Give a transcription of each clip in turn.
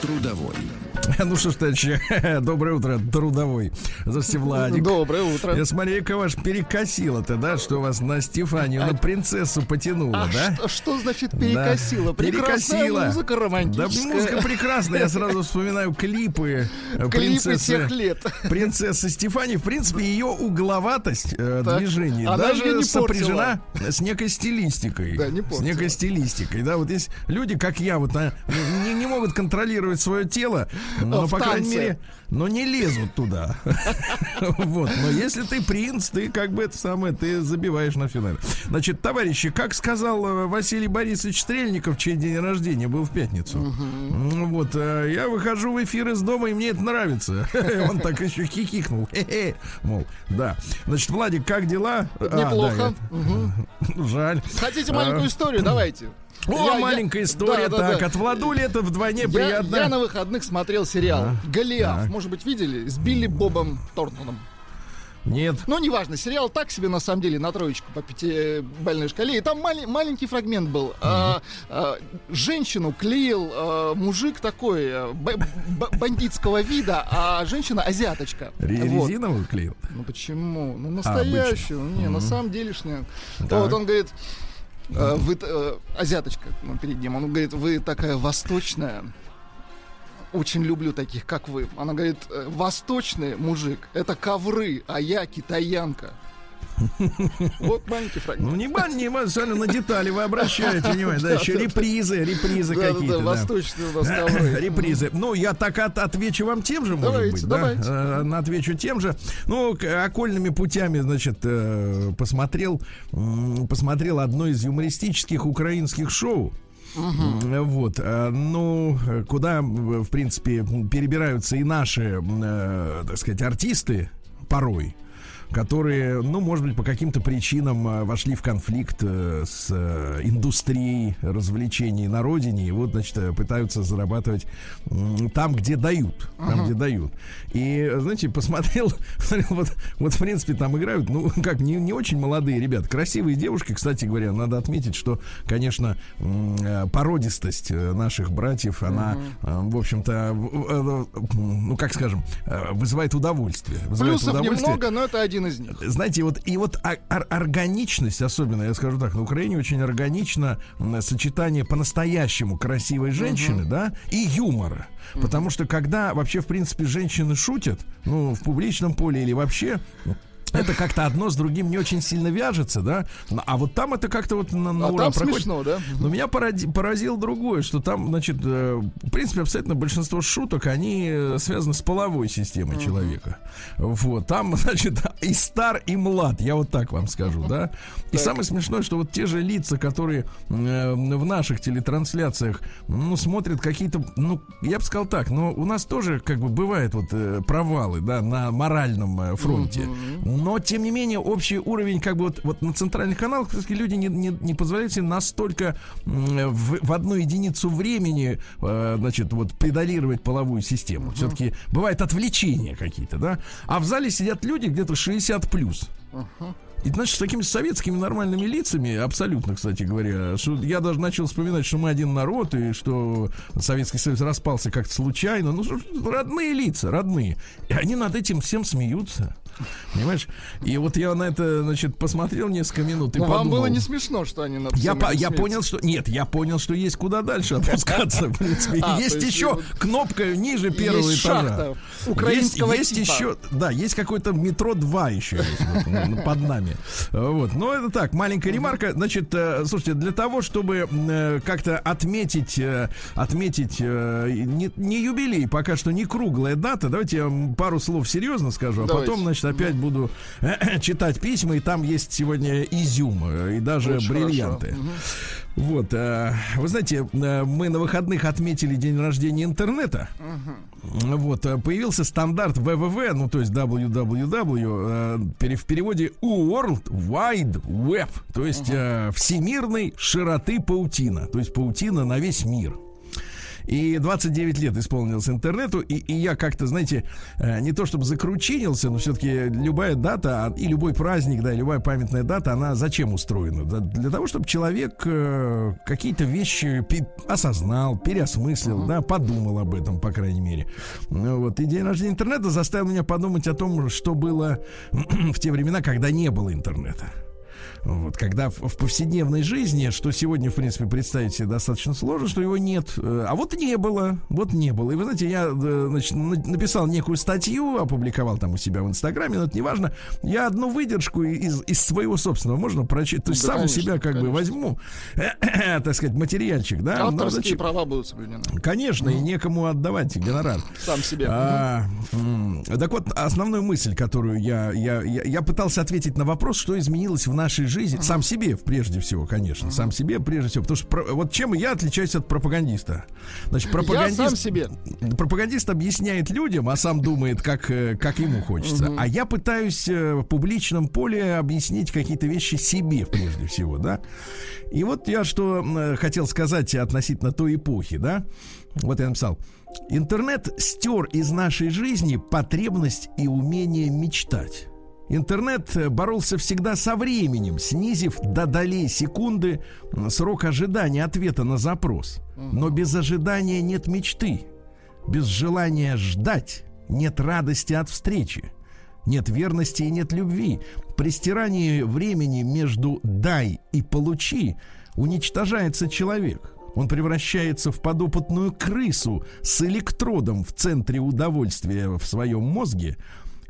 Трудовой. Ну что ж, товарищи, доброе утро, трудовой. Здравствуйте, Владик. Доброе утро. Я смотри, как ваш перекосило-то, да, что вас на Стефанию, на принцессу потянуло, А да? что, что значит перекосило? Да. Прекрасная Перекосило. музыка Да, романтическая. музыка прекрасная. Я сразу вспоминаю клипы э, Клипы принцессы, тех лет. принцессы Стефани. В принципе, ее угловатость э, Так. движений Она даже не сопряжена с некой стилистикой. Да, не с портила. некой стилистикой. Да, вот есть люди, как я, вот а, не, не могут контролировать свое тело, но, В по крайней мере, но не лезут туда. Вот. Но если ты принц, ты как бы это самое, ты забиваешь на финале. Значит, товарищи, как сказал э, Василий Борисович Стрельников, чей день рождения был в пятницу. Вот, э, я выхожу в эфир из дома, и мне это нравится. Он так еще хихикнул. Мол, да. Значит, Владик, как дела? А, Неплохо. я- Жаль. Хотите маленькую А, историю? Давайте. О, Я- я- маленькая история. Да, да, так, да. от Владули это вдвойне Я, приятно. я на выходных смотрел сериал А, «Голиаф». так. Может быть, видели? С Билли Бобом Тортоном. Нет. Ну, неважно, сериал так себе, на самом деле, на троечку по пятибальной шкале. И там мали- маленький фрагмент был. А, а, женщину клеил а, мужик такой а, б- б- бандитского вида, а женщина азиаточка. Ре- Вот. Резиновый клеил? Ну почему? Ну А, настоящую. не, на Мгм. самом делешнюю. Так. Вот он говорит, э, вы т- э, азиаточка ну, перед ним, он говорит, вы такая восточная. Очень люблю таких, как вы. Она говорит, «Э, восточный мужик, это ковры, а я китаянка. Вот маленький фрагмент. Ну, не Саня, на детали вы обращаете внимание. Да, еще репризы, репризы какие-то. да. восточные у нас. Репризы. Ну, я так от- отвечу вам тем же, может быть, давайте. да? Э, Отвечу тем же. Ну, окольными путями, значит, э, посмотрел, посмотрел одно из юмористических украинских шоу. М, Вот, ну, куда, в принципе, перебираются и наши, так сказать, артисты порой которые, ну, может быть, по каким-то причинам э, вошли в конфликт э, с э, индустрией развлечений на родине, и вот, значит, пытаются зарабатывать там, где дают, там, где дают. И, знаете, посмотрел, смотрел, вот, вот, в принципе, там играют, ну, как, не, не очень молодые ребята, красивые девушки, кстати говоря, надо отметить, что, конечно, породистость наших братьев, она, э, в общем-то, ну, как скажем, вызывает удовольствие. вызывает Плюсов удовольствие. немного, но это один из них. Знаете, вот и вот ор- ор- органичность, особенно, я скажу так, на Украине очень органично сочетание по-настоящему красивой женщины, да, и юмора. Потому что когда вообще, в принципе, женщины шутят, ну, в публичном поле или вообще, это как-то одно с другим не очень сильно вяжется, да. Ну, А вот там это как-то вот на, на А ура там проходит. смешно, да? Но меня поради- поразило другое, что там, значит, э, в принципе, абсолютно большинство шуток, они э, связаны с половой системой человека. Вот, там, значит, и стар, и млад, я вот так вам скажу, да. И самое смешное, что вот те же лица, которые э, в наших телетрансляциях, ну, смотрят какие-то, ну, я бы сказал так, но у нас тоже, как бы, бывают вот э, провалы, да, на моральном э, фронте. Но, тем не менее, общий уровень, как бы, вот, вот на центральных каналах все-таки люди не, не, не позволяют себе настолько в, в одну единицу времени, э, значит, вот, педалировать половую систему. Все-таки бывают отвлечения какие-то, да. А в зале сидят люди где-то 60 плюс. И, значит, с такими советскими нормальными лицами, абсолютно, кстати говоря, что я даже начал вспоминать, что мы один народ, и что Советский Союз распался как-то случайно. Ну, родные лица, родные. И они над этим всем смеются. Понимаешь? И вот я на это, значит, посмотрел несколько минут и Но вам подумал. было не смешно, что они над Я, по- я понял, что... Нет, я понял, что есть куда дальше опускаться, в принципе. А, есть еще вот кнопка ниже первого Есть этажа. шахта украинского есть, есть типа. еще, да, есть какой-то метро 2 еще вот, ну, под нами. Вот, но это так, маленькая ремарка. Значит, э, слушайте, для того, чтобы э, как-то отметить, э, отметить не, не юбилей, пока что не круглая дата, давайте я вам пару слов серьезно скажу, а потом, значит, опять буду читать письма, и там есть сегодня изюм э, и даже Очень бриллианты. хорошо. Вот, э, вы знаете, э, мы на выходных отметили день рождения интернета. Вот, э, появился стандарт ВВВ, ну то есть www, в переводе World Wide Web, то есть э, всемирной широты паутина, то есть паутина на весь мир. И 29 лет исполнилось интернету, и, и я как-то, знаете, э, не то чтобы закручинился, но все-таки любая дата а, и любой праздник, да, и любая памятная дата, она зачем устроена? Для того, чтобы человек э, какие-то вещи осознал, переосмыслил, да, подумал об этом, по крайней мере. Ну вот. И день рождения интернета заставил меня подумать о том, что было в те времена, когда не было интернета. Вот, когда в, в повседневной жизни, что сегодня, в принципе, представить себе достаточно сложно, что его нет. Э, а вот не было. Вот не было. И вы знаете, я э, значит, написал некую статью, опубликовал там у себя в Инстаграме, но это не важно. Я одну выдержку из, из своего собственного можно прочитать. То есть да, сам конечно, у себя как конечно. бы возьму, так сказать, материальчик, да. Авторские ну, значит, права будут соблюдены. Конечно, и некому отдавать гонорар. Сам себе. А, так вот, основную мысль, которую я, я, я, я пытался ответить на вопрос, что изменилось в нашей жизни, сам себе, прежде всего, конечно, сам себе, прежде всего, потому что вот чем я отличаюсь от пропагандиста? Значит, пропагандист, я сам себе. пропагандист объясняет людям, а сам думает, как, э, как ему хочется. А я пытаюсь э, в публичном поле объяснить какие-то вещи себе, прежде всего, да. И вот я что э, хотел сказать относительно той эпохи, да. Вот я написал. Интернет стер из нашей жизни потребность и умение мечтать. Интернет э, боролся всегда со временем, снизив до долей секунды срок ожидания ответа на запрос. Но без ожидания нет мечты. Без желания ждать нет радости от встречи. Нет верности и нет любви. При стирании времени между «дай» и «получи» уничтожается человек. Он превращается в подопытную крысу с электродом в центре удовольствия в своем мозге,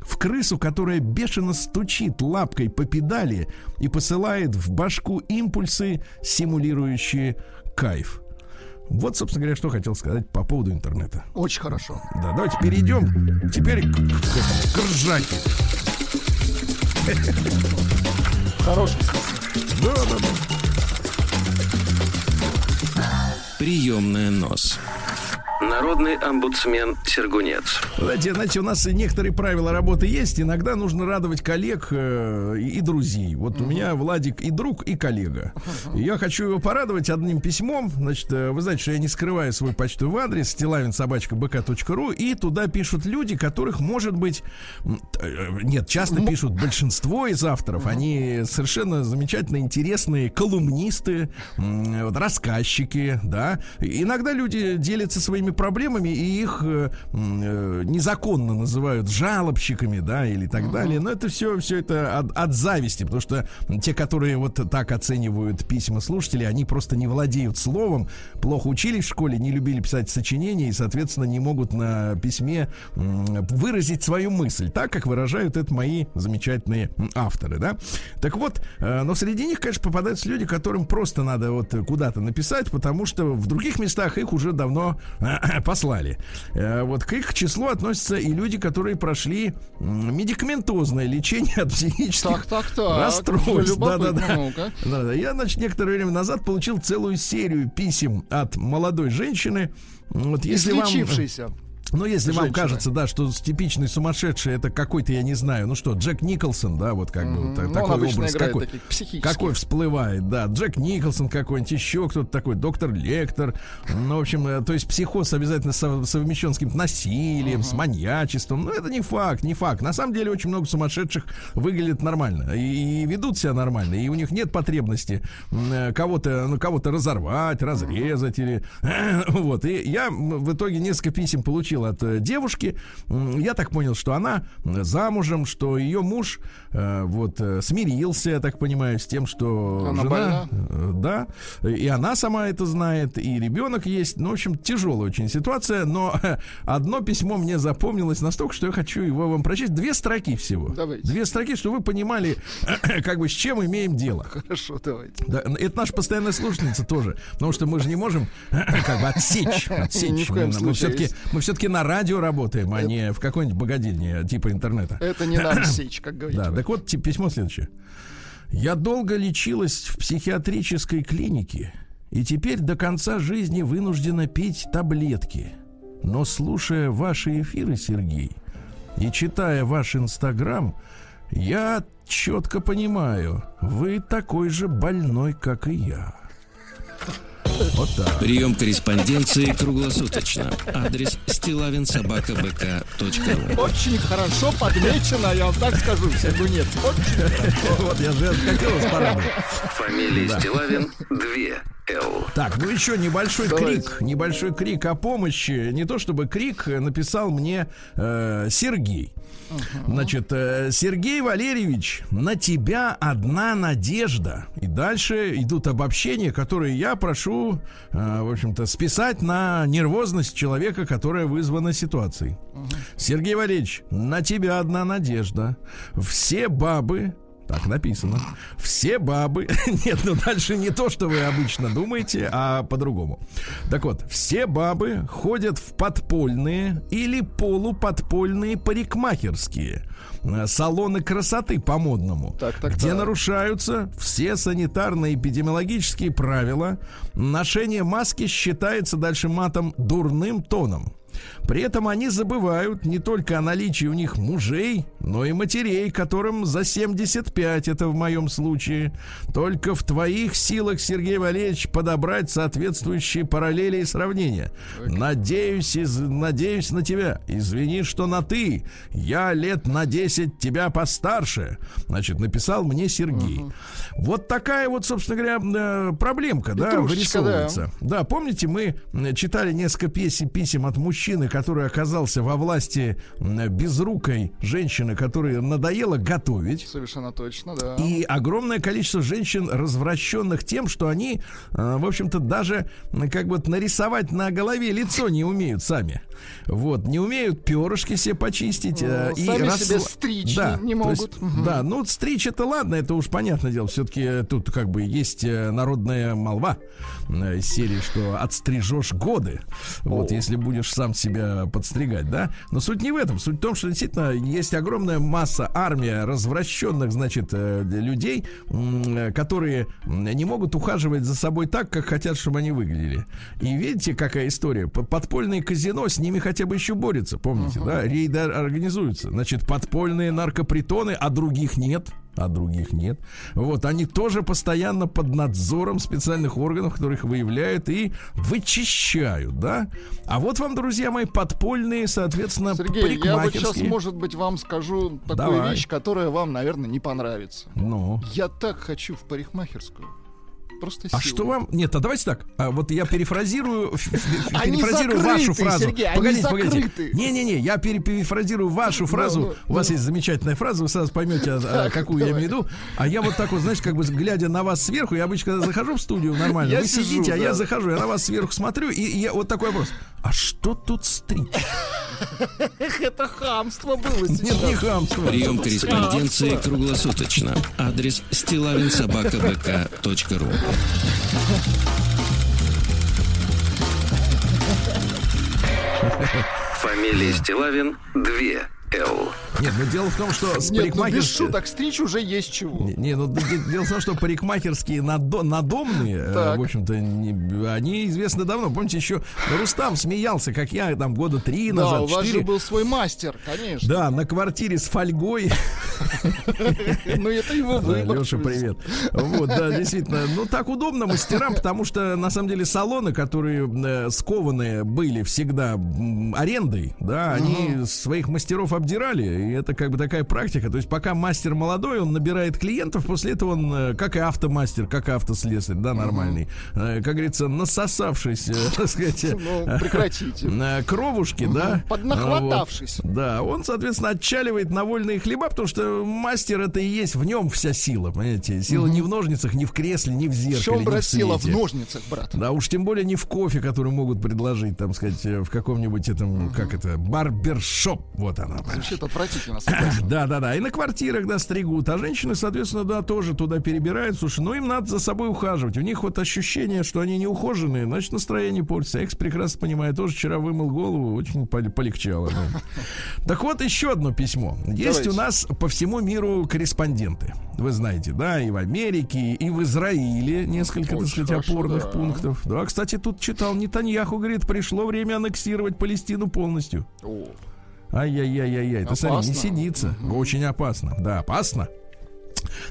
в крысу, которая бешено стучит лапкой по педали и посылает в башку импульсы, симулирующие кайф. Вот, собственно говоря, что хотел сказать по поводу интернета. Очень хорошо. Да, давайте перейдем теперь к, к, к ржаке. Хороший Да, да, да. Приемная нос. Народный омбудсмен Сергунец. Знаете, знаете, у нас некоторые правила работы есть. Иногда нужно радовать коллег э, и друзей. Вот uh-huh. у меня Владик и друг, и коллега. И я хочу его порадовать одним письмом. Значит, э, вы знаете, что я не скрываю свой почтовый адрес стилавинсобачка.бк.ру и туда пишут люди, которых, может быть... Э, нет, часто пишут большинство из авторов. Они совершенно замечательно интересные колумнисты, вот, рассказчики, да. Иногда люди делятся своими своими проблемами и их э, э, незаконно называют жалобщиками, да, или так uh-huh. далее. Но это все, все это от, от зависти, потому что те, которые вот так оценивают письма слушателей, они просто не владеют словом, плохо учились в школе, не любили писать сочинения и, соответственно, не могут на письме э, выразить свою мысль, так как выражают это мои замечательные авторы, да. Так вот, э, но среди них, конечно, попадаются люди, которым просто надо вот куда-то написать, потому что в других местах их уже давно послали. Э, вот к их числу относятся и люди, которые прошли медикаментозное лечение от психических так, так, так. расстройств. Да, да, да. да, да. Я, значит, некоторое время назад получил целую серию писем от молодой женщины. Вот если вам но если Женщина. вам кажется, да, что типичный сумасшедший это какой-то, я не знаю, ну что, Джек Николсон, да, вот как mm-hmm. бы вот, такой образ, какой, какой всплывает, да, Джек Николсон какой-нибудь, еще кто-то такой, доктор Лектор, ну, в общем, э, то есть психоз обязательно совмещен с каким-то насилием, mm-hmm. с маньячеством, но это не факт, не факт. На самом деле очень много сумасшедших выглядит нормально и, и ведут себя нормально, и у них нет потребности э, кого-то, ну, кого-то разорвать, разрезать mm-hmm. или вот. И я в итоге несколько писем получил получил от э, девушки. Я так понял, что она замужем, что ее муж э, вот э, смирился, я так понимаю, с тем, что она жена, больна? да, и она сама это знает, и ребенок есть. Ну, в общем, тяжелая очень ситуация, но одно письмо мне запомнилось настолько, что я хочу его вам прочесть. Две строки всего. Давайте. Две строки, чтобы вы понимали, как бы с чем имеем дело. Хорошо, давайте. Да, это наша постоянная слушательница тоже, потому что мы же не можем как бы отсечь, отсечь. Мы, мы все-таки мы все-таки на радио работаем, а не в какой-нибудь богадельне типа интернета. Это не нам сечь, как говорится. Да, так вот письмо следующее. Я долго лечилась в психиатрической клинике и теперь до конца жизни вынуждена пить таблетки. Но слушая ваши эфиры, Сергей, и читая ваш Инстаграм, я четко понимаю, вы такой же больной, как и я. Вот так. Прием корреспонденции круглосуточно. Адрес стилавинсобакабк.ру Очень хорошо подмечено, я вам так скажу, Сергунец. Очень хорошо. Вот я же хотел порадовать. Фамилия Стилавин 2 Л. Так, ну еще небольшой Давайте. крик, небольшой крик о помощи. Не то чтобы крик э, написал мне э, Сергей. Значит, э, Сергей Валерьевич, на тебя одна надежда. И дальше идут обобщения, которые я прошу, э, в общем-то, списать на нервозность человека, которая вызвана ситуацией. Сергей Валерьевич, на тебя одна надежда. Все бабы так написано. Все бабы... Нет, ну дальше не то, что вы обычно думаете, а по-другому. Так вот, все бабы ходят в подпольные или полуподпольные парикмахерские э, салоны красоты по-модному, Так, так, где так. нарушаются все санитарно-эпидемиологические правила. Ношение маски считается дальше матом дурным тоном. При этом они забывают не только о наличии у них мужей, но и матерей, которым за 75, это в моем случае. Только в твоих силах, Сергей Валерьевич, подобрать соответствующие параллели и сравнения. Надеюсь, из- надеюсь на тебя. Извини, что на ты. Я лет на 10 тебя постарше. Значит, написал мне Сергей. Вот такая вот, собственно говоря, э, проблемка, да, Петрушечка, да. вырисовывается. Да, помните, мы м, читали несколько песен, писем от мужчины, который оказался во власти безрукой женщины, которой надоело готовить. Совершенно точно, да. И огромное количество женщин, развращенных тем, что они, э, в общем-то, даже как бы нарисовать на голове лицо не умеют сами. Вот, не умеют перышки себе почистить. э, Ну, сами себе стричь не- не то есть, могут. Мгм. Да, ну стричь это ладно, это уж понятное дело. Все-таки тут как бы есть э, народная молва из серии, что отстрижешь годы. Вот, О. если будешь сам себя подстригать, да. Но суть не в этом. Суть в том, что действительно есть огромная масса, армия развращенных, значит, э, людей, э, которые не могут ухаживать за собой так, как хотят, чтобы они выглядели. И видите, какая история? Подпольные казино с ними хотя бы еще борются, помните, да? Рейды ор- организуются. Значит, подпольные наркопритоны, а других нет. А других нет. Вот, они тоже постоянно под надзором специальных органов, которых выявляют и вычищают, да? А вот вам, друзья мои, подпольные, соответственно, Сергей, я вот сейчас, может быть, вам скажу такую Давай. вещь, которая вам, наверное, не понравится. Ну. Я так хочу в парикмахерскую. Просто А силу. что вам? Нет, а давайте так. А вот я перефразирую, перефразирую вашу фразу. Сергей, они погодите, погодите. Не-не-не, я пере- перефразирую вашу фразу. ну, У вас есть замечательная фраза, вы сразу поймете, а, Так, какую я имею в виду. А я вот так вот, знаешь, как бы глядя на вас сверху, я обычно когда захожу в студию нормально, вы сидите, а я захожу, я на вас сверху смотрю, и, я вот такой вопрос. А что тут стричь? Эх, это хамство было Нет, не хамство. Прием корреспонденции круглосуточно. Адрес стилавинсобакабк.ру Фамилия Стилавин 2 Л. Нет, но дело в том, что с Нет, ну без шуток, стричь уже есть чего. Не, не, ну дело в том, что парикмахерские надо- надомные, э, Так. в общем-то, не- они известны давно. Помните, еще Рустам смеялся, как я там года три Да, назад, у вас же четыре. был свой мастер, конечно. Да, на квартире с фольгой. Ну это его выбор. Леша, привет. Вот, да, действительно. Ну, так удобно мастерам, потому что, на самом деле, салоны, которые э, скованы были всегда арендой, да, они своих мастеров обдирали, и это как бы такая практика. То есть, пока мастер молодой, он набирает клиентов, после этого он, э, как и автомастер, как и автослесарь, да, нормальный, э, как говорится, насосавшись, э, так сказать, Ну, прекратите. кровушки, да. Поднахватавшись. Вот. Да, он, соответственно, отчаливает на вольные хлеба, потому что мастер это и есть в нем вся сила, понимаете? Сила не в ножницах, не в кресле, не в В зеркале, чем, не брат, в сила в ножницах, брат? Да, уж тем более не в кофе, который могут предложить, там сказать, в каком-нибудь этом, как это, барбершоп. Вот она. Звучит отвратительно. Да, да, да. И на квартирах, да, стригут. А женщины, соответственно, да, тоже туда перебирают. Слушай, ну им надо за собой ухаживать. У них вот ощущение, что они не ухоженные, значит, настроение портится. Их прекрасно понимаю. Тоже вчера вымыл голову, очень пол- полегчало. да. Так вот, еще одно письмо. Есть Давайте. у нас по всему миру корреспонденты. Вы знаете, да, и в Америке, и в Израиле несколько, так Очень сказать, хорошо, опорных да. пунктов. Да, кстати, тут читал Нетаньяху, говорит, пришло время аннексировать Палестину полностью. О, Ай-яй-яй-яй-яй. Ты смотри, не сидится. Очень опасно. Да, опасно.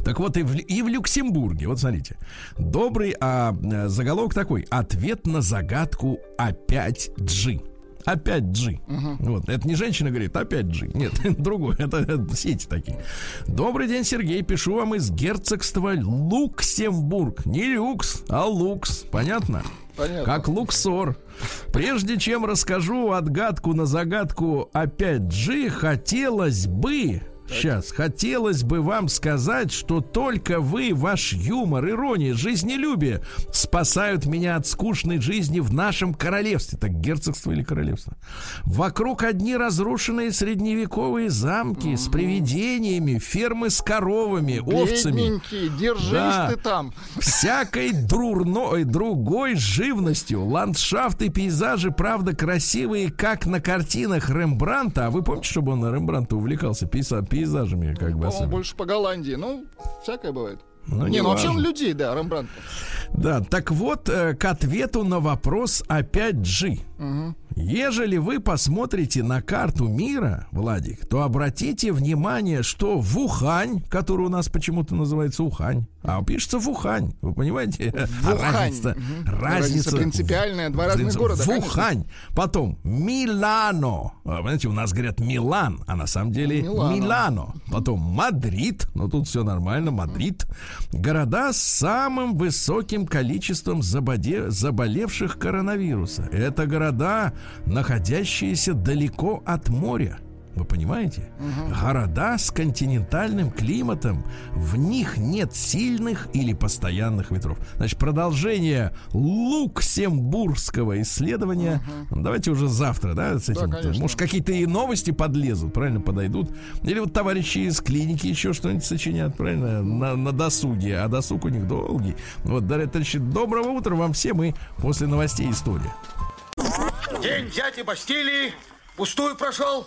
Так вот, и в, и в Люксембурге, вот смотрите, добрый а, э, заголовок такой: Ответ на загадку опять G. Опять G. Вот, это не женщина говорит, опять G. Нет, другой, это, это сети такие. Добрый день, Сергей. Пишу вам из герцогства Люксембург. Не люкс, а лукс. Понятно? Понятно. Как Луксор. Прежде чем расскажу отгадку на загадку опять G, хотелось бы Сейчас, хотелось бы вам сказать, что только вы, ваш юмор, ирония, жизнелюбие спасают меня от скучной жизни в нашем королевстве. Так, герцогство или королевство? Вокруг одни разрушенные средневековые замки с привидениями, фермы с коровами, овцами. Бедненький, держись Да. ты там. Всякой друрной, другой живностью. Ландшафты, пейзажи, правда, красивые, как на картинах Рембранта. А вы помните, чтобы он на Рембранта увлекался пейза- пейзажами, как бы По-моему, больше по Голландии. Ну, всякое бывает. Ну, не, ну вообще он людей, да, Рембрандт. Да, так вот, э, к ответу на вопрос опять G. Ежели вы посмотрите на карту мира, Владик, то обратите внимание, что в Ухань, который у нас почему-то называется Ухань, а пишется в Ухань, вы понимаете? В А Ухань. Разница, Мгм. разница, Разница принципиальная, два разных Разница. города, В конечно. Ухань, потом Милано, А, понимаете, у нас говорят Милан, а на самом деле Милано. Милано, потом Мадрид, ну тут все нормально, Мадрид, города с самым высоким количеством забоде- заболевших коронавируса. Это города, находящиеся далеко от моря. Вы понимаете? Города с континентальным климатом, в них нет сильных или постоянных ветров. Значит, продолжение люксембургского исследования. Давайте уже завтра, да, с этим. конечно. Может, какие-то и новости подлезут, правильно, подойдут. Или вот товарищи из клиники еще что-нибудь сочинят, правильно, на, на досуге. А досуг у них долгий. Вот, дорогие товарищи, доброго утра вам всем и после новостей история. День дяди Бастилии пустую прошел.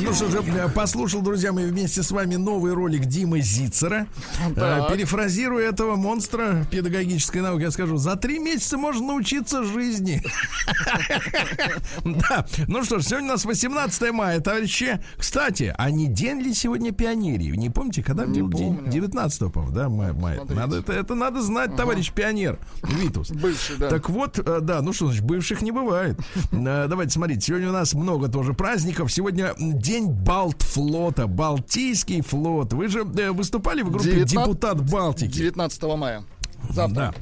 Ну что же, э, послушал, друзья мои, вместе с вами новый ролик Димы Зицера. Э, Перефразируя этого монстра педагогической науки, я скажу, за три месяца можно научиться жизни. Да, ну что ж, сегодня у нас 18 мая, товарищи. Кстати, а не день ли сегодня пионерии? Не помните, когда был день? помню. 19 по-моему, да, мая. мая. Надо, это, это надо знать, товарищ пионер Витус. Бывший, да. Так вот, э, да, ну что значит, бывших не бывает. Э, Давайте смотрите, сегодня у нас много тоже праздников. Сегодня день Балтфлота, Балтийский флот. Вы же э, выступали в группе 19 Депутат Балтики. 19 мая. Завтра. Да.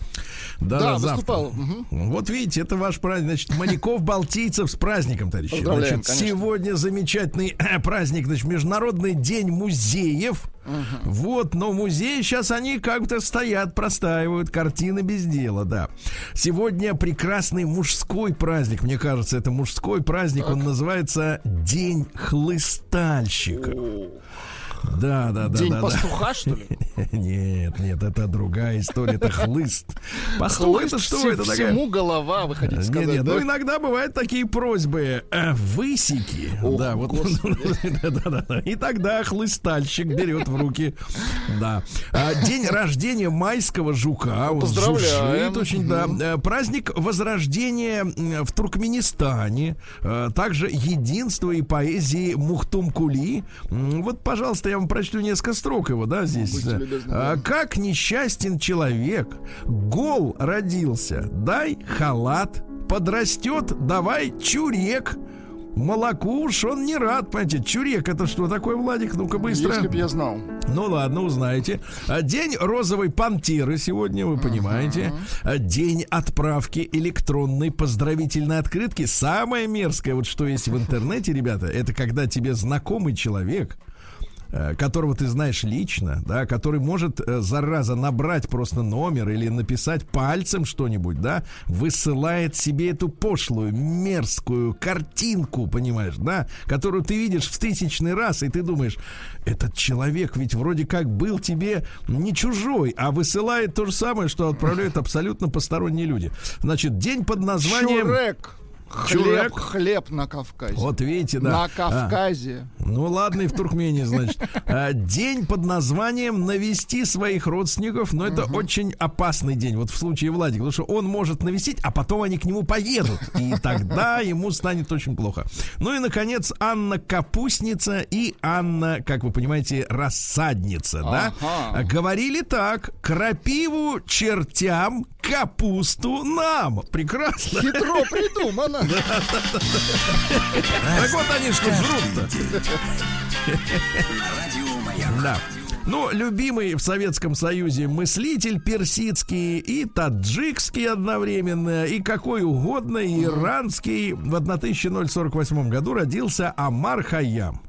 Да, Да, да, завтра. Мгм. Вот видите, это ваш праздник. Значит, маньяков балтийцев с праздником, товарищи. Значит, конечно. сегодня замечательный э, праздник, значит, Международный день музеев. Вот, но музеи сейчас они как-то стоят, простаивают, картины без дела, да. Сегодня прекрасный мужской праздник, мне кажется, это мужской праздник, он называется День хлыстальщика. Да, да, да. День да, да. пастуха, что ли? Нет, нет, это другая история, это хлыст. Пастух это что? Все- Это такая... Всему голова, вы хотите Нет, сказать, нет, да? ну иногда бывают такие просьбы э, высеки. Ох, да, вот да, да, да, да. И тогда хлыстальщик берет в руки. Да. А, день рождения майского жука. Он Поздравляем. очень, да. Э, Праздник возрождения в Туркменистане. Э, Также единство и поэзии Мухтум Кули. М, Вот, пожалуйста, я вам прочту несколько строк его, да, здесь. А, как несчастен человек, гол родился, дай халат, подрастет, давай чурек. Молоку уж он не рад, понимаете. Чурек это что такое, Владик? Ну-ка быстро. Если бы я знал. Ну ладно, узнаете. А, День розовой пантеры сегодня, вы понимаете. А, День отправки электронной поздравительной открытки. Самое мерзкое, вот что есть в интернете, ребята, это когда тебе знакомый человек которого ты знаешь лично, да, который может, э, зараза, набрать просто номер или написать пальцем что-нибудь, да, высылает себе эту пошлую, мерзкую картинку, понимаешь, да, которую ты видишь в тысячный раз, и ты думаешь, этот человек ведь вроде как был тебе не чужой, а высылает то же самое, что отправляют абсолютно посторонние люди. Значит, день под названием... Чурек. Хлеб, хлеб на Кавказе. Вот видите, да. На А, Кавказе. ну ладно, и в Туркмении, значит. А, День под названием «Навести своих родственников», но это очень опасный день, вот в случае Владика, потому что он может навестить, а потом они к нему поедут, и тогда ему станет очень плохо. Ну и, наконец, Анна Капустница и Анна, как вы понимаете, Рассадница, да? Ага. А, Говорили так, крапиву чертям, капусту нам. Прекрасно. Хитро придумано. Так вот они что жрут-то. Да. Ну, любимый в Советском Союзе мыслитель персидский и таджикский одновременно, и какой угодно, иранский. В 1048 году родился Амар Хайям.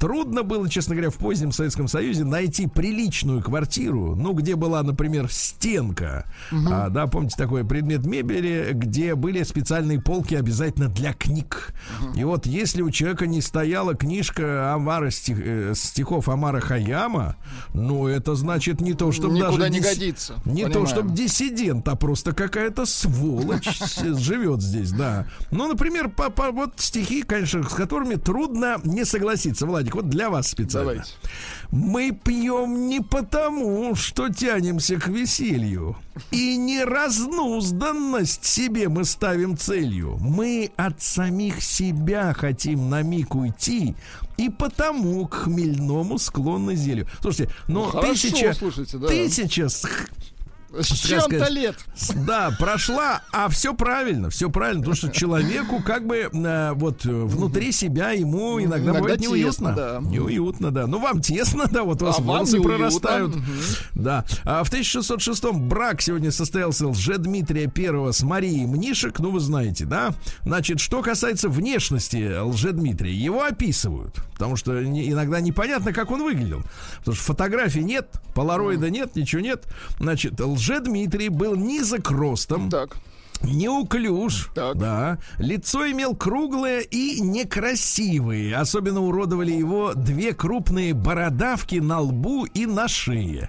Трудно было, честно говоря, в позднем Советском Союзе найти приличную квартиру, ну, где была, например, стенка. А, да, помните такой предмет мебели, где были специальные полки обязательно для книг. И вот если у человека не стояла книжка Амара стих- э, стихов Амара Хаяма, ну, это значит не то, чтобы Никуда даже не дис- годится. Не то, Понимаем. чтобы диссидент, а просто какая-то сволочь живет здесь, да. Ну, например, по, по- вот стихи, конечно, с которыми трудно не согласиться. Владик, вот для вас специально. Давайте. Мы пьем не потому, что тянемся к веселью. И не разнузданность себе мы ставим целью. Мы от самих себя хотим на миг уйти, и потому к хмельному склонны зелью. Слушайте, но Ну, хорошо, тысяча, слушайте, да. тысяча с чем-то лет. Да, прошла, а все правильно, все правильно, потому что человеку как бы э, вот э, внутри себя ему иногда, Иногда бывает тесно, неуютно. да. Неуютно, да. Ну, вам тесно, да, вот у вас А волосы прорастают. Да. А в 1606 брак сегодня состоялся Лжедмитрия Первого с Марией Мнишек, ну, вы знаете, да? Значит, что касается внешности Лжедмитрия, его описывают, потому что не- иногда непонятно, как он выглядел. Потому что фотографий нет, полароида нет, ничего нет. Значит, Лжедмитрий был низок ростом, Так. Неуклюж, Так. да. Лицо имел круглое и некрасивые. Особенно уродовали его две крупные бородавки на лбу и на шее.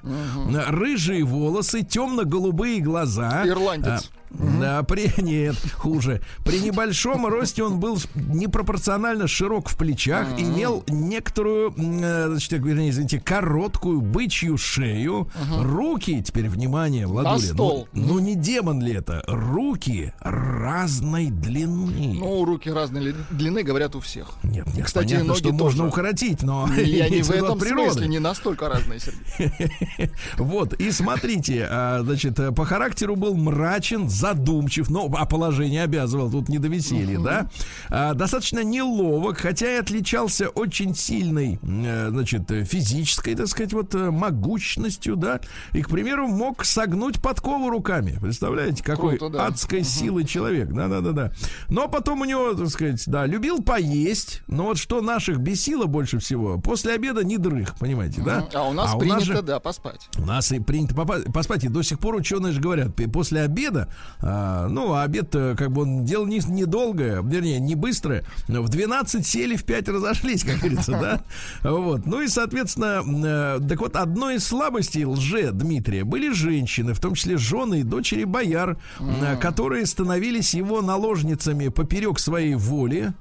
Рыжие волосы, темно-голубые глаза. Ирландец. Да, при нет, хуже. При небольшом росте он был непропорционально широк в плечах, имел некоторую, э, значит, вернее, извините, короткую бычью шею, руки, теперь внимание, Владуля, ну- ну, не демон ли это? Руки разной длины. Ну, руки разной ли- длины, говорят, у всех. нет, нет, кстати, понятно, что можно тоже. укоротить, но Я не в этом природы. смысле, не настолько разные, Сергей. Вот, и смотрите, а, значит, э, по характеру был мрачен, задумчив, но а положение обязывал, тут не до веселья, да? А, достаточно неловок, хотя и отличался очень сильной, э, значит, физической, так сказать, вот э, могущностью, да? И, к примеру, мог согнуть подкову руками. Представляете, какой Круто, да. адской силы человек, да-да-да-да. Но потом у него, так сказать, да, любил поесть, но вот что наших бесило больше всего, после обеда не дрых, понимаете, да? А у нас у принято, же- да, поспать. у нас и принято попа- поспать. И до сих пор ученые же говорят, после обеда, а, ну, а обед, как бы он дело не, недолгое, вернее, не быстрое. В 12 сели, в 5 разошлись, как говорится, да? Вот. Ну и, соответственно, э, так вот, одной из слабостей лже Дмитрия были женщины, в том числе жены и дочери бояр, э, которые становились его наложницами поперек своей воли.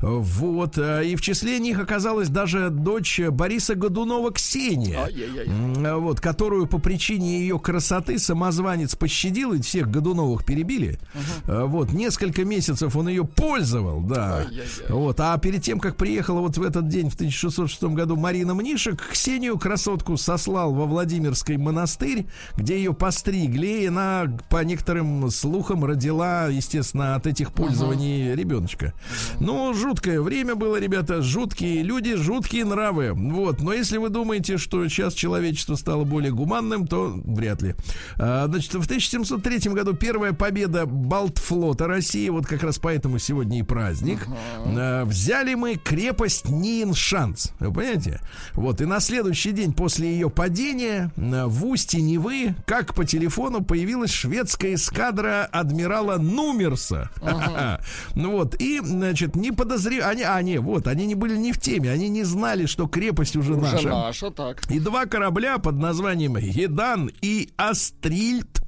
Вот. э, И в числе них оказалась даже дочь Бориса Годунова Ксения. Ай-яй-яй. Вот, которую по причине ее красоты самозванец пощадил, и всех Годуновых перебили. А, Вот, несколько месяцев он ее пользовал, да. Ай-яй-яй. Вот, а перед тем, как приехала вот в этот день, в 1606 году, Марина Мнишек, Ксению красотку сослал во Владимирский монастырь, где ее постригли, и она, по некоторым слухам, родила, естественно, от этих пользований ребеночка. Ну, Ну, жуткое время было, ребята, жуткие люди, жуткие нравы. Вот, но если вы думаете, что сейчас человечество стало более гуманным, то вряд ли. А, значит, в 1703 году первая победа Балтфлота России, вот как раз поэтому сегодня и праздник. А, взяли мы крепость Ниншанс, вы понимаете? Вот, и на следующий день после ее падения а, в устье Невы, как по телефону, появилась шведская эскадра адмирала Нумерса. Ну вот, и, значит, не подозревали, они, а, не, вот, они не были не в теме, они не знали, что крепость уже, Уже наша. наша, так. И два корабля под названием Едан и Астрильд.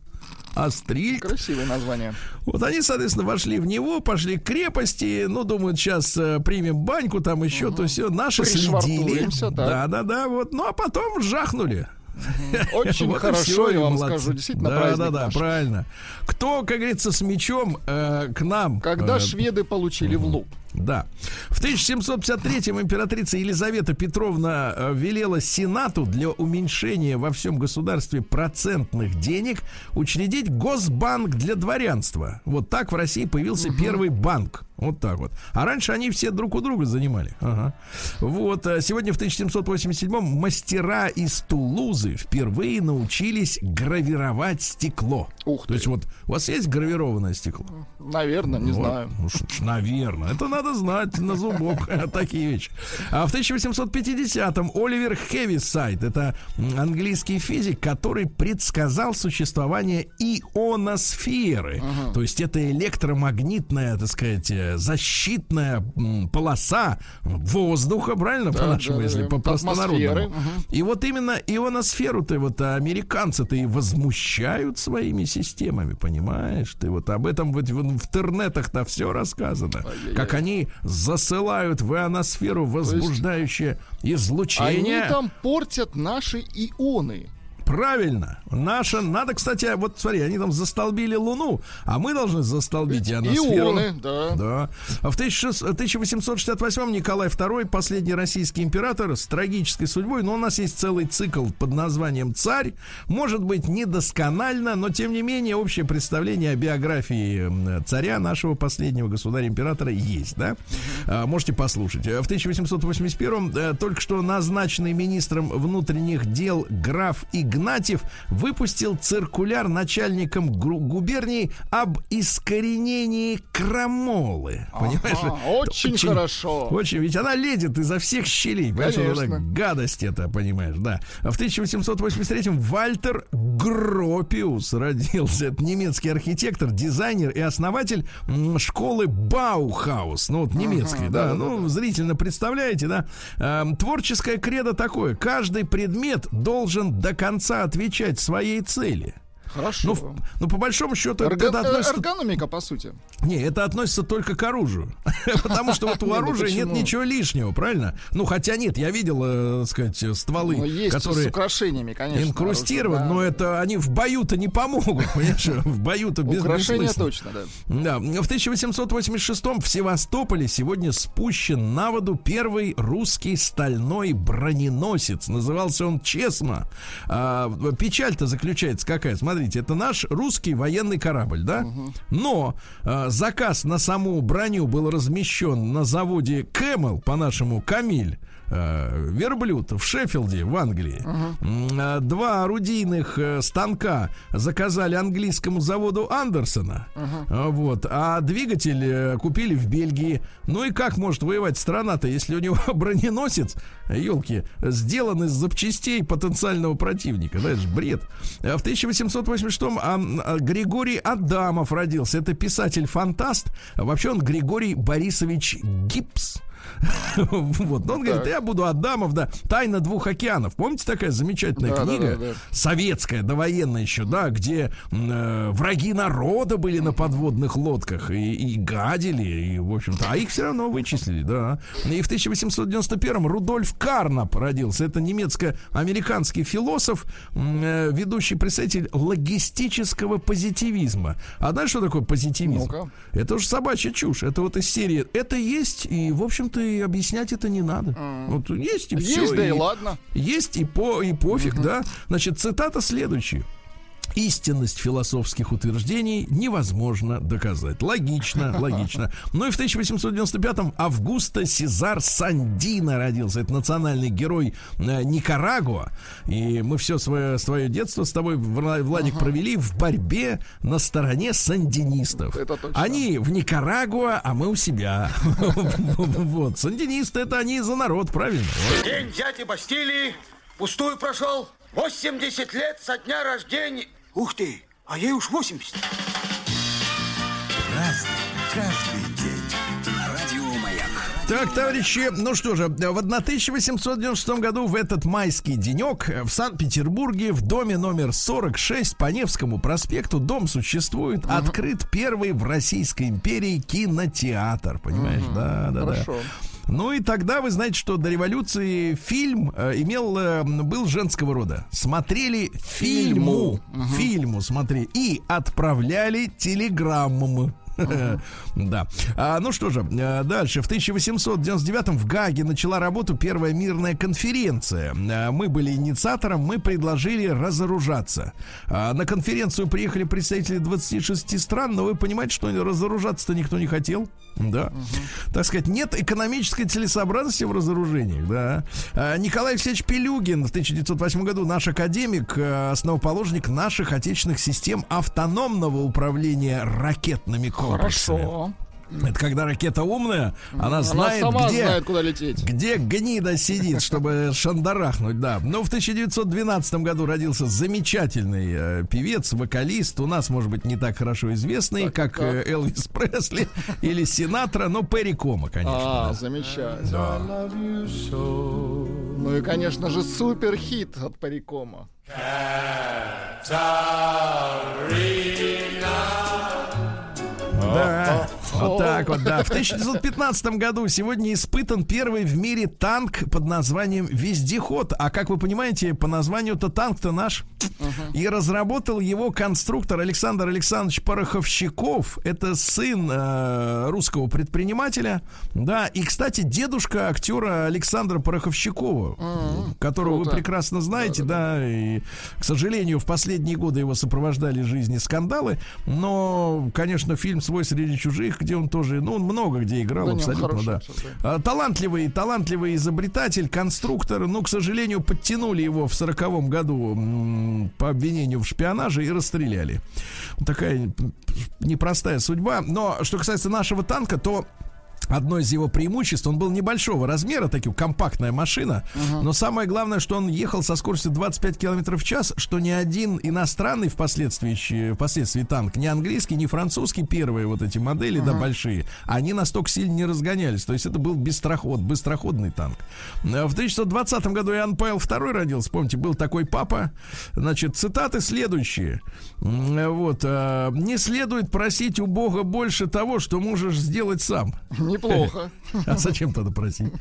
Астрильд. Красивое название. Вот они, соответственно, вошли в него, пошли к крепости, ну, думают, сейчас э, примем баньку, там еще то все. Наши следили. Да, да, да, вот. Ну, а потом жахнули. Очень Вот хорошо, я вам молодцы. скажу. Действительно, да, да, да, наш. правильно. Кто, как говорится, с мечом э, к нам? Когда э, шведы получили в лоб. Да. В 1753-м императрица Елизавета Петровна э, велела Сенату для уменьшения во всем государстве процентных денег учредить Госбанк для дворянства. Вот так в России появился первый банк. Вот так вот. А раньше они все друг у друга занимали. Ага. Вот. э, Сегодня в 1787-м мастера из Тулузы впервые научились гравировать стекло. Ух То ты. есть вот у вас есть гравированное стекло? Наверное, не Вот. знаю. Ну, что ж, наверное. Это надо знать на зубок. Такие вещи. А в 1850-м Оливер Хевисайд, это английский физик, который предсказал существование ионосферы. То есть это электромагнитная, так сказать, э, защитная полоса воздуха, правильно, по-нашему, да, если да. по простонародному. Атмосферы, мгм. И вот именно ионосферу-то вот американцы-то и возмущают своими системами, понимаешь? Ты вот об этом вот в интернетах-то все рассказано. Как они засылают в ионосферу возбуждающее Они излучение. там портят наши ионы. Правильно. Наша, надо, кстати, вот смотри, они там застолбили Луну, а мы должны застолбить ионосферу. Ионы, да. Да. А в 1600 1868 Николай II, последний российский император с трагической судьбой, но у нас есть целый цикл под названием «Царь». Может быть, недосконально, но тем не менее общее представление о биографии царя нашего последнего государя-императора есть, да? А, можете послушать. В 1881 э, только что назначенный министром внутренних дел граф Игнатьев выпустил циркуляр начальникам губернии об искоренении крамолы. Понимаешь? Ага, очень хорошо. Очень, ведь она ледит изо всех щелей. Понимаешь, Конечно. эта гадость это, понимаешь, да. В 1883-м Вальтер Гропиус родился. Это немецкий архитектор, дизайнер и основатель школы Баухаус. Ну, вот немецкий, да. Ну, зрительно представляете, да. Эм, Творческое кредо такое. Каждый предмет должен до конца отвечать своей цели. Хорошо. Ну, в- ну, по большому счету, Эрго- это относится Эргономика, по сути. не, это относится только к оружию. Потому что вот у ну оружия нет ничего лишнего, правильно? Ну, хотя нет, я видел, э, так сказать, стволы, Ну, есть с которые украшениями, конечно. инкрустированы, но это они в бою-то не помогут, понимаешь? В бою-то без Украшения точно, да. Да, в 1886 в Севастополе сегодня спущен на воду первый русский стальной броненосец. Назывался он Чесма. А, печаль-то заключается какая? Смотрите, это наш русский военный корабль, да? Но а, заказ на саму броню был размещен на заводе Camel, по-нашему Камиль. Э, Верблюд в Шеффилде, в Англии. А, Два орудийных э, станка заказали английскому заводу Андерсона. А, Вот. А двигатель э, купили в Бельгии. Ну и как может воевать страна-то, если у него броненосец, елки, сделан из запчастей потенциального противника? Да, это же бред. А В 1886-м а, а, Григорий Адамов родился. Это писатель-фантаст. Вообще он Григорий Борисович Гипс. Вот. Но он говорит, я буду Адамов, да. Тайна двух океанов. Помните такая замечательная книга? Советская, довоенная еще, да, где э, враги народа были на подводных лодках и, гадили, и, в общем-то, а их все равно вычислили, да. И в 1891-м Рудольф Карнап родился. Это немецко-американский философ, э, ведущий представитель логистического позитивизма. А знаешь, что такое позитивизм? Ну-ка. Это уж собачья чушь. Это вот из серии. Это есть, и, в общем-то, и объяснять это не надо. Вот есть и все. Есть, да и ладно. Есть и, по, и пофиг, да. Значит, цитата следующая. Истинность философских утверждений невозможно доказать. Логично, логично. Ну и в 1895-м Августа Сезар Сандина родился. Это национальный герой э, Никарагуа. И мы все свое, свое детство с тобой, Владик, провели в борьбе на стороне сандинистов. Это точно. Они в Никарагуа, а мы у себя. Вот. Сандинисты это они за народ, правильно? День дяди Бастилии пустую прошел. 80 лет со дня рождения. Ух ты, а ей уж 80. Разный, каждый день. Радио Маяк. Так, товарищи, ну что же, в 1896 году в этот майский денек в Санкт-Петербурге в доме номер 46 по Невскому проспекту дом существует, открыт первый в Российской империи кинотеатр, понимаешь? Да, да, да. Хорошо. Ну и тогда вы знаете, что до революции фильм э, имел э, был женского рода. Смотрели фильму, фильму смотрели и отправляли телеграммам. Да. А, ну что же, э, дальше. В 1899 в Гаге начала работу первая мирная конференция. Э, Мы были инициатором, мы предложили разоружаться. А, На конференцию приехали представители 26 стран, но вы понимаете, что разоружаться-то никто не хотел. Да. Так сказать, нет экономической целесообразности в разоружениях, да. А, Николай Алексеевич Пелюгин в 1908 году наш академик, э, основоположник наших отечественных систем автономного управления ракетными. Хорошо. Это когда ракета умная, она Она знает, сама где, знает, куда лететь. где гнида сидит, чтобы шандарахнуть, да. Но в 1912 году родился замечательный э, певец, вокалист, у нас, может быть, не так хорошо известный, Так, как так. э, Элвис Пресли или Синатра, но Перри Кома, конечно. А, да. замечательно. Ну и, конечно же, супер хит от Парикома. Да, вот так вот, да. В 1915 году сегодня испытан первый в мире танк под названием «Вездеход». А как вы понимаете, по названию-то танк-то наш. И разработал его конструктор Александр Александрович Пороховщиков. Это сын э, русского предпринимателя. Да, и, кстати, дедушка актера Александра Пороховщикова, которого вы прекрасно знаете, да, и, к сожалению, в последние годы его сопровождали жизни скандалы, но, конечно, фильм «Свой среди чужих», где он тоже, ну, он много где играл, Да абсолютно, хороший да. актер, А, Талантливый, талантливый изобретатель, конструктор, ну, к сожалению, подтянули его в сороковом году м, по обвинению в шпионаже и расстреляли. Такая непростая судьба. Но что касается нашего танка, то Одно из его преимуществ, он был небольшого размера, такая компактная машина, но самое главное, что он ехал со скоростью 25 км в час, что ни один иностранный впоследствии, впоследствии танк, ни английский, ни французский, первые вот эти модели, да, большие, они настолько сильно не разгонялись, то есть это был быстроход, быстроходный танк. Э, В 1920 году Иоанн Павел II родился, помните, был такой папа, значит, цитаты следующие, вот, э, не следует просить у Бога больше того, что можешь сделать сам. Неплохо. А зачем тогда просить?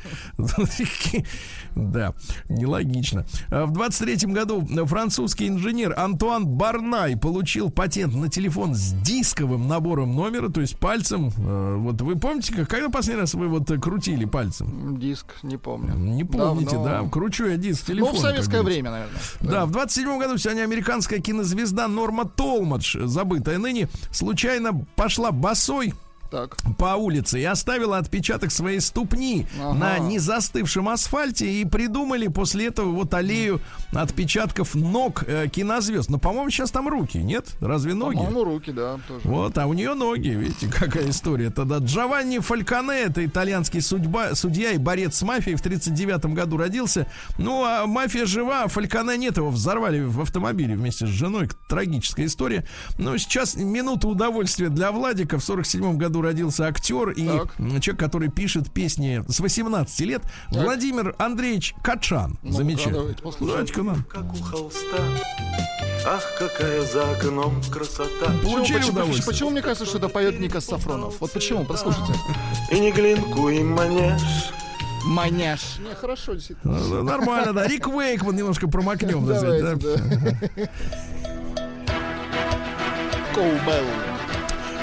Да, нелогично. В 23 году французский инженер Антуан Барнай получил патент на телефон с дисковым набором номера, то есть пальцем. Э, Вот вы помните, как- когда последний раз вы вот крутили пальцем? Диск, не помню. Не помните, Давно. да? Кручу я диск Ну, телефона. в советское время, наверное. Да, в 27 году сегодня американская кинозвезда Норма Толмадж, забытая ныне, случайно пошла босой Так. по улице и оставила отпечаток своей ступни Ага. на незастывшем асфальте и придумали после этого вот аллею отпечатков ног э, кинозвезд. Но, по-моему, сейчас там руки, нет? Разве ноги? По-моему, руки, да, тоже. Вот, а у нее ноги, видите, какая история. Тогда Джованни Фальконе, это итальянский судьба, судья и борец с мафией, в 39 году родился. Ну, а мафия жива, а Фальконе нет, его взорвали в автомобиле вместе с женой. Трагическая история. Но сейчас минута удовольствия для Владика. В 47 году родился актер и Так. человек, который пишет песни с 18 лет. Владимир Андреевич Качан. Ну-ка, Замечательно. Давайте-ка нам. как у холста. Ах, какая за окном красота. Почему, Получили почему- удовольствие. почему мне кажется, что это поет Ника Сафронов? Вот почему? Послушайте. И не глинку, и манеж. Маняш. Не, хорошо, действительно. Ну, Нормально, да. Рик Вейкман немножко промокнем. так Давайте, да. да. Коубелл.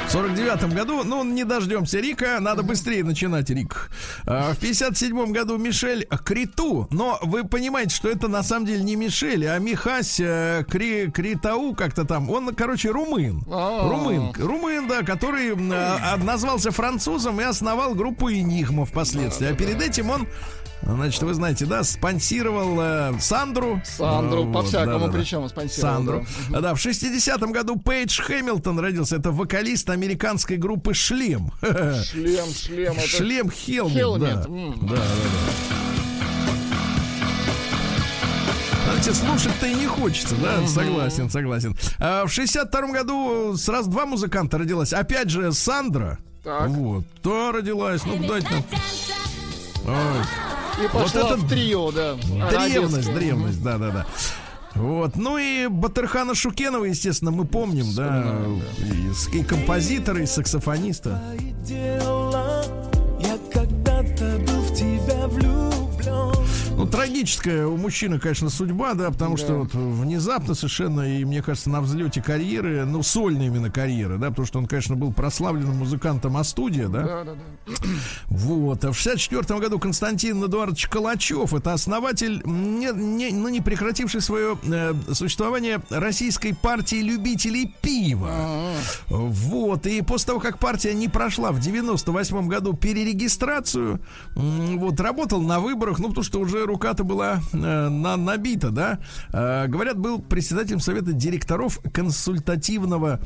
В 49 году, ну, не дождемся Рика, надо быстрее начинать, Рик. А, в 57 году Мишель Криту, но вы понимаете, что это на самом деле не Мишель, а Михась э, Кри, Критау как-то там. Он, короче, румын. А. Румын, румын, да, который м, а, назвался французом и основал группу Энигма впоследствии. А перед этим он Значит, вы знаете, да, спонсировал э, Сандру. Сандру, Э, по вот, всякому да-да-да. причем спонсировал. Сандру. да. Да, в 60-м году Пейдж Хэмилтон родился. Это вокалист американской группы Шлем. Шлем, шлем. это- Шлем Хелмет. Хелмет, Да. м. да, да, да. Знаете, слушать-то и не хочется, да? Согласен, согласен. А в 62-м году сразу два музыканта родилось. Опять же, Сандра. Так. Вот. То родилась. Ну, дайте нам. Ой. И пошла это в трио, да. Древность, древность, да, да, да. Вот, ну и Батырхана Шукенова, естественно, мы помним, да, и, и композитора, и саксофониста. Трагическая у мужчины, конечно, судьба, да, потому что вот внезапно совершенно, и мне кажется, на взлете карьеры, ну, сольной именно карьеры, да, потому что он, конечно, был прославленным музыкантом А-студия, да, Да, да, да. Вот. А в 64 году Константин Эдуардович Калачев это основатель, не, не, ну, не прекративший свое э, существование Российской партии любителей пива. Вот. И после того, как партия не прошла в 98 году перерегистрацию, вот, работал на выборах, ну, потому что уже рука-то была э, на, набита, да. Э, говорят, был председателем совета директоров консультативного,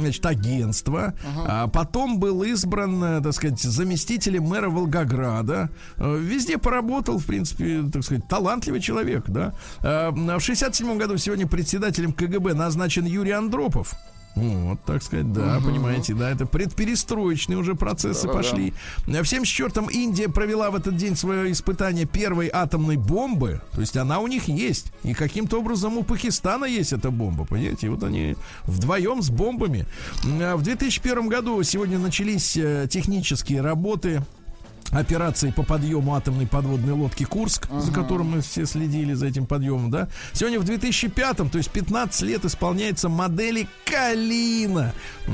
значит, агентства. А потом был избран, э, так сказать, заместителем мэра Волгограда. Э, Везде поработал, в принципе, так сказать, талантливый человек, да. Э, В 67 году сегодня председателем КГБ назначен Юрий Андропов. Вот, так сказать, да, понимаете, да, это предперестроечные уже процессы пошли. В 74-м Индия провела в этот день свое испытание первой атомной бомбы, то есть она у них есть, и каким-то образом у Пакистана есть эта бомба, понимаете, и вот они вдвоем с бомбами. А В 2001 году сегодня начались э, технические работы операции по подъему атомной подводной лодки Курск, за которым мы все следили за этим подъемом, да. Сегодня в 2005, то есть 15 лет исполняется модели Калина.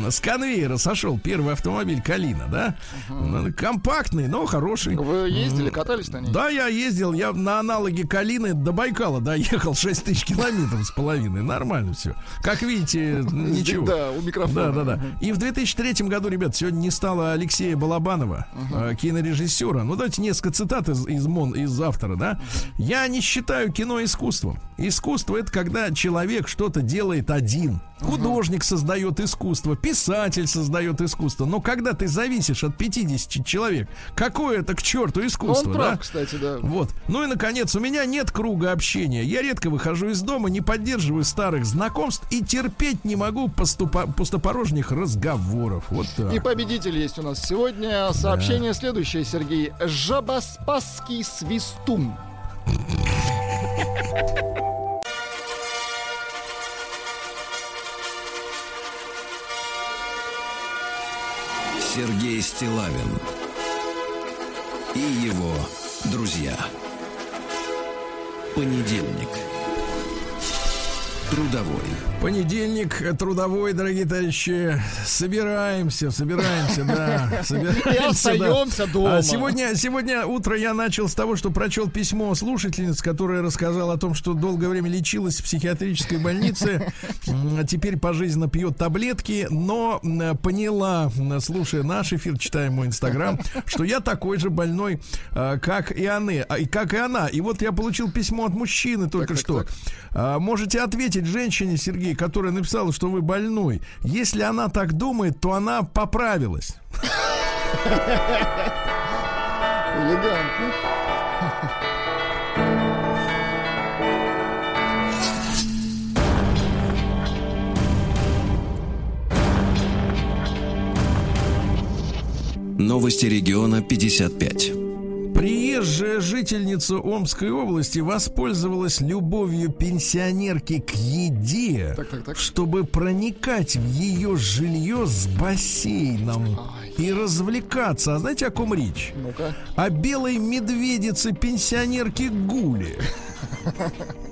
С конвейера сошел первый автомобиль Калина, да. Ну, Компактный, но хороший. Вы ездили, катались на ней? Да, я ездил, я на аналоге Калины до Байкала доехал 6 тысяч километров с половиной. Нормально все. Как видите, ничего. Да, у микрофона. Да, да, да. И в 2003 году, ребят, сегодня не стало Алексея Балабанова, э, кинорежиссера. Ну, давайте несколько цитат из, из, Мон, из автора, да. Я не считаю кино искусством. Искусство это когда человек что-то делает один. Художник создает искусство, писатель создает искусство. Но когда ты зависишь от 50 человек, какое это к черту искусство, он прав, да? кстати, да. Вот. Ну и, наконец, у меня нет круга общения. Я редко выхожу из дома, не поддерживаю старых знакомств и терпеть не могу поступа- пустопорожних разговоров. Вот так. И победитель есть у нас сегодня. Сообщение следующее, Сергей. Жабоспасский свистун. Сергей Стилавин и его друзья. Понедельник. Трудовой. Понедельник, трудовой, дорогие товарищи. Собираемся, собираемся, да. Собираемся, И да. остаемся дома. А сегодня, сегодня утро я начал с того, что прочел письмо слушательницы, которая рассказала о том, что долгое время лечилась в психиатрической больнице, а теперь пожизненно пьет таблетки, но поняла, слушая наш эфир, читая мой инстаграм, что я такой же больной, а, как и она, а, и как и она. И вот я получил письмо от мужчины только так, что. так. А, Можете ответить женщине, Сергей, которая написала, что вы больной. Если она так думает, то она поправилась. Элегантно. Новости региона 55. Приезжая жительница Омской области воспользовалась любовью пенсионерки к еде, Так, так, так. чтобы проникать в ее жилье с бассейном и развлекаться. А знаете, о ком речь? Ну-ка. О белой медведице пенсионерке Гуле.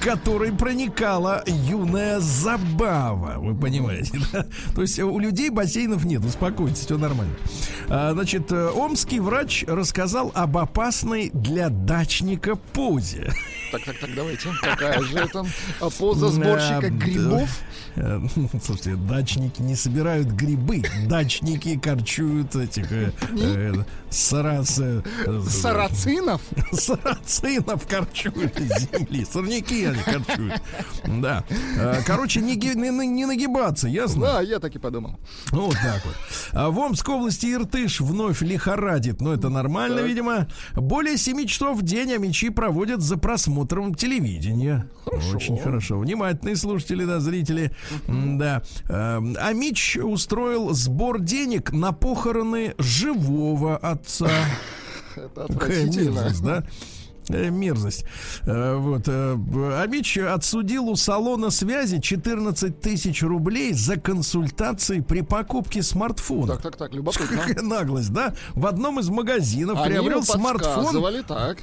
которой проникала юная забава. Вы понимаете, да? То есть у людей бассейнов нет, успокойтесь, все нормально. А, значит, э, омский врач рассказал об опасной для дачника позе. Так, так, так, давайте. Какая же это а, поза сборщика грибов? э, Слушайте, дачники не собирают грибы, дачники корчуют этих э, сарац, э, Сарацинов? сарацинов корчуют из земли, сорняки они корчуют. Да. Э, Короче, не, не- не нагибаться, ясно? Да, я так и подумал. Ну, Вот так вот. А в Омской области Иртыш вновь лихорадит. Но это нормально, Так. видимо. Более 7 часов в день амичи проводят за просмотром телевидения. Очень хорошо. Внимательные слушатели, да, зрители. М, Да. Эм, Амич устроил сбор денег на похороны живого отца. Это отвратительно. да? Э, Мерзость. Э, Вот. э, Амич отсудил у салона связи 14 тысяч рублей за консультации при покупке смартфона. Так, так, так, любопытно. Какая наглость, да? В одном из магазинов Они приобрел смартфон. так.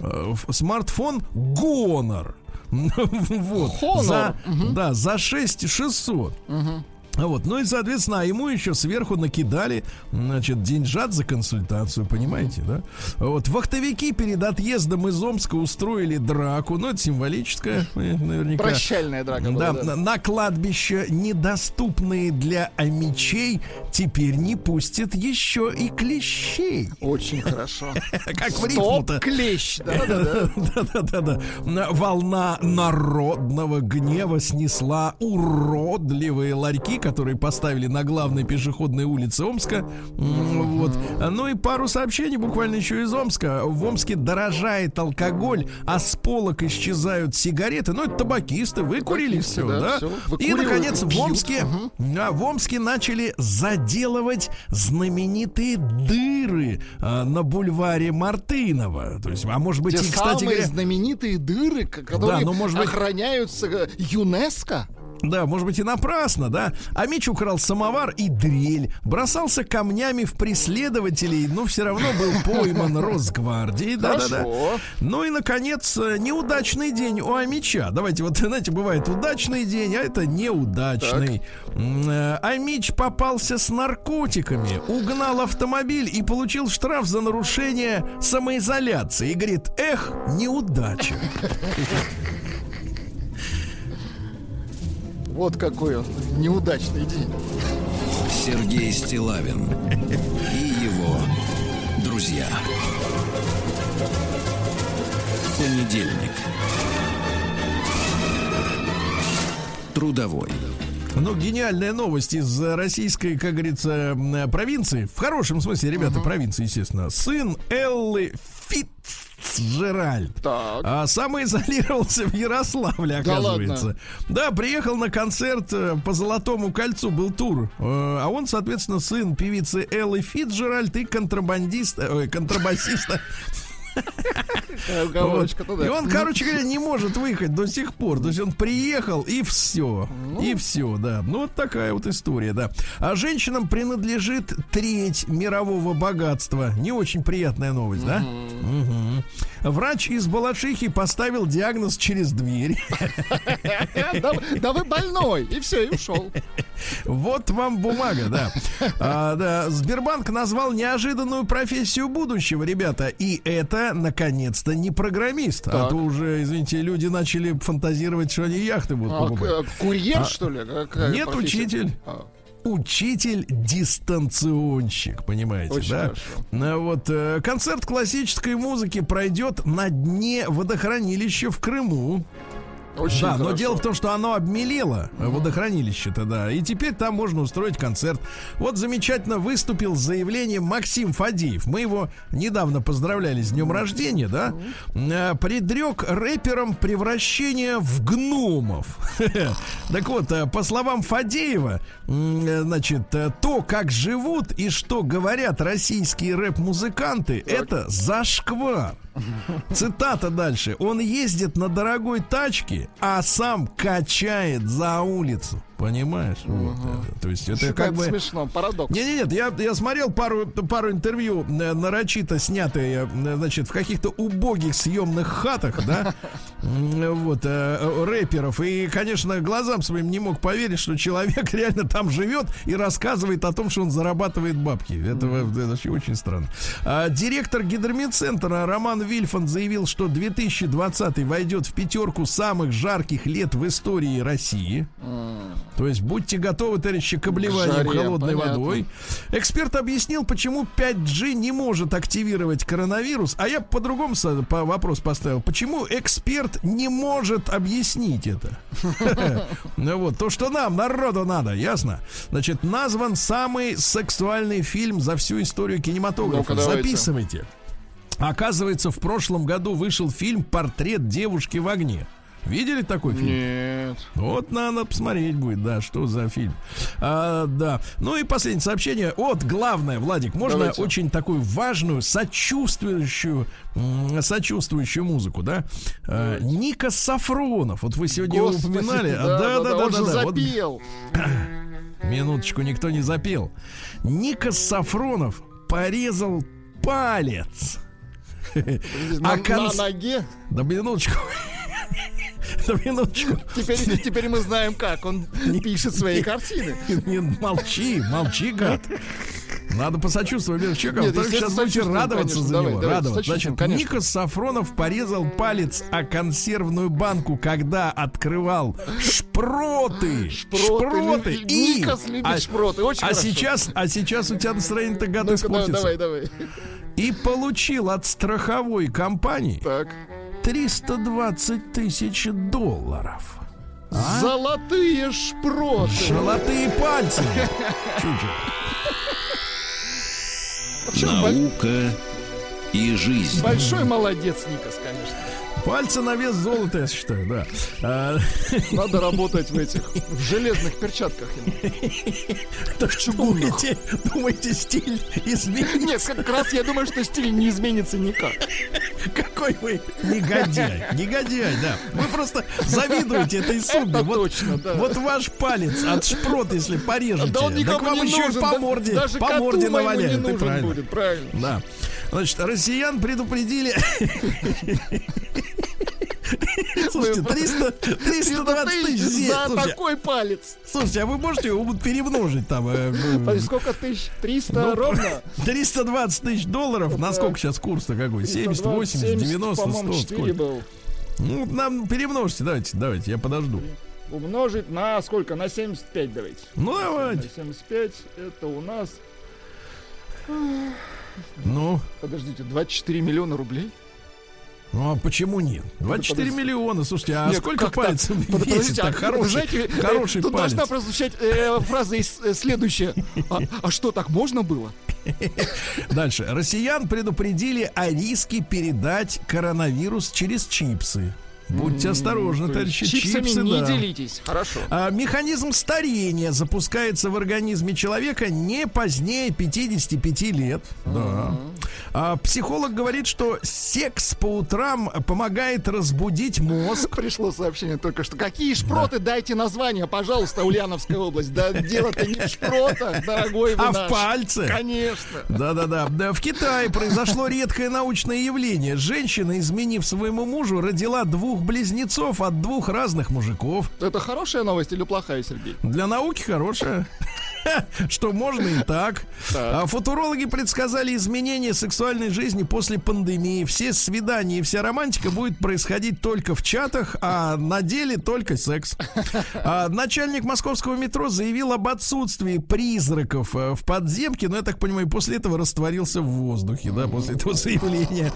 Смартфон Гонор. Вот. Honor. За, Да, за 6600. Вот, ну и, соответственно, а ему еще сверху накидали, значит, деньжат за консультацию, понимаете, да? Вот, вахтовики перед отъездом из Омска устроили драку, ну, это символическая, э, наверняка. Прощальная драка была, Да, да. на, кладбище, недоступные для амичей, теперь не пустят еще и клещей. Очень хорошо. Как в рифму-то. Клещ. Да-да-да. Волна народного гнева снесла уродливые ларьки, которые поставили на главной пешеходной улице Омска. Вот. Ну и пару сообщений буквально еще из Омска. В Омске дорожает алкоголь, а с полок исчезают сигареты. Ну, это табакисты, выкурили все, да, да? всё. И, Выкуривают, наконец, в пьют. Омске, а, в Омске начали заделывать знаменитые дыры а, на бульваре Мартынова. То есть, а может быть, Те и, кстати самые говоря, знаменитые дыры, которые но, может быть- охраняются э, ЮНЕСКО. Да, может быть и напрасно, да. А Мич украл самовар и дрель, бросался камнями в преследователей, но все равно был пойман Росгвардией. Да, да, да. Хорошо. Ну и, наконец, э, неудачный день у Амича. Давайте, вот, знаете, бывает удачный день, а это неудачный. М, э, Амич попался с наркотиками, угнал автомобиль и получил штраф за нарушение самоизоляции. И говорит, эх, неудача. Вот какой он неудачный день. Сергей Стилавин и его друзья. Понедельник. Трудовой. Ну, гениальная новость из российской, как говорится, провинции. В хорошем смысле, ребята, провинции, естественно. Сын Эллы Фитцжеральд. Так. А самоизолировался в Ярославле, Да оказывается. Да, приехал на концерт э, по Золотому кольцу, был тур. Э, А он, соответственно, сын певицы Эллы Фитцжеральд и контрабандиста, ой, контрабасиста Да. И он, короче говоря, не может выехать до сих пор. То есть он приехал и все. Ну. И все, да. Ну, вот такая вот история, да. А женщинам принадлежит треть мирового богатства. Не очень приятная новость, да? Врач из Балашихи поставил диагноз через дверь. Да, вы больной. И все, и ушел. Вот вам бумага, да. А, да. Сбербанк назвал неожиданную профессию будущего, ребята. И это, наконец-то, не программист. А то уже, извините, люди начали фантазировать, что они яхты будут А, покупать. курьер, А, что ли? Какая нет, профессия? учитель. А, Учитель-дистанционщик, понимаете, Очень да? хорошо. А Вот э, концерт классической музыки пройдет на дне водохранилища в Крыму. Очень да, но хорошо. дело в том, что оно обмелело, э, водохранилище-то, да. И теперь там можно устроить концерт. Вот замечательно выступил с заявлением Максим Фадеев. Мы его недавно поздравляли с днем рождения, да. Э, Предрек рэперам превращение в гномов. Так вот, э, по словам Фадеева, э, значит, то, как живут и что говорят российские рэп-музыканты, это зашквар. Цитата дальше. Он ездит на дорогой тачке, а сам качает за улицу. Понимаешь? Вот это. То есть это Что-то как это бы... смешно, парадокс. Не, не, нет, я, я смотрел пару, пару интервью э, нарочито снятые, э, значит, в каких-то убогих съемных хатах, да. вот, э, рэперов. И, конечно, глазам своим не мог поверить, что человек реально там живет и рассказывает о том, что он зарабатывает бабки. Это, это вообще очень странно. А, директор гидромедцентра Роман Вильфанд заявил, что 2020 войдет в пятерку самых жарких лет в истории России. То есть будьте готовы, товарищи, к обливанию Жаре, холодной понятно. водой. Эксперт объяснил, почему 5G не может активировать коронавирус. А я по-другому по вопрос поставил. Почему эксперт не может объяснить это? Ну вот, то, что нам, народу надо, ясно? Значит, назван самый сексуальный фильм за всю историю кинематографа. Записывайте. Оказывается, в прошлом году вышел фильм «Портрет девушки в огне». Видели такой фильм? Нет. Вот надо посмотреть будет, да, что за фильм. А, да. Ну и последнее сообщение. Вот главное, Владик, можно Давайте. очень такую важную, сочувствующую, сочувствующую музыку, да? А, Ника Сафронов. Вот вы сегодня его Господи, упоминали. А, да, да, да, он же да. Вот запел. минуточку, никто не запел. Ника Сафронов порезал палец. На, А конс- на ноге. Да минуточку. Да минуточку. Теперь, теперь мы знаем, как он пишет свои картины. Не, молчи, молчи, гад. Надо посочувствовать Лер Человеку, Нет, сейчас будете радоваться конечно. за Давай, него. давай, радоваться. Значит, конечно. Никос Сафронов порезал палец о консервную банку, когда открывал шпроты. Шпроты. Лю- И... Никос любит а, шпроты, очень а хорошо. сейчас, а сейчас у тебя настроение-то гад Ну-ка, да- испортится. давай, давай. И получил от страховой компании Так. 320 тысяч долларов. А? Золотые шпроты. Золотые пальцы. Наука и жизнь. Большой молодец, Никас, конечно. Пальцы на вес золота, я считаю, да. А, Надо работать в этих, в железных перчатках так думаете, думаете, стиль изменится? Нет, как раз я думаю, что стиль не изменится никак. Какой вы негодяй, негодяй, да. Вы просто завидуете этой судьбе. Это Вот, точно, да. вот ваш палец от шпрот, если порежете, Да он так вам еще нужен. и по морде, даже по морде наваляют. нужен правильно. будет, правильно. Да. Значит, россиян предупредили. Слушайте, 300, 320 тысяч. за слушайте, такой палец. Слушайте, а вы можете его перемножить там? э, э, сколько тысяч? 300 Ну, ровно? 320 тысяч долларов. На сколько сейчас курс-то какой? 70, 80, 90, 100? по-моему, 4 Сколько? был. Ну, нам перемножьте, давайте, давайте, я подожду. Умножить на сколько? На 75 давайте. Ну, На давайте. 75 это у нас... Ну, Подождите, 24 миллиона рублей? Ну а почему нет? 24 подожди. миллиона, слушайте, а Нет, сколько так? пальцев Под- весит? Так а, хороший, знаете, э, хороший Тут палец. должна прозвучать э, фраза из- э, следующая. А, а что, так можно было? Дальше. Россиян предупредили о риске передать коронавирус через чипсы. Будьте осторожны, То есть товарищи. Чипсами чипсы, не да. делитесь. Хорошо. А, механизм старения запускается в организме человека не позднее 55 лет. Да. А, психолог говорит, что секс по утрам помогает разбудить мозг. Пришло сообщение только что. Какие шпроты? Дайте название, пожалуйста, Ульяновская область. Да дело-то не в шпротах, дорогой вы А в наш. пальце? Конечно. Да-да-да. Да, В Китае произошло редкое научное явление. Женщина, изменив своему мужу, родила двух близнецов от двух разных мужиков. Это хорошая новость или плохая, Сергей? Для науки хорошая. Что можно и так. Так. А футурологи предсказали изменение сексуальной жизни после пандемии. Все свидания и вся романтика будет происходить только в чатах, а на деле только секс. А начальник московского метро заявил об отсутствии призраков э, в подземке, но я так понимаю, после этого растворился в воздухе, да, после этого заявления.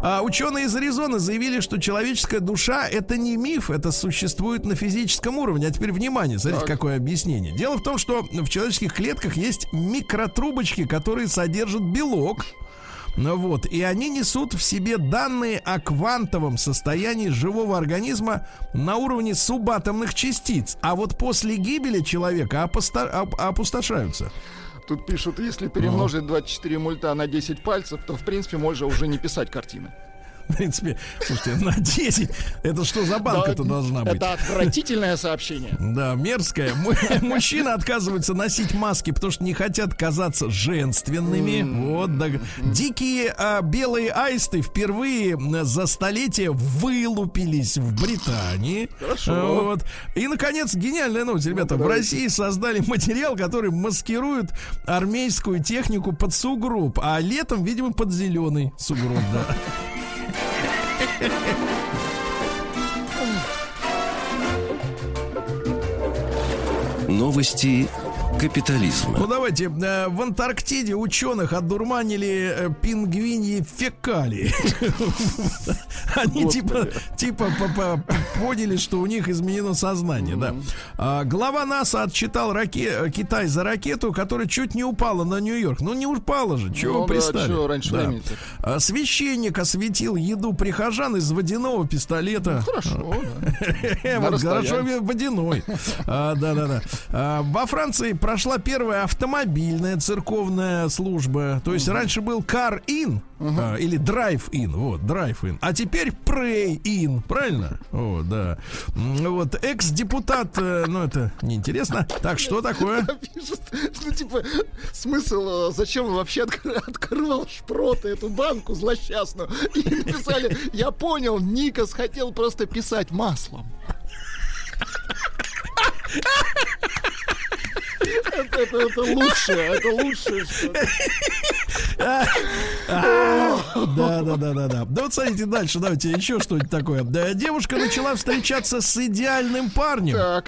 А ученые из Аризоны заявили, что человеческая душа это не миф, это существует на физическом уровне. А теперь внимание, смотрите, какое объяснение. Дело в том, что в человеческих клетках есть микротрубочки, которые содержат белок. Ну вот, и они несут в себе данные о квантовом состоянии живого организма на уровне субатомных частиц. А вот после гибели человека опоста- оп- опустошаются. Тут пишут, если перемножить 24 мульта на 10 пальцев, то, в принципе, можно уже не писать картины. В принципе, слушайте, на 10. Это что за банка-то должна быть? Это отвратительное сообщение. Да, мерзкое. Му- Мужчины отказываются носить маски, потому что не хотят казаться женственными. Вот, да. Дикие а, белые аисты впервые за столетие вылупились в Британии. Хорошо. Вот. И, наконец, гениальная новость, ребята. В России создали материал, который маскирует армейскую технику под сугроб, а летом, видимо, под зеленый сугроб, да. Новости капитализма. Ну давайте, э, в Антарктиде ученых одурманили э, пингвиньи фекалии. Они типа, типа по- по- поняли, что у них изменено сознание, да. А, Глава НАСА отчитал раке- э, Китай за ракету, которая чуть не упала на Нью-Йорк. Ну не упала же, чего Ну вы пристали? А, Священник осветил еду прихожан из водяного пистолета. Хорошо, да. Вот хорошо водяной. Да-да-да. А, Во Франции прошла первая автомобильная церковная служба. То есть раньше был car-in а, или drive-in. Вот, drive-in. А теперь pray-in. Правильно? О, да. Вот, экс-депутат, э, ну это неинтересно. Так, что такое? Ну, типа, смысл, э, зачем он вообще откры- открывал шпроты, эту банку злосчастную. И написали, я понял, Никас хотел просто писать маслом. Это, это, это лучшее, это лучшее. Да, да, да, да, да. Да вот смотрите дальше, давайте еще что-нибудь такое. Девушка начала встречаться с идеальным парнем. Так,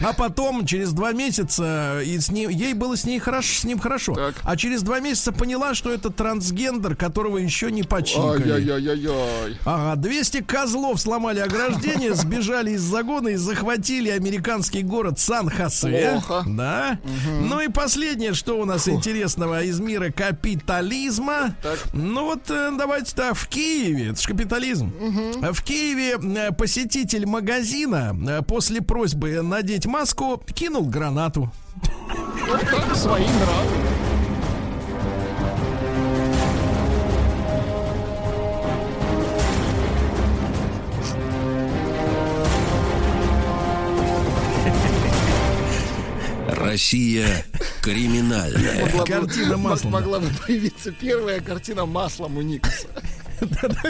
А потом, через два месяца, и с ним, ей было с, ней хорошо, с ним хорошо. Так. А через два месяца поняла, что это трансгендер, которого еще не ай-яй-яй-яй. Ага, 200 козлов сломали ограждение, сбежали из загона и захватили американский город Сан-Хосе. Плохо. Да. Ну и последнее, что у нас интересного из мира капитализма. Так. Ну вот э, давайте так, в Киеве, это же капитализм. В Киеве э, посетитель магазина э, после просьбы надеть маску кинул гранату. Вот так, свои нравы. Россия криминальная. Могла Картина маслом, Могла бы появиться первая картина маслом у Никаса.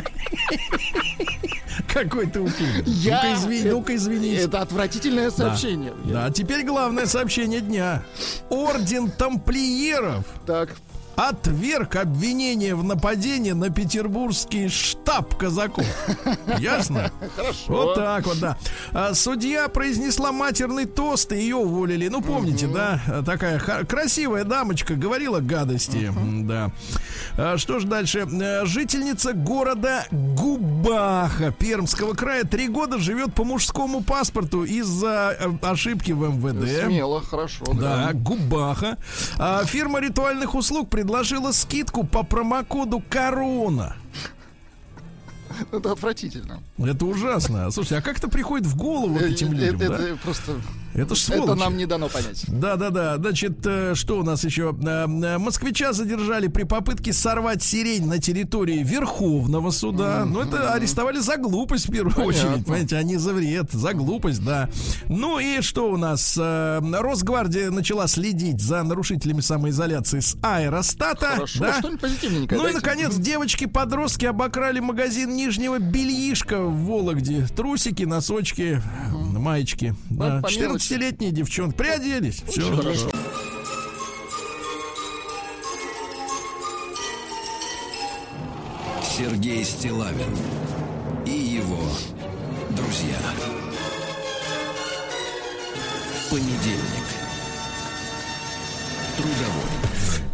Какой ты упрямый. Я- Ну-ка, извини, извинись. Это отвратительное сообщение. Да, а теперь главное сообщение дня. Орден тамплиеров Так, отверг обвинение в нападении на петербургский штаб казаков. Ясно? хорошо. Вот так вот, да. А, Судья произнесла матерный тост, и ее уволили. Ну, помните, да? Такая красивая дамочка говорила гадости. М, Да. А, Что ж дальше? Э, Жительница города Губаха Пермского края три года живет по мужскому паспорту из-за э, ошибки в МВД. Смело, хорошо. Да, Да. Губаха. А, фирма ритуальных услуг предложила скидку по промокоду Корона. Это отвратительно. Это ужасно. Слушайте, а как это приходит в голову вот этим Э, людям? это, да? это просто... Это ж Это сволочи. нам не дано понять. Да, да, да. Значит, э, что у нас еще? Э, э, Москвича задержали при попытке сорвать сирень на территории Верховного суда. Ну, это арестовали за глупость в первую Понятно. очередь. Понимаете, а не за вред, за глупость, да. Ну и что у нас? Росгвардия начала следить за нарушителями самоизоляции с аэростата. Хорошо. да? Что-нибудь позитивненькое Ну и, дайте. наконец, девочки-подростки обокрали магазин нижнего бельишка в Вологде. Трусики, носочки, маечки. Да. по мелочи. 14-летние девчонки приоделись. Все. Хорошо. Сергей Стилавин и его друзья. Понедельник.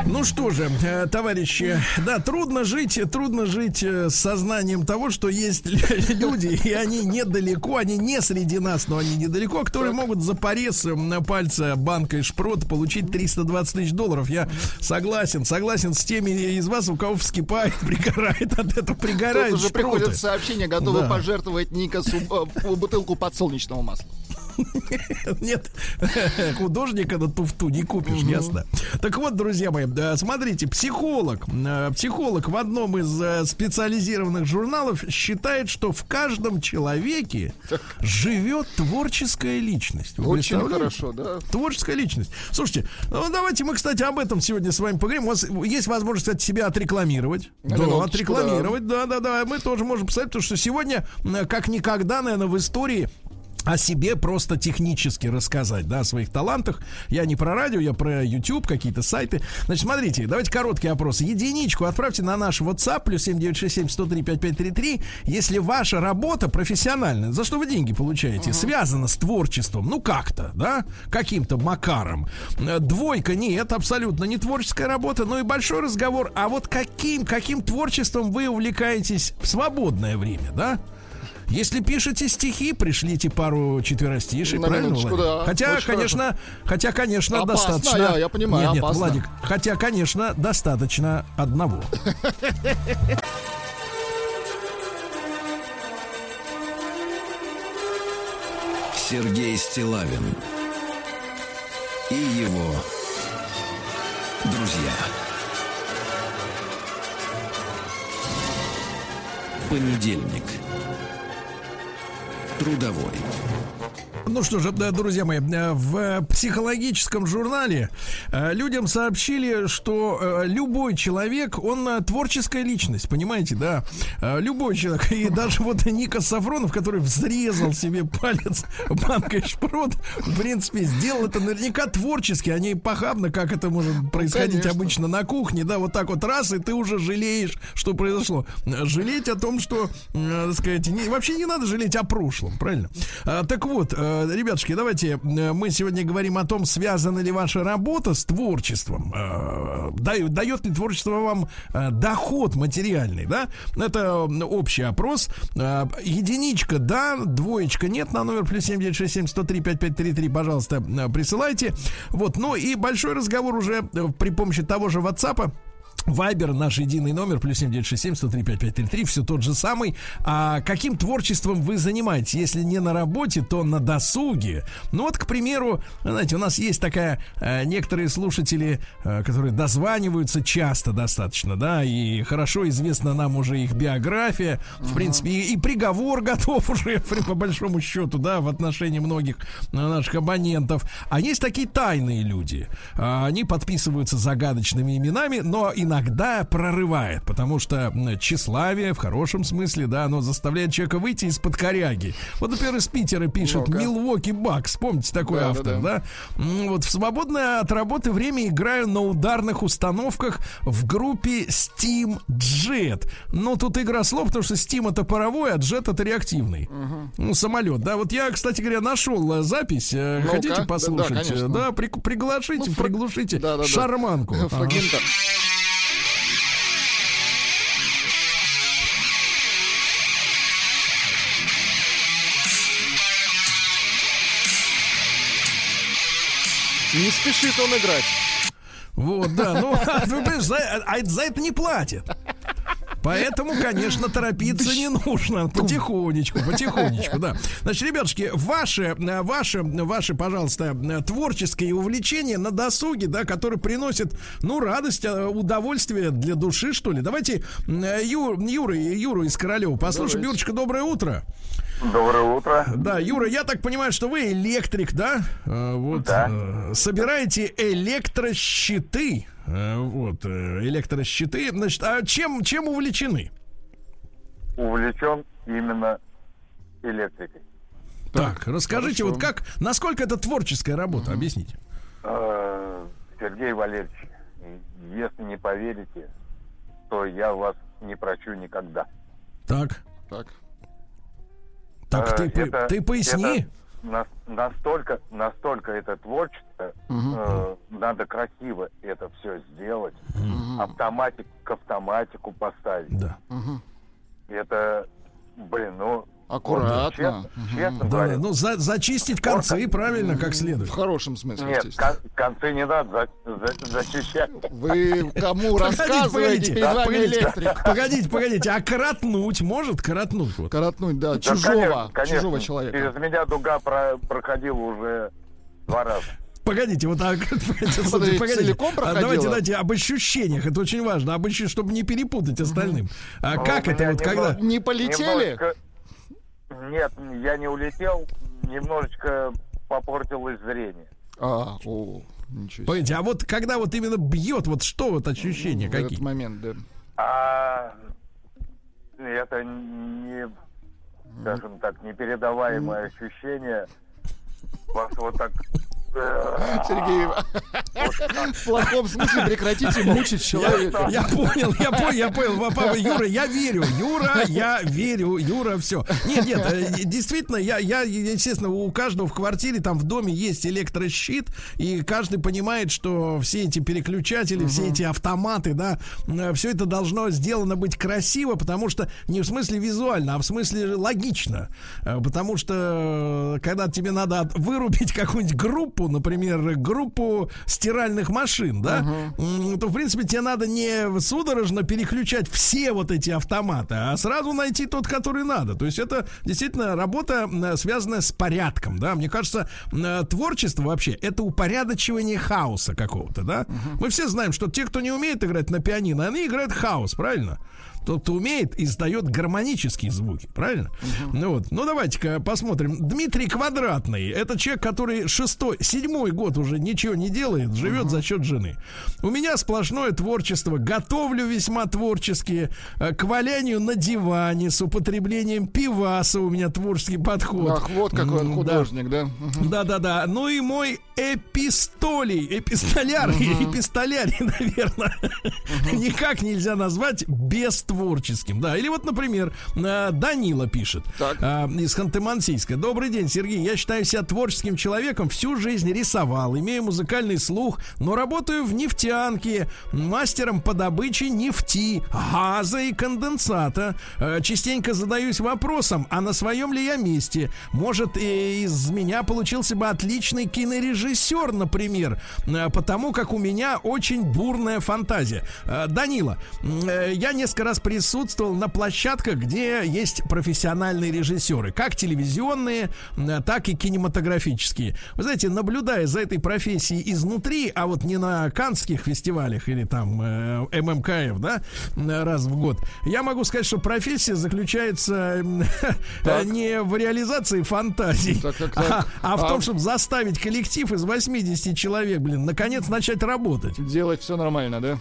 Ну что же, э, товарищи, да, трудно жить, трудно жить э, с сознанием того, что есть люди, и они недалеко, они не среди нас, но они недалеко, которые могут за порез э, на пальце банка и шпрот получить 320 тысяч долларов. Я согласен, согласен с теми из вас, у кого вскипает, пригорает от этого, пригорает Тут уже шпроты. приходят сообщения, готовы Да. пожертвовать Никасу э, бутылку подсолнечного масла. Нет, художника на туфту не купишь, ясно. Так вот, друзья мои, смотрите, психолог, э, психолог в одном из э, специализированных журналов считает, что в каждом человеке живет творческая личность. Очень хорошо, да. Творческая личность. Слушайте, ну давайте мы, кстати, об этом сегодня с вами поговорим. У вас есть возможность, кстати, себя отрекламировать. Да, минуточку, отрекламировать. Да, да, да. Мы тоже можем представить, потому что сегодня, как никогда, наверное, в истории о себе просто технически рассказать, да, о своих талантах. Я не про радио, я про YouTube, какие-то сайты. Значит, смотрите, давайте короткий опрос. Единичку отправьте на наш WhatsApp, плюс 7967 103 5533, если ваша работа профессиональная, за что вы деньги получаете, связана с творчеством, ну как-то, да, каким-то макаром. Э, Двойка, нет, абсолютно не творческая работа, но и большой разговор, а вот каким, каким творчеством вы увлекаетесь в свободное время, да? Если пишете стихи, пришлите пару четверостишей, На правильно, минуточку, Владик? да. Хотя, Очень конечно, хотя, конечно, Опасно, достаточно. я- я понимаю, нет, нет, опасно. Владик, хотя, конечно, достаточно одного. Сергей Стилавин и его друзья. Понедельник. Трудовой. Ну что же, друзья мои, э, в психологическом журнале э, людям сообщили, что э, любой человек, он творческая личность, понимаете, да? Любой человек, и даже вот Ника Сафронов, который взрезал себе палец банкой шпрот, в принципе, сделал это наверняка творчески, а не похабно, как это может происходить конечно. обычно на кухне, да, вот так вот раз, и ты уже жалеешь, что произошло. Жалеть о том, что, так сказать, не- вообще не надо жалеть о прошлом, правильно? А, так вот, э, ребятушки, давайте э, мы сегодня говорим о том, связана ли ваша работа с творчеством. Э, дает, ли творчество вам доход материальный, да? Это общий опрос. Единичка, да, двоечка нет на номер плюс 7967 103 5533, пожалуйста, присылайте. Вот, ну и большой разговор уже при помощи того же WhatsApp. Вайбер, наш единый номер, плюс 7967 103 5533, все тот же самый. А каким творчеством вы занимаетесь? Если не на работе, то на досуге. Ну вот, к примеру, знаете, у нас есть такая, э, некоторые слушатели, э, которые дозваниваются часто достаточно, да, и хорошо известна нам уже их биография, в принципе, и, и приговор готов уже, по большому счету, да, в отношении многих э, наших абонентов. А есть такие тайные люди. А, Они подписываются загадочными именами, но иногда прорывает, потому что тщеславие, в хорошем смысле, да, оно заставляет человека выйти из-под коряги. Вот, например, из Питера пишет Ну-ка. Милуоки Бакс, помните такой Да, автор, да, да? М, Вот в свободное от работы время играю на ударных установках в группе Steam Jet. Ну, тут игра слов, потому что Steam это паровой, а Jet это реактивный. Ну, самолет, да. Вот я, кстати говоря, нашел э, запись. Э, Ну-ка. Хотите Да, да, послушать? конечно. Да, при- приглашите, Ну, фра- приглушите Да, да, да. шарманку. Ага. Не спешит он играть. Вот, да. Ну, а вы понимаете, за, а за это не платят. Поэтому, конечно, торопиться не нужно. Потихонечку, потихонечку, да. Значит, ребятушки, ваше, ваше, ваше, пожалуйста, творческое увлечение на досуге, да, которое приносит, ну, радость, э, удовольствие для души, что ли. Давайте э, Ю, Юру, Юру из Королева послушаем. Давайте. Юрочка, доброе утро. Доброе утро. Да, Юра, я так понимаю, что вы электрик, да? Э, Вот. Да. Собираете электрощиты. Э, Вот, э, электрощиты. Значит, а чем, чем увлечены? Увлечен именно электрикой. Так, расскажите, хорошо. вот как, насколько это творческая работа, объясните. Э, Сергей Валерьевич, если не поверите, то я вас не прощу никогда. Так, Так. так ты, это- ты поясни. это на- настолько, настолько это творчество, э, надо красиво это все сделать, автоматик к автоматику поставить. Да. Это, блин, ну, Аккуратно. Честно, Да, ну за- зачистить концы правильно, как следует. В хорошем смысле, Нет, кон- концы не надо за- за- защищать. Вы кому рассказываете погодите, перед вами погодите, электрик? погодите, погодите, а коротнуть может коротнуть? Вот. Коротнуть, да, Да, чужого, конечно, конечно. чужого человека. Через меня дуга про- проходила уже два раза. Погодите, вот так, погодите, погодите. целиком А проходила? Давайте, давайте об ощущениях, это очень важно, об ощущениях, чтобы не перепутать остальным. А Ну, как это меня вот когда? Не полетели? Немножечко- Нет, я не улетел, немножечко попортилось зрение. А, о, ничего себе. Погодите, а вот когда вот именно бьет, вот что вот ощущения В этот какие? момент, да. А это не, скажем так, непередаваемое ощущение. Вас вот так... э, Сергей, в плохом смысле прекратите мучить человека. Я понял, я понял, я понял, папа, Юра, я верю, Юра, я верю, Юра, все. Нет, нет, э, действительно, я, я, естественно, у каждого в квартире, там в доме есть электрощит, и каждый понимает, что все эти переключатели, все эти автоматы, да, все это должно сделано быть красиво, потому что не в смысле визуально, а в смысле логично. Э, Потому что э, когда тебе надо вырубить какую-нибудь группу, например, группу стиральных машин, да, м, то, в принципе, тебе надо не судорожно переключать все вот эти автоматы, а сразу найти тот, который надо. То есть это действительно работа, связанная с порядком, да. Мне кажется, м, творчество вообще это упорядочивание хаоса какого-то, да. Мы все знаем, что те, кто не умеет играть на пианино, они играют хаос, правильно? Тот, кто умеет, издает гармонические звуки, правильно? Ну вот, ну давайте-ка посмотрим. Дмитрий Квадратный, это человек, который шестой, седьмой год уже ничего не делает, живет за счет жены. У меня сплошное творчество, готовлю весьма творчески, э, к валянию на диване с употреблением пиваса у меня творческий подход. Ах, вот какой он М, да. художник, да? Мгм. Да-да-да. Ну и мой эпистолей, эпистоляр, эпистолярий, наверное, никак нельзя назвать бестворческим. Да, или вот, например, э, Данила пишет Так. а, из Ханты-Мансийска. Добрый день, Сергей. Я считаю себя творческим человеком. Всю жизнь рисовал, имею музыкальный слух, но работаю в нефтянке, мастером по добыче нефти, газа и конденсата. Э, Частенько задаюсь вопросом, а на своем ли я месте? Может, из меня получился бы отличный кинорежиссер, например, э, потому как у меня очень бурная фантазия. Э, Данила, э, я несколько раз присутствовал на площадках, где есть профессиональные режиссеры, как телевизионные, так и кинематографические. Вы знаете, наблюдая за этой профессией изнутри, а вот не на канских фестивалях или там э, ММКФ, да, раз в год, я могу сказать, что профессия заключается м, не в реализации фантазий, Так, так, а, так. а в А- том, чтобы заставить коллектив из 80 человек, блин, наконец начать работать. Делать все нормально, да?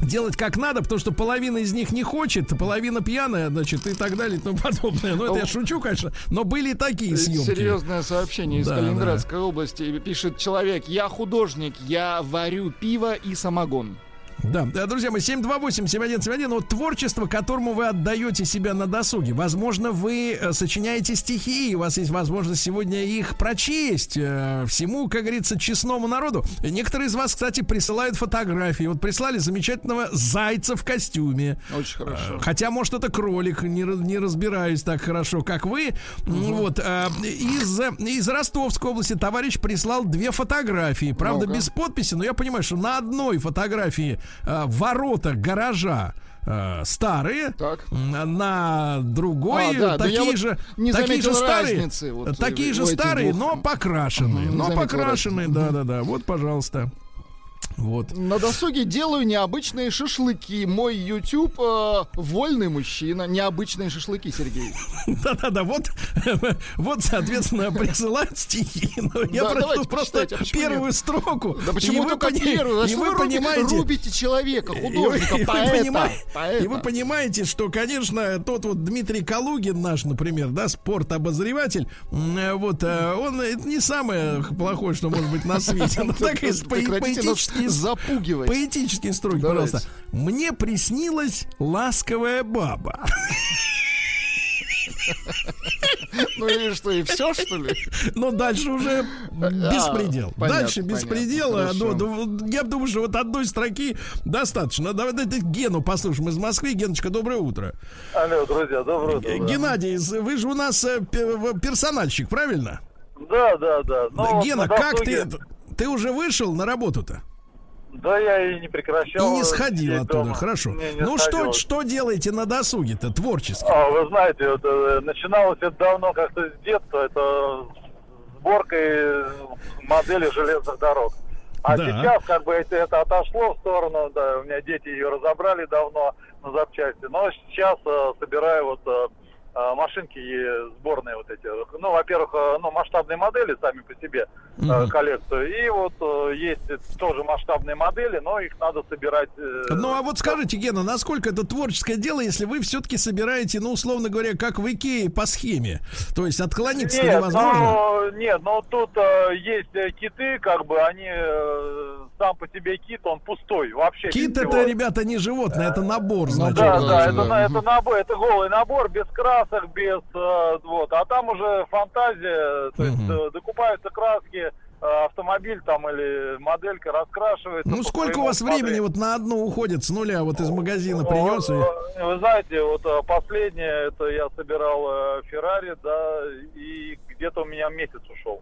Делать как надо, потому что половина из них не хочет, половина пьяная, значит, и так далее и тому подобное. Ну, это я шучу, конечно, но были и такие съемки. Серьезное сообщение из Да, Калининградской области. Пишет человек, я художник, я варю пиво и самогон. Да, да, друзья мои, 728-7171, вот творчество, которому вы отдаете себя на досуге. Возможно, вы э, сочиняете стихи, и у вас есть возможность сегодня их прочесть э, всему, как говорится, честному народу. Некоторые из вас, кстати, присылают фотографии. Вот прислали замечательного зайца в костюме. Очень хорошо. Хотя, может, это кролик, не, не разбираюсь так хорошо, как вы. Вот. а, из, из Ростовской области товарищ прислал две фотографии. Правда, Ну-ка. без подписи, но я понимаю, что на одной фотографии а, ворота гаража а, старые, Так. на другой А, да, да такие вот же, не такие же старые, разницы вот такие же старые, двух. но покрашенные, но покрашенные, разницы. да, да, да. Вот, пожалуйста. Вот. На досуге делаю необычные шашлыки. Мой YouTube э, вольный мужчина. Необычные шашлыки, Сергей. Да-да-да, вот, вот, соответственно, присылают стихи. Но я Да, прочту просто а первую строку. Да почему только первую? А И что вы понимаете... рубите человека, художника, и вы поэта, понимаете- поэта. И вы понимаете, что, конечно, тот вот Дмитрий Калугин наш, например, да, спорт-обозреватель, э, вот, э, он это не самое плохое, что может быть на свете. Ну, так и поэтические запугивать. Поэтические Давайте. пожалуйста. Мне приснилась ласковая баба. Ну и что, и все, что ли? Но дальше уже беспредел. понятно, Дальше беспредел. понятно, Ну, хорошо. ну, я думаю, что вот одной строки достаточно. Давай давай Гену послушаем из Москвы. Геночка, доброе утро. Алло, друзья, доброе утро. да. Геннадий, вы же у нас э, персональщик, правильно? Да, да, да. Вот Гена, на как ты... Ты уже вышел на работу-то? Да, я и не прекращал. И не сходил оттуда, дома. хорошо. Не, не ну что, сходил. что делаете на досуге-то творчески? А, вы знаете, вот, э, начиналось это давно как-то с детства, это с сборкой модели железных дорог. А Да. сейчас как бы это, это отошло в сторону, да, у меня дети ее разобрали давно на запчасти, но сейчас э, собираю вот э, машинки э, сборные вот эти. Ну, во-первых, э, ну, масштабные модели сами по себе Мгм. коллекцию. И вот есть тоже масштабные модели, но их надо собирать. Ну а вот скажите, Гена, насколько это творческое дело, если вы все-таки собираете, ну, условно говоря, как в Икее по схеме? То есть отклониться Нет, невозможно? ну, нет, но тут э, есть киты, как бы они э, сам по себе кит, он пустой вообще. Кит это, ребята, не животное, это набор, значит. Да, да, да, это, это набор, это голый набор, без красок, без э, вот, а там уже фантазия, то есть э, докупаются краски, э, автомобиль там или моделька раскрашивается. Ну сколько у вас времени усмотрению. вот на одну уходит с нуля, вот из магазина принес и... Вот, э, Вы знаете, вот последнее, это я собирал Феррари, да, и где-то у меня месяц ушел.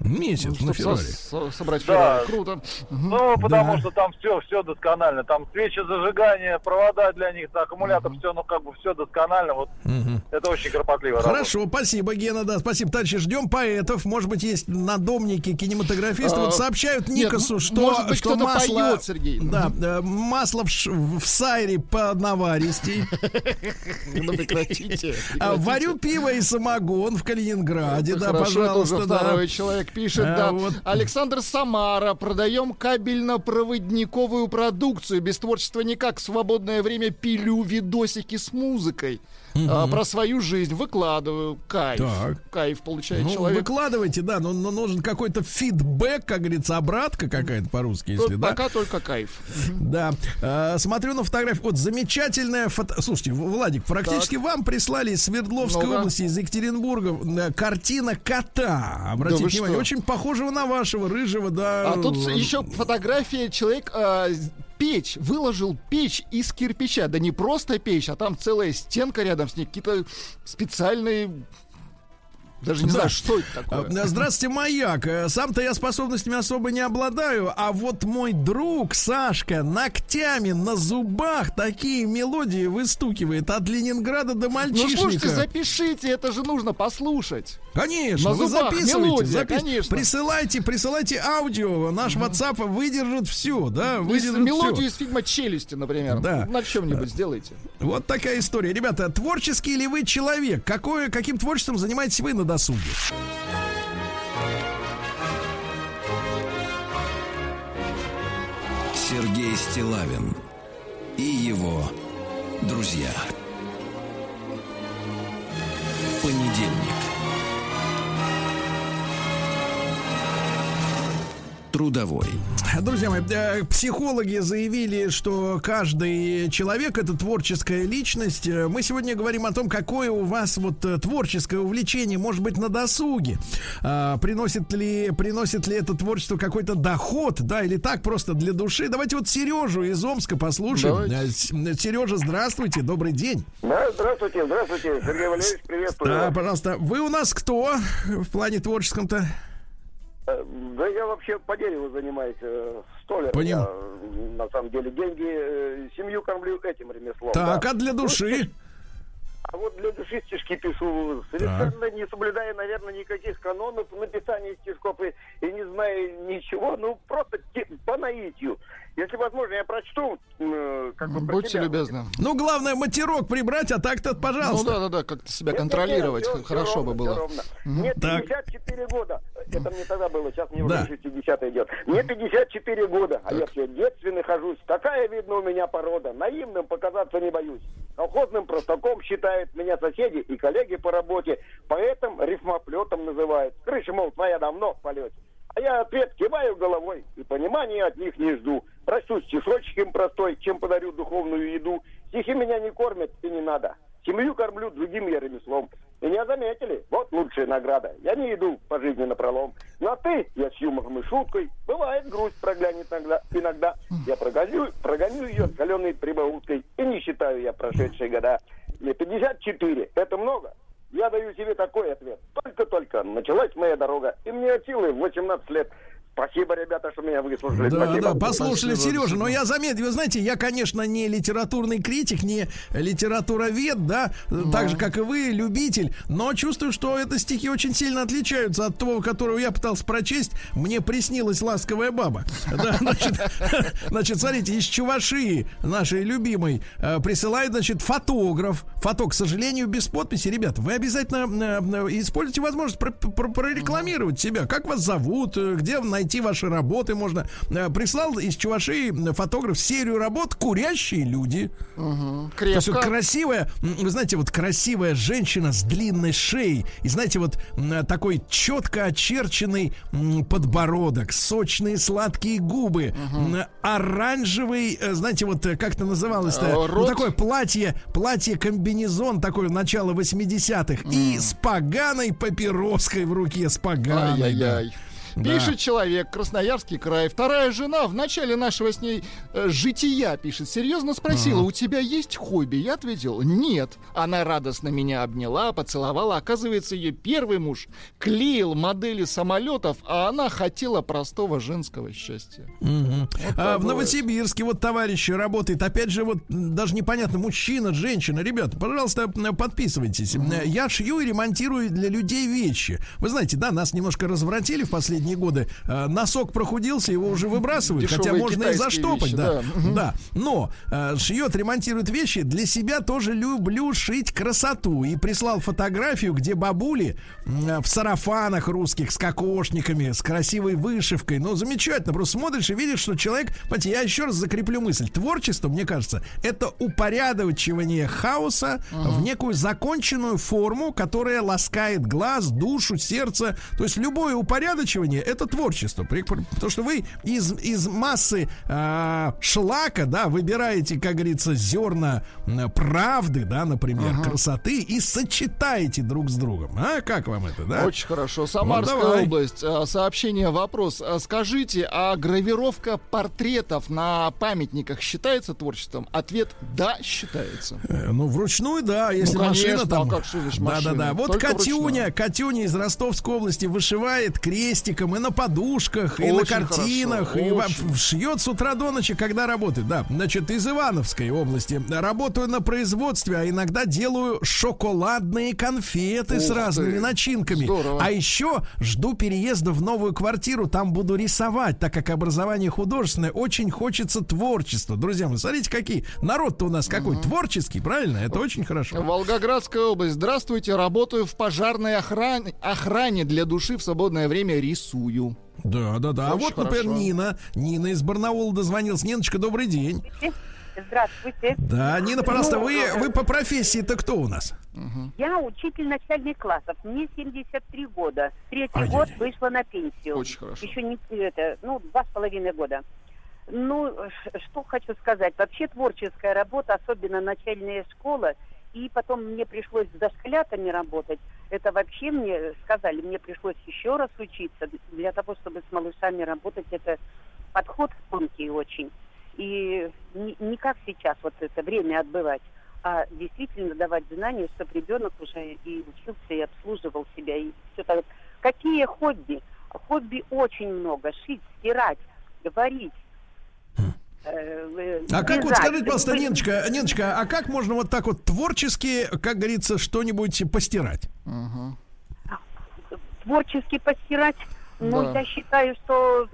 Месяц Ну, на Феррари. со- со- собрать Да. Феррари. Круто. Ну, потому Да. что там все, все досконально. Там свечи зажигания, провода для них, аккумулятор, все, ну, как бы все досконально. Вот Мгм. это очень кропотливо. работа. Хорошо, спасибо, Гена, да, спасибо. Товарищи, ждем поэтов. Может быть, есть надомники, кинематографисты. А, вот сообщают нет, Никасу, м- что, может быть, что масло... поет, Сергей. Да, э, масло в, ш- в сайре по наваристей. Ну, прекратите. А, прекратите. Варю пиво и самогон в Калининграде, да, пожалуйста, да. второй пишет, А, да. вот. Александр Самара, продаем кабельно-проводниковую продукцию. Без творчества никак. В свободное время пилю видосики с музыкой. А, про свою жизнь выкладываю. Кайф. Так. Кайф получает Ну, человек. выкладывайте, да, но, но нужен какой-то фидбэк, как говорится, обратка какая-то по-русски, если, Тут да. Пока только кайф. Да. Э, смотрю на фотографию. Вот замечательная фото. Слушайте, Владик, практически вам прислали из Свердловской Ну-ка. области, из Екатеринбурга, э, картина кота. Обратите Да внимание, что? очень похожего на вашего рыжего, да. А тут еще фотография человек а, печь выложил печь из кирпича, да не просто печь, а там целая стенка рядом с ней, какие-то специальные, даже не Да. знаю, что это такое. Э, Здравствуйте, маяк. Э, Сам-то я способностями особо не обладаю, а вот мой друг Сашка ногтями на зубах такие мелодии выстукивает от Ленинграда до Ну мальчишника. слушайте, запишите, это же нужно послушать. Конечно, На вы зубах записывайте, мелодия, запис- конечно. присылайте, присылайте аудио, наш WhatsApp выдержит все, да, выдержит мелодию всё. из фильма «Челюсти», например. Да. На чем-нибудь сделайте. Вот такая история. Ребята, творческий ли вы человек? Какое, каким творчеством занимаетесь вы на досуге? Сергей Стилавин и его друзья. Понедельник. Трудовой. Друзья мои, э, психологи заявили, что каждый человек это творческая личность. Э, Мы сегодня говорим о том, какое у вас вот э, творческое увлечение может быть на досуге. А, Приносит ли, приносит ли это творчество какой-то доход, да, или так просто для души. Давайте вот Сережу из Омска послушаем. Давайте. Сережа, здравствуйте, добрый день. Да, здравствуйте, здравствуйте, Сергей Валерьевич, приветствую. Да, пожалуйста, вы у нас кто в плане творческом-то? Э, Да я вообще по дереву занимаюсь, э, столер. Поним- Я, на самом деле, деньги, э, семью кормлю этим ремеслом. Так, да. а для души? А вот для души стишки пишу, совершенно не соблюдая, наверное, никаких канонов написания стишков и, и не зная ничего, ну, просто по наитию. Если возможно, я прочту, э, как бы Будьте себя. любезны. Ну, главное, матерок прибрать, а так-то, Ну пожалуйста. да-да-да, как-то себя Нет, контролировать нет, нет, всё- хорошо бы ровно, было. всё ровно. Мне Так. 54 года. Это мне тогда было, сейчас мне Да. уже 60 идет. Мне 54 года, а я все детственный хожусь. Такая, видно, у меня порода. Наивным показаться не боюсь. Колхозным простаком считают меня соседи и коллеги по работе. Поэтому рифмоплетом называют. Крыша, мол, твоя давно в полете. А я ответ киваю головой и понимания от них не жду. Расту стишочек им простой, чем подарю духовную еду. Стихи меня не кормят и не надо. Семью кормлю другим я ремеслом. Меня заметили. Вот лучшая награда. Я не иду по жизни на пролом. Ну а ты, я с юмором и шуткой. Бывает, грусть проглянет иногда. иногда. Я прогоню, прогоню ее с каленой прибауткой. И не считаю я прошедшие года. Мне 54. Это много? Я даю себе такой ответ. Только-только началась моя дорога. И мне от силы 18 лет. Спасибо, ребята, что меня выслушали. Да, Спасибо. да, послушали Спасибо, Сережа, но я заметил, вы знаете, я, конечно, не литературный критик, не литературовед, да, так же, как и вы, любитель, но чувствую, что это стихи очень сильно отличаются от того, которого я пытался прочесть. Мне приснилась ласковая баба. Да, значит, значит, смотрите, из Чувашии, нашей любимой, э, присылает, значит, фотограф. Фото, к сожалению, без подписи. Ребята, вы обязательно э, э, используйте возможность про- про- прорекламировать себя. Как вас зовут, где найти ваши работы можно. Э, Прислал из Чувашии фотограф серию работ «Курящие люди». То есть вот красивая, вы знаете, вот красивая женщина с длинной шеей. И знаете, вот м, такой четко очерченный подбородок, сочные сладкие губы, м, оранжевый, э, знаете, вот э, как это называлось-то? Э, Ну, такое платье, платье-комбинезон такое начало 80-х. И с поганой папироской в руке, с поганой. Ай-яй-яй. Да. Пишет человек, Красноярский край. Вторая жена в начале нашего с ней э, жития, пишет, серьезно спросила, у тебя есть хобби? Я ответил, нет. Она радостно меня обняла, поцеловала. Оказывается, ее первый муж клеил модели самолетов, а она хотела простого женского счастья. Мгм. А, так в. Новосибирске вот товарищ работает. Опять же, вот даже непонятно, мужчина, женщина. Ребята, пожалуйста, подписывайтесь. М, Я шью и ремонтирую для людей вещи. Вы знаете, да, нас немножко развратили в последние годы. А, Носок прохудился, его уже выбрасывают. хотя Дешевые можно и заштопать, вещи, да. да. Да. Но а, шьет, ремонтирует вещи. Для себя тоже люблю шить красоту. И прислал фотографию, где бабули м, в сарафанах русских с кокошниками, с красивой вышивкой. Ну, замечательно. Просто смотришь и видишь, что человек... Понимаете, я еще раз закреплю мысль. Творчество, мне кажется, это упорядочивание хаоса в некую законченную форму, которая ласкает глаз, душу, сердце. То есть любое упорядочивание это творчество. Потому что вы из, из массы а, шлака, да, выбираете, как говорится, зерна правды, да, например, красоты и сочетаете друг с другом. А как вам это, да? Очень хорошо. Самарская Ну, давай. область. А, Сообщение, вопрос. А, Скажите, а гравировка портретов на памятниках считается творчеством? Ответ да, считается. Э, Ну, вручную, да, если Ну, машина конечно, там. а как же, значит, да, машина? да, да. Вот Только Катюня, вручную. Катюня из Ростовской области вышивает крестиком и на подушках, и на Очень картинах, хорошо, и очень. шьет с утра до ночи, когда работает. Да, значит, из Ивановской области. Работаю на производстве, а иногда делаю шоколадные конфеты с Ух разными ты, начинками. здорово. А еще жду переезда в новую квартиру, там буду рисовать, так как образование художественное, очень хочется творчества. Друзья мои, смотрите, какие. Народ-то у нас какой творческий, правильно? Это очень хорошо. Волгоградская область. Здравствуйте, работаю в пожарной охране, охране для души в свободное время рисую. Да, да, да. А вот, например, хорошо. Нина. Нина из Барнаула дозвонилась. Ниночка, добрый день. Здравствуйте. Да, Нина, пожалуйста, вы, вы по профессии-то кто у нас? Я учитель начальных классов. Мне 73 года. Третий Ай-яй-яй. год вышла на пенсию. Очень хорошо. Еще не это, ну, два с половиной года. Ну, ш- что хочу сказать. Вообще творческая работа, особенно начальная школа, и потом мне пришлось с дошколятами работать. Это вообще мне сказали, мне пришлось еще раз учиться для того, чтобы с малышами работать. Это подход тонкий очень. И не, не как сейчас вот это время отбывать, а действительно давать знания, чтобы ребенок уже и учился, и обслуживал себя, и все так. Какие хобби? Хобби очень много. Шить, стирать, говорить. Э, А как вот скажите, пожалуйста, Ниночка, Ниночка, а как можно вот так вот творчески, как говорится, что-нибудь постирать? творчески постирать, ну, Да. я считаю, что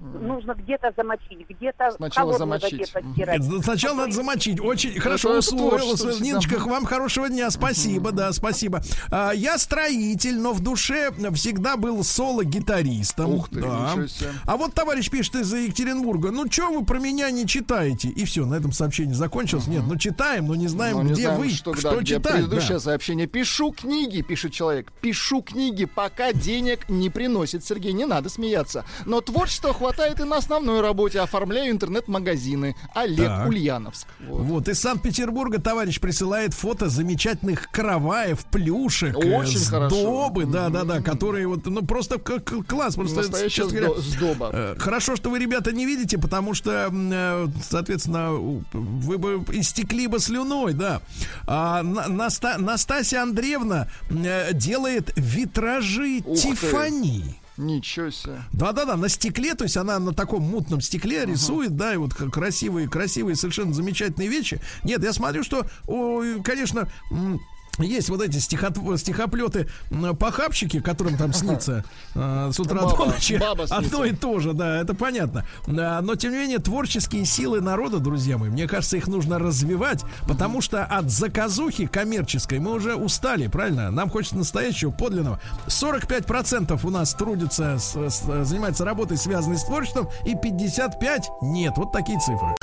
нужно где-то замочить, где-то Сначала воде замочить. постирать. Нет, Сначала надо замочить. Очень хорошо это усвоилось. творчество Ниночка, вам хорошего дня. Спасибо, да, спасибо. А, я строитель, но в душе всегда был соло-гитаристом. Ух ты, да. А вот товарищ пишет из Екатеринбурга. Ну, что вы про меня не читаете? И все, на этом сообщение закончилось. Нет, ну читаем, но не знаем, Ну, не где знаем, вы, что, что, да, читать. предыдущее да. сообщение. Пишу книги, пишет человек. Пишу книги, пока денег не приносит. Сергей, не надо смеяться. Но творчества хватает. Хватает и на основной работе. Оформляю интернет-магазины. Олег Так. Ульяновск. Вот. Вот, из Санкт-Петербурга товарищ присылает фото замечательных караваев, плюшек, э, Очень сдобы, да-да-да, которые вот, ну, просто к- к- класс. Просто, честно говоря, сдо- сдоба. э, Хорошо, что вы, ребята, не видите, потому что, э, соответственно, вы бы истекли бы слюной, да. А, На- Наста- Настасья Андреевна делает витражи Ух ты. Ничего себе. Да-да-да, на стекле, то есть она на таком мутном стекле рисует, да, и вот красивые, красивые, совершенно замечательные вещи. Нет, я смотрю, что, ой, конечно, есть вот эти стихотв- стихоплеты похабщики, которым там снится э, с утра до Баба, ночи. баба Одно и то же, да, это понятно. Но, тем не менее, творческие силы народа, друзья мои, мне кажется, их нужно развивать, потому что от заказухи коммерческой мы уже устали, правильно? Нам хочется настоящего, подлинного. 45% у нас трудятся, с- с- занимаются работой, связанной с творчеством, и 55% нет. Вот такие цифры.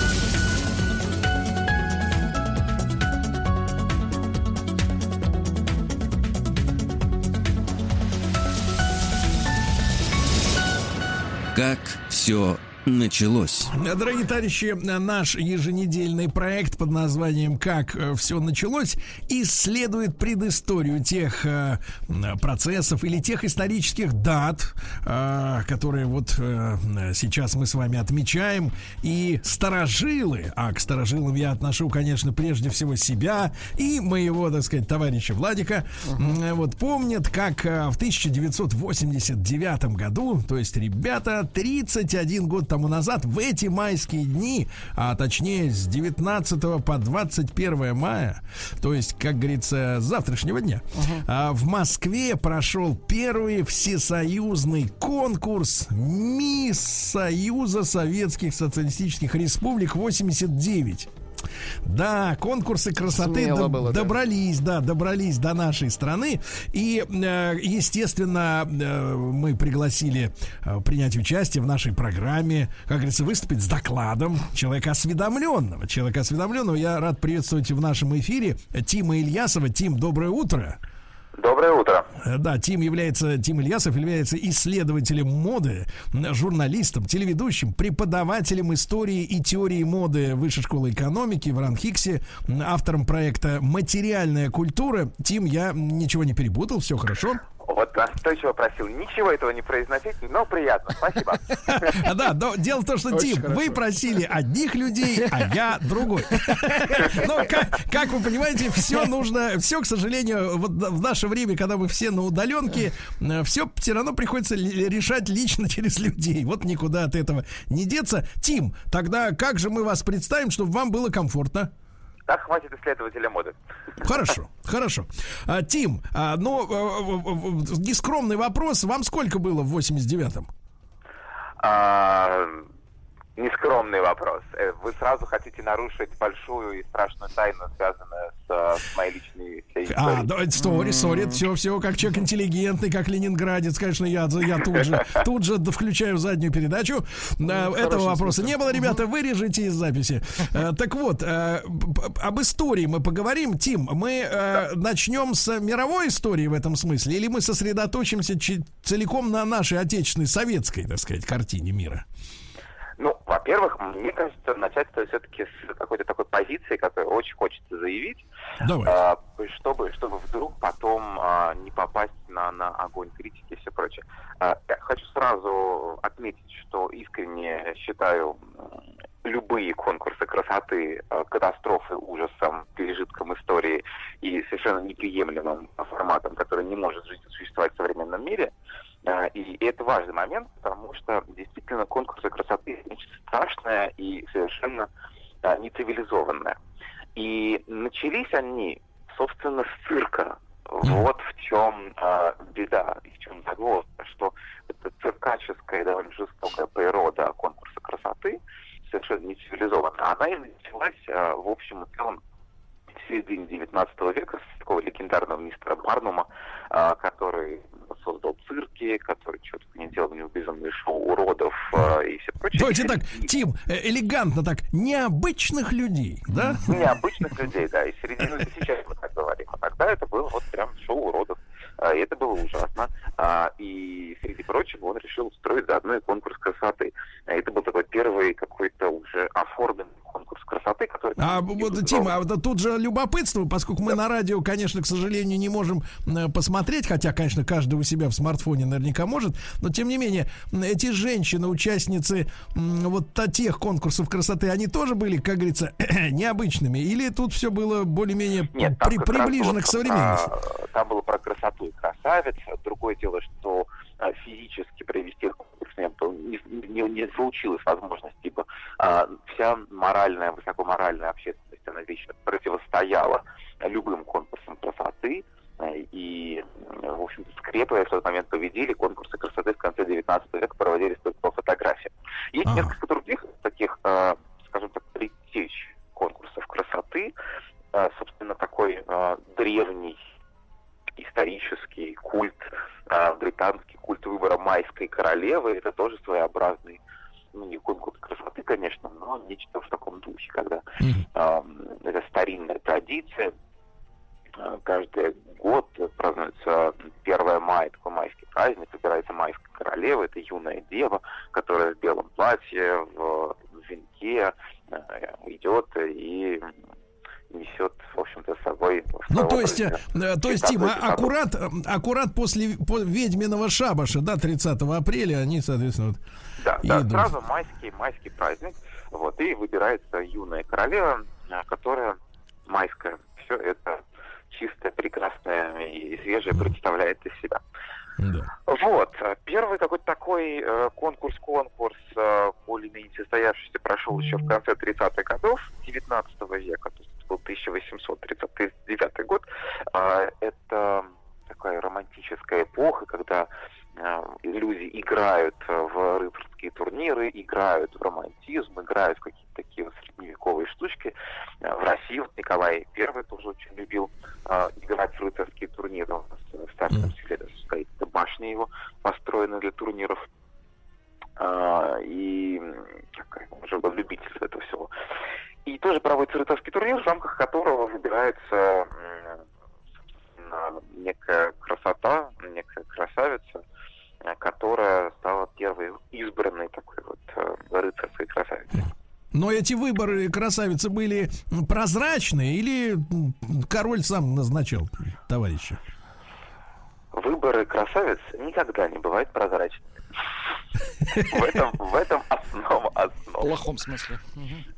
Как все началось. Дорогие товарищи, наш еженедельный проект под названием «Как все началось» исследует предысторию тех э, процессов или тех исторических дат, э, которые вот э, сейчас мы с вами отмечаем. И старожилы, а к старожилам я отношу, конечно, прежде всего себя и моего, так сказать, товарища Владика, м, вот помнят, как э, в 1989 году, то есть, ребята, 31 год тому назад, в эти майские дни, а точнее с 19 по 21 мая, то есть, как говорится, с завтрашнего дня, а, в Москве прошел первый всесоюзный конкурс Мисс Союза Советских Социалистических Республик 89. Да, конкурсы красоты Смело доб- было, да. добрались, да, добрались до нашей страны. И, э, естественно, э, мы пригласили э, принять участие в нашей программе, как говорится, выступить с докладом человека осведомленного. Человека осведомленного я рад приветствовать в нашем эфире Тима Ильясова. Тим, доброе утро. Доброе утро. Э, Да, Тим является, Тим Ильясов является исследователем моды, журналистом, телеведущим, преподавателем истории и теории моды Высшей школы экономики в Ранхиксе, автором проекта «Материальная культура». Тим, я ничего не перепутал, все хорошо. Вот настойчиво просил ничего этого не произносить, но приятно. Спасибо. Да, но дело в том, что, Тим, вы просили одних людей, а я другой. Но, как, как вы понимаете, все нужно, все, к сожалению, вот в наше время, когда мы все на удаленке, все все равно приходится решать лично через людей. Вот никуда от этого не деться. Тим, тогда как же мы вас представим, чтобы вам было комфортно? Так хватит исследователя моды. Хорошо, хорошо. А, Тим, а, ну, э, нескромный вопрос. Вам сколько было в 89-м? А, Нескромный вопрос. Э, Вы сразу хотите нарушить большую и страшную тайну, связанную с, э, с моей личной всей А, историей. да, стори, сори, все, все, как человек интеллигентный, как ленинградец, конечно, я, я тут же, тут же включаю заднюю передачу. А, этого вопроса не было, ребята, вырежите из записи. А, так вот, а, об истории мы поговорим. Тим, мы а, начнем с мировой истории в этом смысле, или мы сосредоточимся чи- целиком на нашей отечественной советской, так сказать, картине мира? Ну, во-первых, мне кажется, начать стоит все-таки с какой-то такой позиции, которую очень хочется заявить, Давай. а, чтобы, чтобы вдруг потом а, не попасть на, на огонь критики и все прочее. А, хочу сразу отметить, что искренне считаю любые конкурсы красоты катастрофой, ужасом, пережитком истории и совершенно неприемлемым форматом, который не может жить и существовать в современном мире. А, И это важный момент, потому что действительно конкурсы красоты нечто страшное и совершенно а, нецивилизованное. И начались они, собственно, с цирка. Вот в чем а, беда и в чем загвоздка, что эта циркаческая и довольно жестокая природа конкурса красоты, совершенно нецивилизованная, она и началась, а, в общем и целом, в середине 19 века с такого легендарного мистера Барнума, а, который создал цирки, который что-то не делал, у него безумные шоу уродов а, и все прочее. Давайте так, Тим, э, элегантно так, необычных людей, да? Необычных людей, да, и середину сейчас мы так говорим. А тогда это было вот прям шоу уродов. А, это было ужасно. А, и, среди прочего, он решил устроить заодно и конкурс красоты. А Это был такой первый какой-то уже оформленный конкурс красоты, который... А вот, Тима, а вот тут же любопытство, поскольку мы на радио, конечно, к сожалению, не можем э, посмотреть, хотя, конечно, каждый у себя в смартфоне наверняка может, но тем не менее, эти женщины, участницы вот тех конкурсов красоты, они тоже были, как говорится, необычными? Или тут все было более-менее при- приближено было к современности? про- Там было про красоту и красавиц. Другое дело, что а, физически провести конкурс не, не, не- получилось возможности, ибо а, вся моральная, высокоморальная общественность, она вечно противостояла любым конкурсам красоты. И, в общем-то, скрепы в тот момент победили. Конкурсы красоты в конце 19 века проводились только по фотографиям. Есть Ага. несколько других таких, а, скажем так, предтеч конкурсов красоты. А, собственно, такой а, древний исторический культ, а, британский культ выбора майской королевы. Это тоже своеобразный, ну, не конкурс красоты, конечно, но нечто в таком духе, когда а, это старинная традиция. А, Каждый год празднуется 1 мая, такой майский праздник, выбирается майская королева, это юная дева, которая в белом платье, в венке э, идет и несет, в общем-то, с собой... Ну, то есть, э, то есть, Тима, аккурат, э, аккурат после по- ведьминого шабаша, да, 30 апреля, они, соответственно, вот Да, и да, сразу майский, майский праздник. Вот, и выбирается юная королева, а, которая майская. Все это чистое, прекрасное и свежее представляет из себя. да. Вот, э, первый какой-то такой э, конкурс-конкурс, э, более-менее состоявшийся, прошел еще в конце 30-х годов 19 века, то есть был 1839 год. А, Это такая романтическая эпоха, когда э, люди играют э, в рыцарские турниры, играют в романтизм, играют в какие-то такие вот средневековые штучки. Э, В России вот Николай I тоже очень любил э, играть в рыцарские турниры. Э, в старом Мгм. селе даже стоит башня его, построена для турниров. А, И он уже был любитель этого всего. И тоже проводится рыцарский турнир, в рамках которого выбирается некая красота, некая красавица, э, которая стала первой избранной такой вот э, рыцарской красавицей. Но эти выборы красавицы были прозрачные или король сам назначал товарища? Выборы красавиц никогда не бывают прозрачными. В этом, в этом основа В основа. плохом смысле.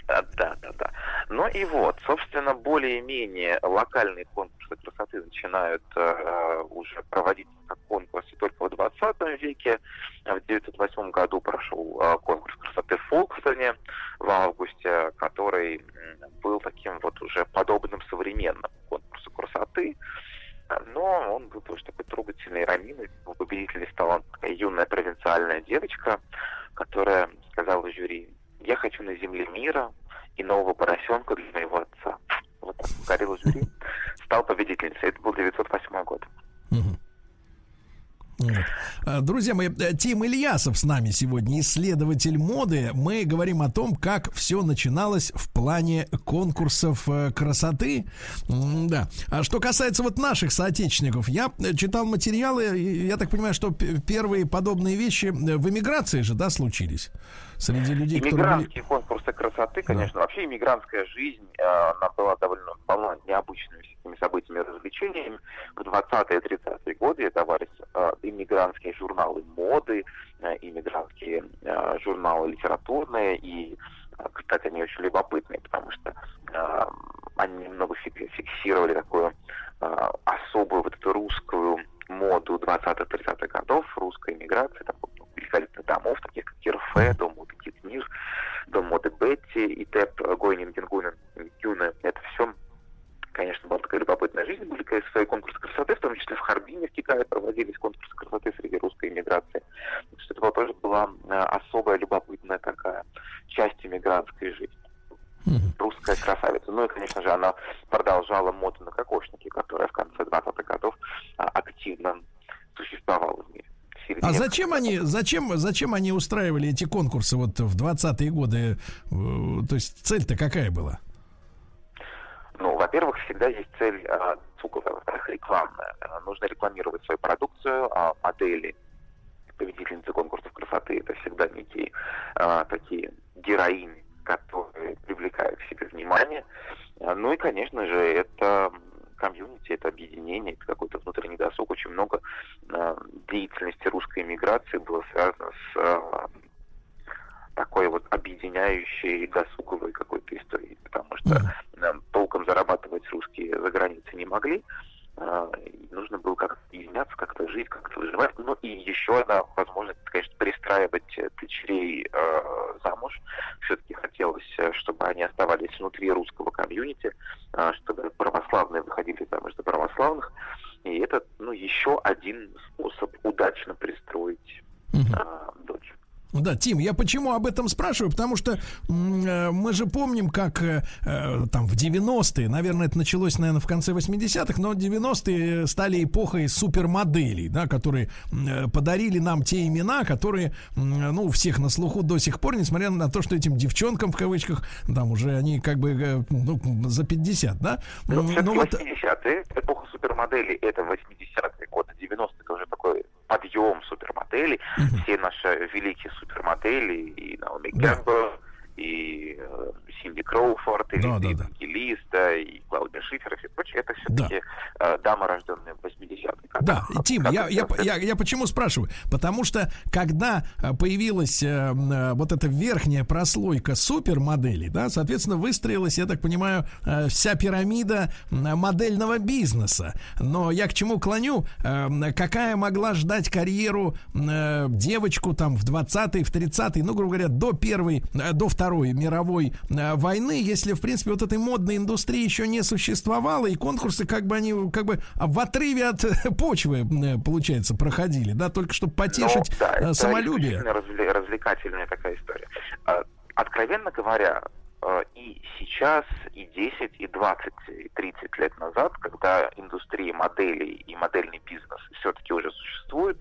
Да, да, да. Ну и вот, собственно, более-менее локальные конкурсы красоты начинают э, уже проводиться как конкурсы только в 20 веке. В 1908 году прошел э, конкурс красоты в Фолкстоне в августе, который был таким вот уже подобным современному конкурсу красоты. Но он был тоже такой трогательный, ранимый. Победителем стала юная провинциальная девочка, которая сказала жюри, я хочу на земле мира и нового поросенка для моего отца. Вот так жюри. Стал победительницей. Это был 908 год. Мгм. А, Друзья мои, э, Тим Ильясов с нами сегодня, исследователь моды. Мы говорим о том, как все начиналось в плане конкурсов э, красоты. Да. А что касается вот наших соотечественников, я э, читал материалы, и я так понимаю, что первые подобные вещи э, в эмиграции же, да, случились? Среди людей, которые. Иммигрантские конкурсы красоты, конечно, вообще иммигрантская жизнь, э, она была довольно полна необычными всякими событиями и развлечениями. В 20-е 30-е годы издавались э, иммигрантские журналы моды, э, иммигрантские э, журналы литературные, и, э, кстати, они очень любопытные, потому что э, они немного фик- фиксировали такую э, особую вот эту русскую моду 20-30-х годов, русской иммиграции, такой ну, великолепных домов, таких как Кирфе, дом моды Китмир, дом моды Бетти и Теп Гойнин Генгунен Юна. Это все, конечно, была такая любопытная жизнь. Были конечно, свои конкурсы красоты, в том числе в Харбине, в Китае проводились конкурсы красоты среди русской иммиграции. Так что это была тоже была э, особая любопытная такая часть иммигрантской жизни русская красавица. Ну и, конечно же, она продолжала моду на кокошники, которая в конце 20-х годов а, активно существовала в мире. А зачем они, зачем, зачем они устраивали эти конкурсы вот в 20-е годы? Э, То есть цель-то какая была? Ну, во-первых, всегда есть цель досуговая, во-вторых, рекламная. Э, нужно рекламировать свою продукцию, а модели, победительницы конкурсов красоты, это всегда некие э, такие героини, которые привлекают к себе внимание. Э, Ну и, конечно же, это комьюнити, это объединение, это какой-то внутренний досуг. Очень много э, деятельности русской эмиграции было связано с э, такой вот объединяющей досуговой какой-то историей, потому что э, толком зарабатывать русские за границей не могли. и нужно было как-то объединяться, как-то жить, как-то выживать. Ну и еще одна возможность, конечно, пристраивать э, дочерей э, замуж. Все-таки хотелось, э, чтобы они оставались внутри русского комьюнити, э, чтобы православные выходили замуж за православных. И это, ну, еще один способ удачно пристроить э, дочь. Да, Тим, я почему об этом спрашиваю? Потому что э, мы же помним, как э, э, там в 90-е, наверное, это началось, наверное, в конце 80-х, но 90-е стали эпохой супермоделей, да, которые э, подарили нам те имена, которые, м, ну, у всех на слуху до сих пор, несмотря на то, что этим девчонкам, в кавычках, там уже они как бы, э, ну, за 50, да? Ну, ну, вот, 80-е, эпоха супермоделей, это 80-е годы, 90-е, это уже такой подъем супермоделей. Все наши великие супермодели, и Наоми. Кэмпбелл, и э, Синди Кроуфорд, и, Да, и да, да. Вики Листа, и Клаудия Шифер, и все прочее, это все-таки э, дамы, рожденные в 80-е. Как- Да, как- Тим, как я, я, я, я почему спрашиваю? Потому что когда э, появилась э, э, вот эта верхняя прослойка супермоделей, да, соответственно, выстроилась, я так понимаю, э, вся пирамида модельного бизнеса. Но я к чему клоню? Э, какая могла ждать карьеру э, девочку там в 20-е, в 30-е, ну, грубо говоря, до первой, э, до Второй мировой э, войны, если, в принципе, вот этой модной индустрии еще не существовало, и конкурсы как бы они как бы в отрыве от почвы, э, получается, проходили, да, только чтобы потешить Ну, да, э, это самолюбие. развле- развлекательная такая история. А, Откровенно говоря, и сейчас, и 10, и 20, и 30 лет назад, когда индустрия моделей и модельный бизнес все-таки уже существует,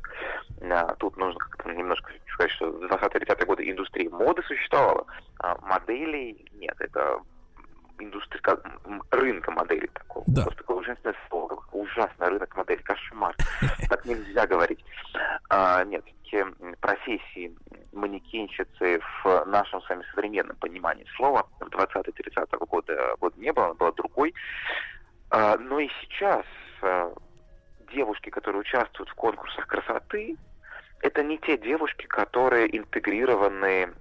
а, тут нужно как-то немножко сказать, что в 20-30-е годы индустрия моды существовала, а моделей нет, это индустрия, как, рынка моделей такого. Да. Просто такое ужасное слово, ужасный рынок моделей, кошмар. Так нельзя говорить. А, нет, все профессии манекенщицы в нашем с вами современном понимании слова в 20-30 года, года не было, она была другой. А, но и сейчас а, девушки, которые участвуют в конкурсах красоты, это не те девушки, которые интегрированы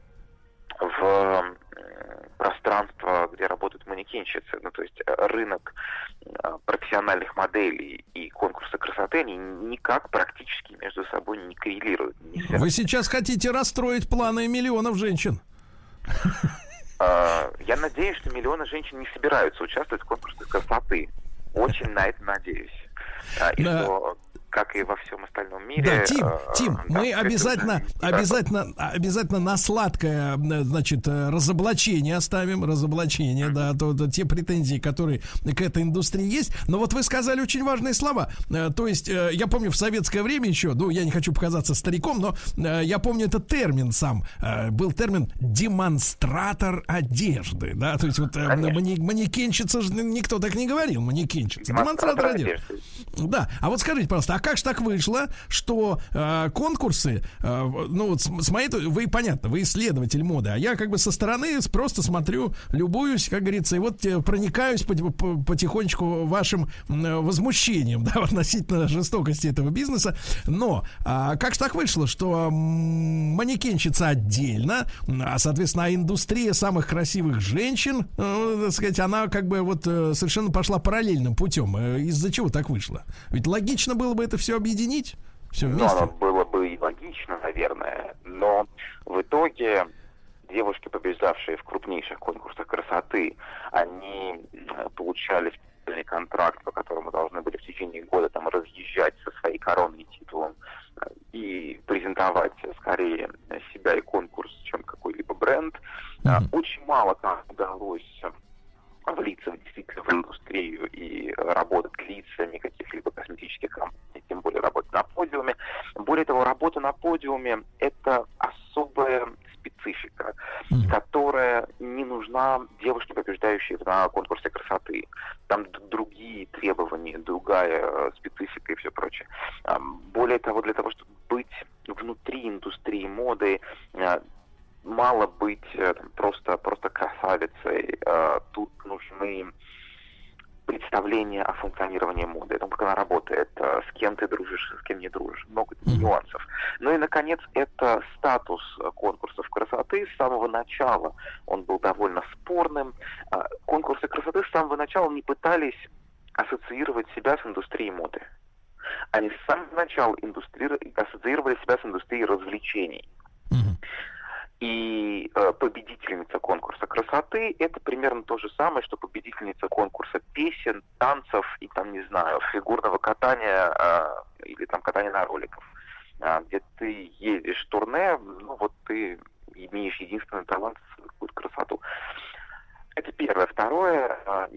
в пространство, где работают манекенщицы. Ну, то есть э, рынок э, профессиональных моделей и конкурсы красоты, они никак практически между собой не коррелируют. не связаны. Вы сейчас хотите расстроить планы миллионов женщин. Э, Я надеюсь, что миллионы женщин не собираются участвовать в конкурсах красоты. Очень на это надеюсь. А, И Да. что, как и во всем остальном мире... Да, Тим, э, Тим, да, мы обязательно, да, обязательно, обязательно на сладкое, э, значит, э, разоблачение оставим, разоблачение, да, то, то те претензии, которые к этой индустрии есть. Но вот вы сказали очень важные слова. То есть, я помню в советское время еще, ну, я не хочу показаться стариком, но я помню этот термин сам. Был термин демонстратор одежды, да, то есть вот мане- манекенщица же никто так не говорил, манекенщица. Демонстратор Демонстратор одежды. Да, а вот скажите, пожалуйста, а как же так вышло, что э, конкурсы, э, ну вот с, с моей, вы понятно, вы исследователь моды, а я как бы со стороны просто смотрю, любуюсь, как говорится, и вот э, проникаюсь пот- по- потихонечку вашим м, возмущением, да, относительно жестокости этого бизнеса. Но а, как же так вышло, что манекенщица отдельно, а соответственно а индустрия самых красивых женщин, э, так сказать, она как бы вот э, совершенно пошла параллельным путем. Э, Из-за чего так вышло? Ведь логично было бы это все объединить, все Ну, вместе. оно было бы и логично, наверное, но в итоге девушки, побеждавшие в крупнейших конкурсах красоты, они э, получали специальный контракт, по которому должны были в течение года там разъезжать со своей короной и титулом э, и презентовать скорее себя и конкурс, чем какой-либо бренд. Э, Очень мало там удалось влиться в- действительно в индустрию и работать лицами каких-либо косметических компаний, тем более работать на подиуме. Более того, работа на подиуме – это особая специфика, которая не нужна девушке, побеждающие на конкурсе красоты. Там другие требования, другая э, специфика и все прочее. Более того, для того, чтобы быть внутри индустрии моды, э, мало быть э, там, просто, просто красавицей. Э, Тут нужны представление о функционировании моды, о том, как она работает, э, с кем ты дружишь, с кем не дружишь, много нюансов. Ну и, наконец, это статус конкурсов красоты с самого начала. Он был довольно спорным. Конкурсы красоты с самого начала не пытались ассоциировать себя с индустрией моды. Они с самого начала индустри- ассоциировали себя с индустрией развлечений. И э, победительница конкурса красоты это примерно то же самое, что победительница конкурса песен, танцев и там, не знаю, фигурного катания э, или там катания на роликах. А, где ты едешь в турне, ну вот ты имеешь единственный талант какую-то красоту. Это первое. Второе, э,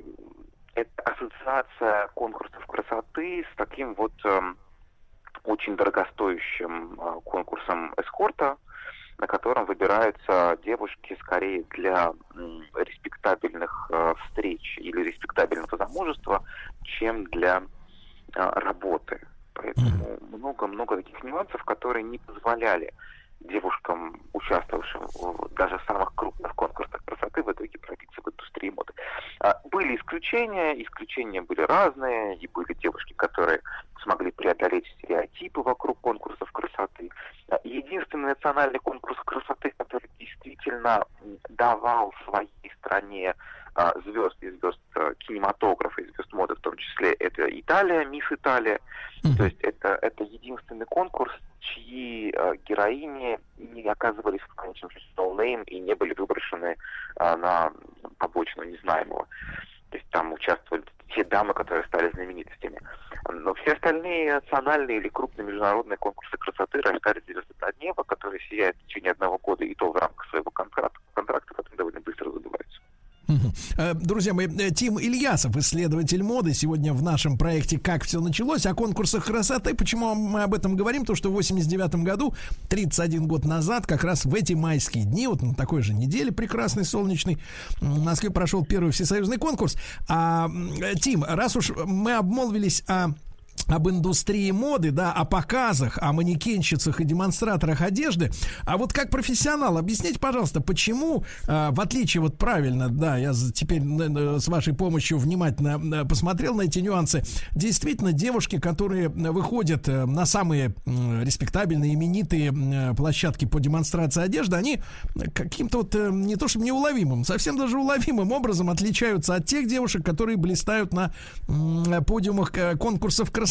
это ассоциация конкурсов красоты с таким вот эм, очень дорогостоящим э, конкурсом эскорта, на котором выбираются девушки скорее для респектабельных э, встреч или респектабельного замужества, чем для э, работы. Поэтому много-много таких нюансов, которые не позволяли девушкам, участвовавшим в даже самых крупных конкурсах красоты, в итоге пробиться в индустрии моды. А, Были исключения, исключения были разные, и были девушки, которые смогли преодолеть стереотипы вокруг конкурсов красоты. А, Единственный национальный конкурс красоты, который действительно давал своей стране звезд и звезд а, кинематографа, и звезд моды в том числе, это Италия, Мисс Италия. То есть это, это единственный конкурс, чьи а, героини не оказывались в конечном счете no name и не были выброшены а, на обочину незнаемого. То есть там участвовали те дамы, которые стали знаменитостями. Но все остальные национальные или крупные международные конкурсы красоты рождали звезды на небо, которые сияют в течение одного года, и то в рамках своего контракта, контракта потом довольно быстро забываются. Э, Друзья мои, э, Тим Ильясов, исследователь моды, сегодня в нашем проекте «Как все началось» о конкурсах красоты. Почему мы об этом говорим? То, что в 89 году, 31 год назад, как раз в эти майские дни, вот на такой же неделе прекрасной, солнечной, м, в Москве прошел первый всесоюзный конкурс. А, э, Тим, раз уж мы обмолвились о об индустрии моды, да, о показах, о манекенщицах и демонстраторах одежды. А вот как профессионал, объясните, пожалуйста, почему, а, в отличие, вот правильно, да, я теперь с вашей помощью внимательно посмотрел на эти нюансы, действительно, девушки, которые выходят э, на самые респектабельные, именитые площадки по демонстрации одежды, они каким-то вот, э, не то чтобы неуловимым, совсем даже уловимым образом отличаются от тех девушек, которые блистают на подиумах э, конкурсов красоты.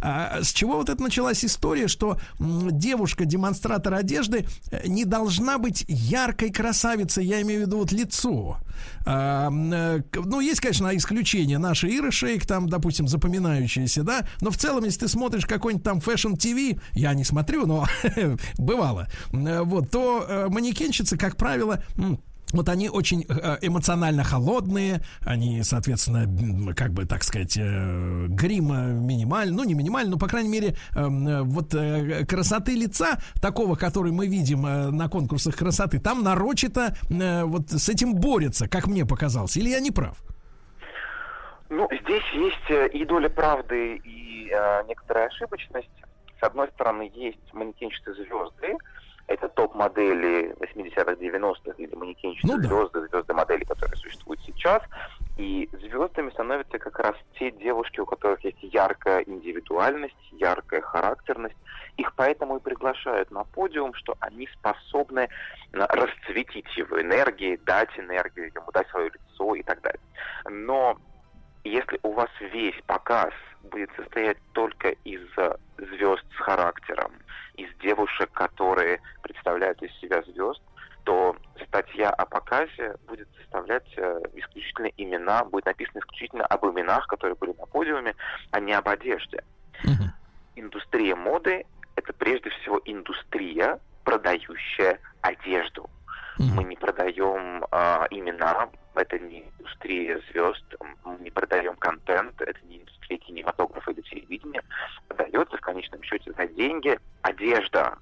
А с чего вот это началась история, что девушка-демонстратор одежды э, не должна быть яркой красавицей, я имею в виду вот лицо. А, э, ну, есть, конечно, исключения. Наши Ира Шейк, там, допустим, запоминающиеся, да, но в целом, если ты смотришь какой-нибудь там Fashion TV, я не смотрю, но бывало, э, вот, то манекенщицы, как правило, вот они очень э, эмоционально холодные, они, соответственно, как бы, так сказать, э, грима минималь, ну, не минимально, но, по крайней мере, эм, э, вот красоты лица, такого, который мы видим на конкурсах красоты, там нарочито вот с этим борется, как мне показалось. Или я не прав? Ну, здесь есть и доля правды, и э, некоторая ошибочность. С одной стороны, есть манекенщицы звезды, это топ-модели 80-х, 90-х, или манекенщицы Ну да. звезды, звезды модели, которые существуют сейчас. И звездами становятся как раз те девушки, у которых есть яркая индивидуальность, яркая характерность. Их поэтому и приглашают на подиум, что они способны э, расцветить его энергией, дать энергию ему, дать свое лицо и так далее. Но если у вас весь показ будет состоять только из э, звезд с характером, из девушек, которые представляют из себя звезд, то статья о показе будет составлять э, исключительно имена, будет написано исключительно об именах, которые были на подиуме, а не об одежде. Индустрия моды – это прежде всего индустрия, продающая одежду. Мы не продаем а, имена, это не индустрия звезд, мы не продаем контент, это не индустрия кинематографа или телевидения. Продается в конечном счете за деньги одежда.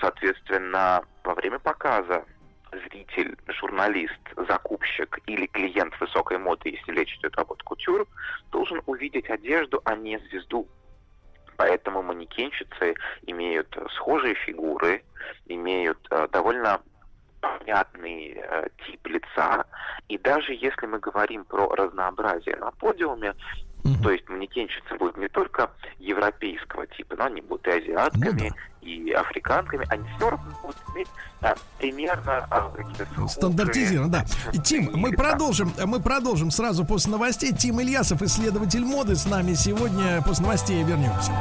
Соответственно, во время показа зритель, журналист, закупщик или клиент высокой моды, если речь идет об кутюр, должен увидеть одежду, а не звезду. Поэтому манекенщицы имеют схожие фигуры, имеют э, довольно понятный э, тип лица. И даже если мы говорим про разнообразие на подиуме, то есть манекенщицы будут не только европейского типа, но они будут и азиатками, и африканками, они все равно будут иметь а, примерно а, Стандартизировано, да. И, Тим, мы продолжим, мы продолжим сразу после новостей. Тим Ильясов, исследователь моды, с нами сегодня. После новостей вернемся.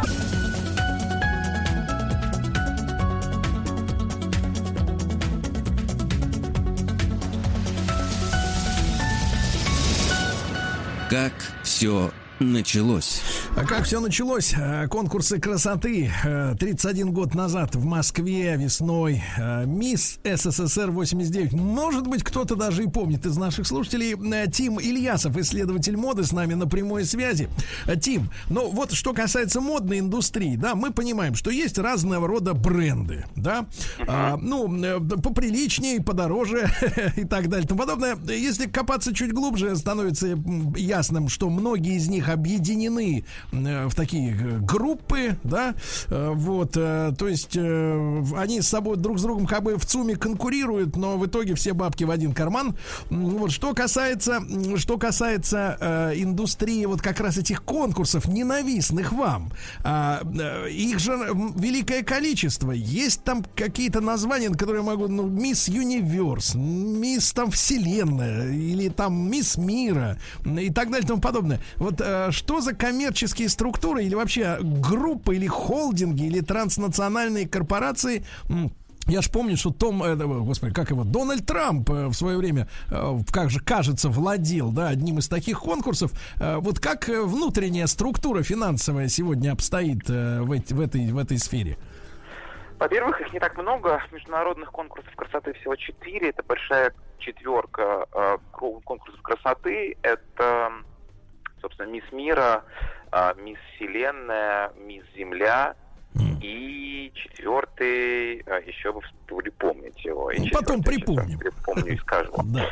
Как все началось. А как все началось? Э, Конкурсы красоты. Э, 31 год назад в Москве весной. Э, Мисс СССР 89. Может быть, кто-то даже и помнит из наших слушателей. Э, Тим Ильясов, исследователь моды, с нами на прямой связи. Э, Тим, ну вот что касается модной индустрии, да, мы понимаем, что есть разного рода бренды, да, А, ну, э, поприличнее, подороже и так далее и тому подобное. Если копаться чуть глубже, становится ясным, что многие из них объединены э, в такие э, группы, да, э, вот, то есть они с собой друг с другом как бы в ЦУМе конкурируют, но в итоге все бабки в один карман. Вот, что касается, что касается индустрии вот как раз этих конкурсов, ненавистных вам, а, их же великое количество. Есть там какие-то названия, на которые я могу, ну, Мисс Юниверс, Мисс там Вселенная, или там Мисс Мира, и так далее и тому подобное. Вот что за коммерческие структуры, или вообще группы, или холдинги, или транснациональные корпорации я ж помню, что Том, э, господи, как его, Дональд Трамп э, в свое время, э, как же кажется, владел, да, одним из таких конкурсов. Э, вот как э, внутренняя структура финансовая сегодня обстоит э, в, в этой в этой сфере? Во-первых, их не так много. Международных конкурсов красоты всего четыре. Это большая четверка э, кон- конкурсов красоты. Это, собственно, Мисс Мира, э, Мисс Вселенная, Мисс Земля. И четвертый, э, еще вы припомните его. И Ну, потом припомним. Припомню и скажу. Да.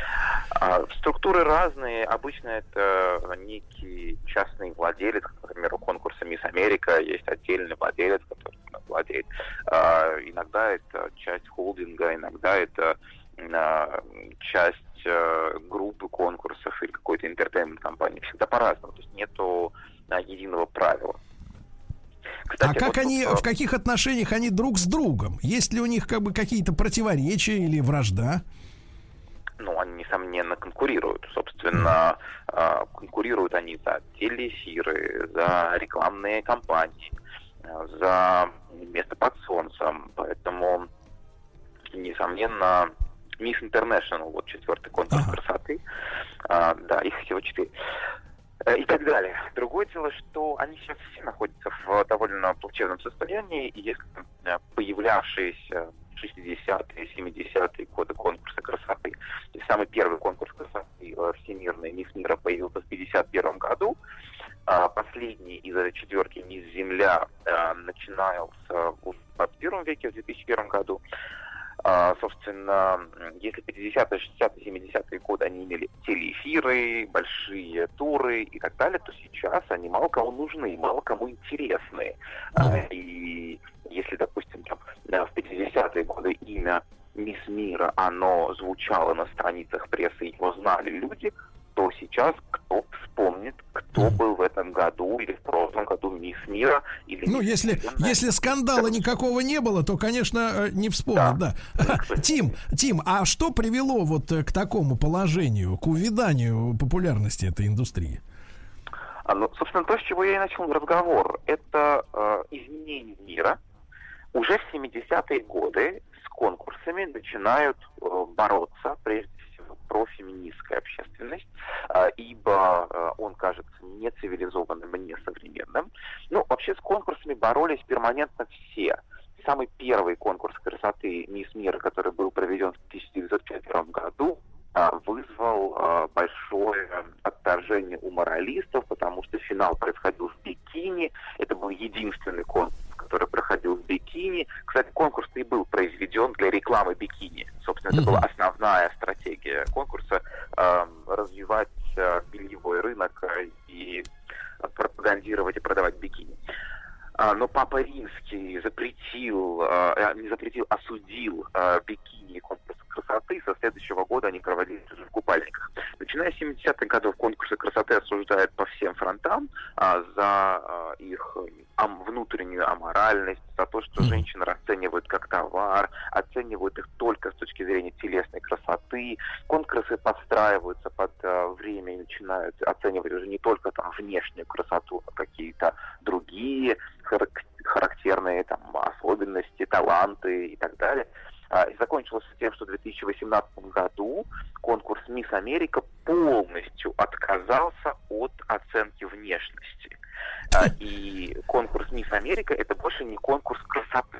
А, Структуры разные. Обычно это некий частный владелец, например, у конкурса Мисс Америка есть отдельный владелец, который владеет. А, Иногда это часть холдинга, иногда это а, часть э, группы конкурсов или какой-то интертеймент компании. Всегда по-разному. То есть нету а, единого правила. Кстати, а как вот они, а, в каких отношениях они друг с другом? Есть ли у них как бы какие-то противоречия или вражда? ну, они, несомненно, конкурируют. Собственно, э, конкурируют они за телеэфиры, за рекламные кампании, э, за место под солнцем. Поэтому, несомненно, Miss International, вот четвертый конкурс красоты, А, да, их всего четыре. Э, И так далее. Другое дело, что они сейчас все находятся в довольно плачевном состоянии, и если э, появлявшиеся 60-е, 70-е годы конкурса красоты, то есть самый первый конкурс красоты э, всемирный Мисс Мира появился в 51 году, а последний из этой четверки Мисс Земля начинался в 21 веке, в 2001 году. А, собственно, если 50-е, 60-е, 70-е годы они имели телеэфиры, большие туры и так далее, то сейчас они мало кому нужны, мало кому интересны. А, И если, допустим, там, да, в 50-е годы имя Мисс Мира, оно звучало на страницах прессы, его знали люди, то сейчас кто вспомнит, кто был в этом году или в прошлом году Мисс Мира или Ну, Мисс если, Вселенная. если скандала никакого не было, то, конечно, э, не вспомнят, да. Тим, Тим, а что привело вот э, к такому положению, к увиданию популярности этой индустрии? А, ну, собственно, то, с чего я и начал разговор, это э, изменение мира. Уже в 70-е годы с конкурсами начинают э, бороться, прежде профеминистская общественность, э, ибо э, он кажется нецивилизованным и несовременным. Ну, вообще с конкурсами боролись перманентно все. Самый первый конкурс красоты «Мисс Мира», который был проведен в 1951 году, а, вызвал а, большое отторжение у моралистов, потому что финал происходил в бикини. Это был единственный конкурс, который проходил в бикини. Кстати, конкурс и был произведен для рекламы бикини. Собственно, Это была основная стратегия конкурса э, развивать э, бельевой рынок э, и пропагандировать и продавать бикини. А, но Папа Римский запретил, э, не запретил, осудил э, бикини и конкурсы красоты. Со следующего года они проводились уже в купальниках. Начиная с 70-х годов конкурсы красоты осуждают по всем фронтам а, за а, их ам, внутреннюю аморальность, за то, что женщин расценивают как товар, оценивают их только с точки зрения телесной красоты. Конкурсы подстраиваются под а, время и начинают оценивать уже не только там внешнюю красоту, а какие-то другие харак- характерные там особенности, таланты и так далее. А, И закончилось тем, что в 2018 году конкурс «Мисс Америка» полностью отказался от оценки внешности. А, И конкурс «Мисс Америка» — это больше не конкурс красоты.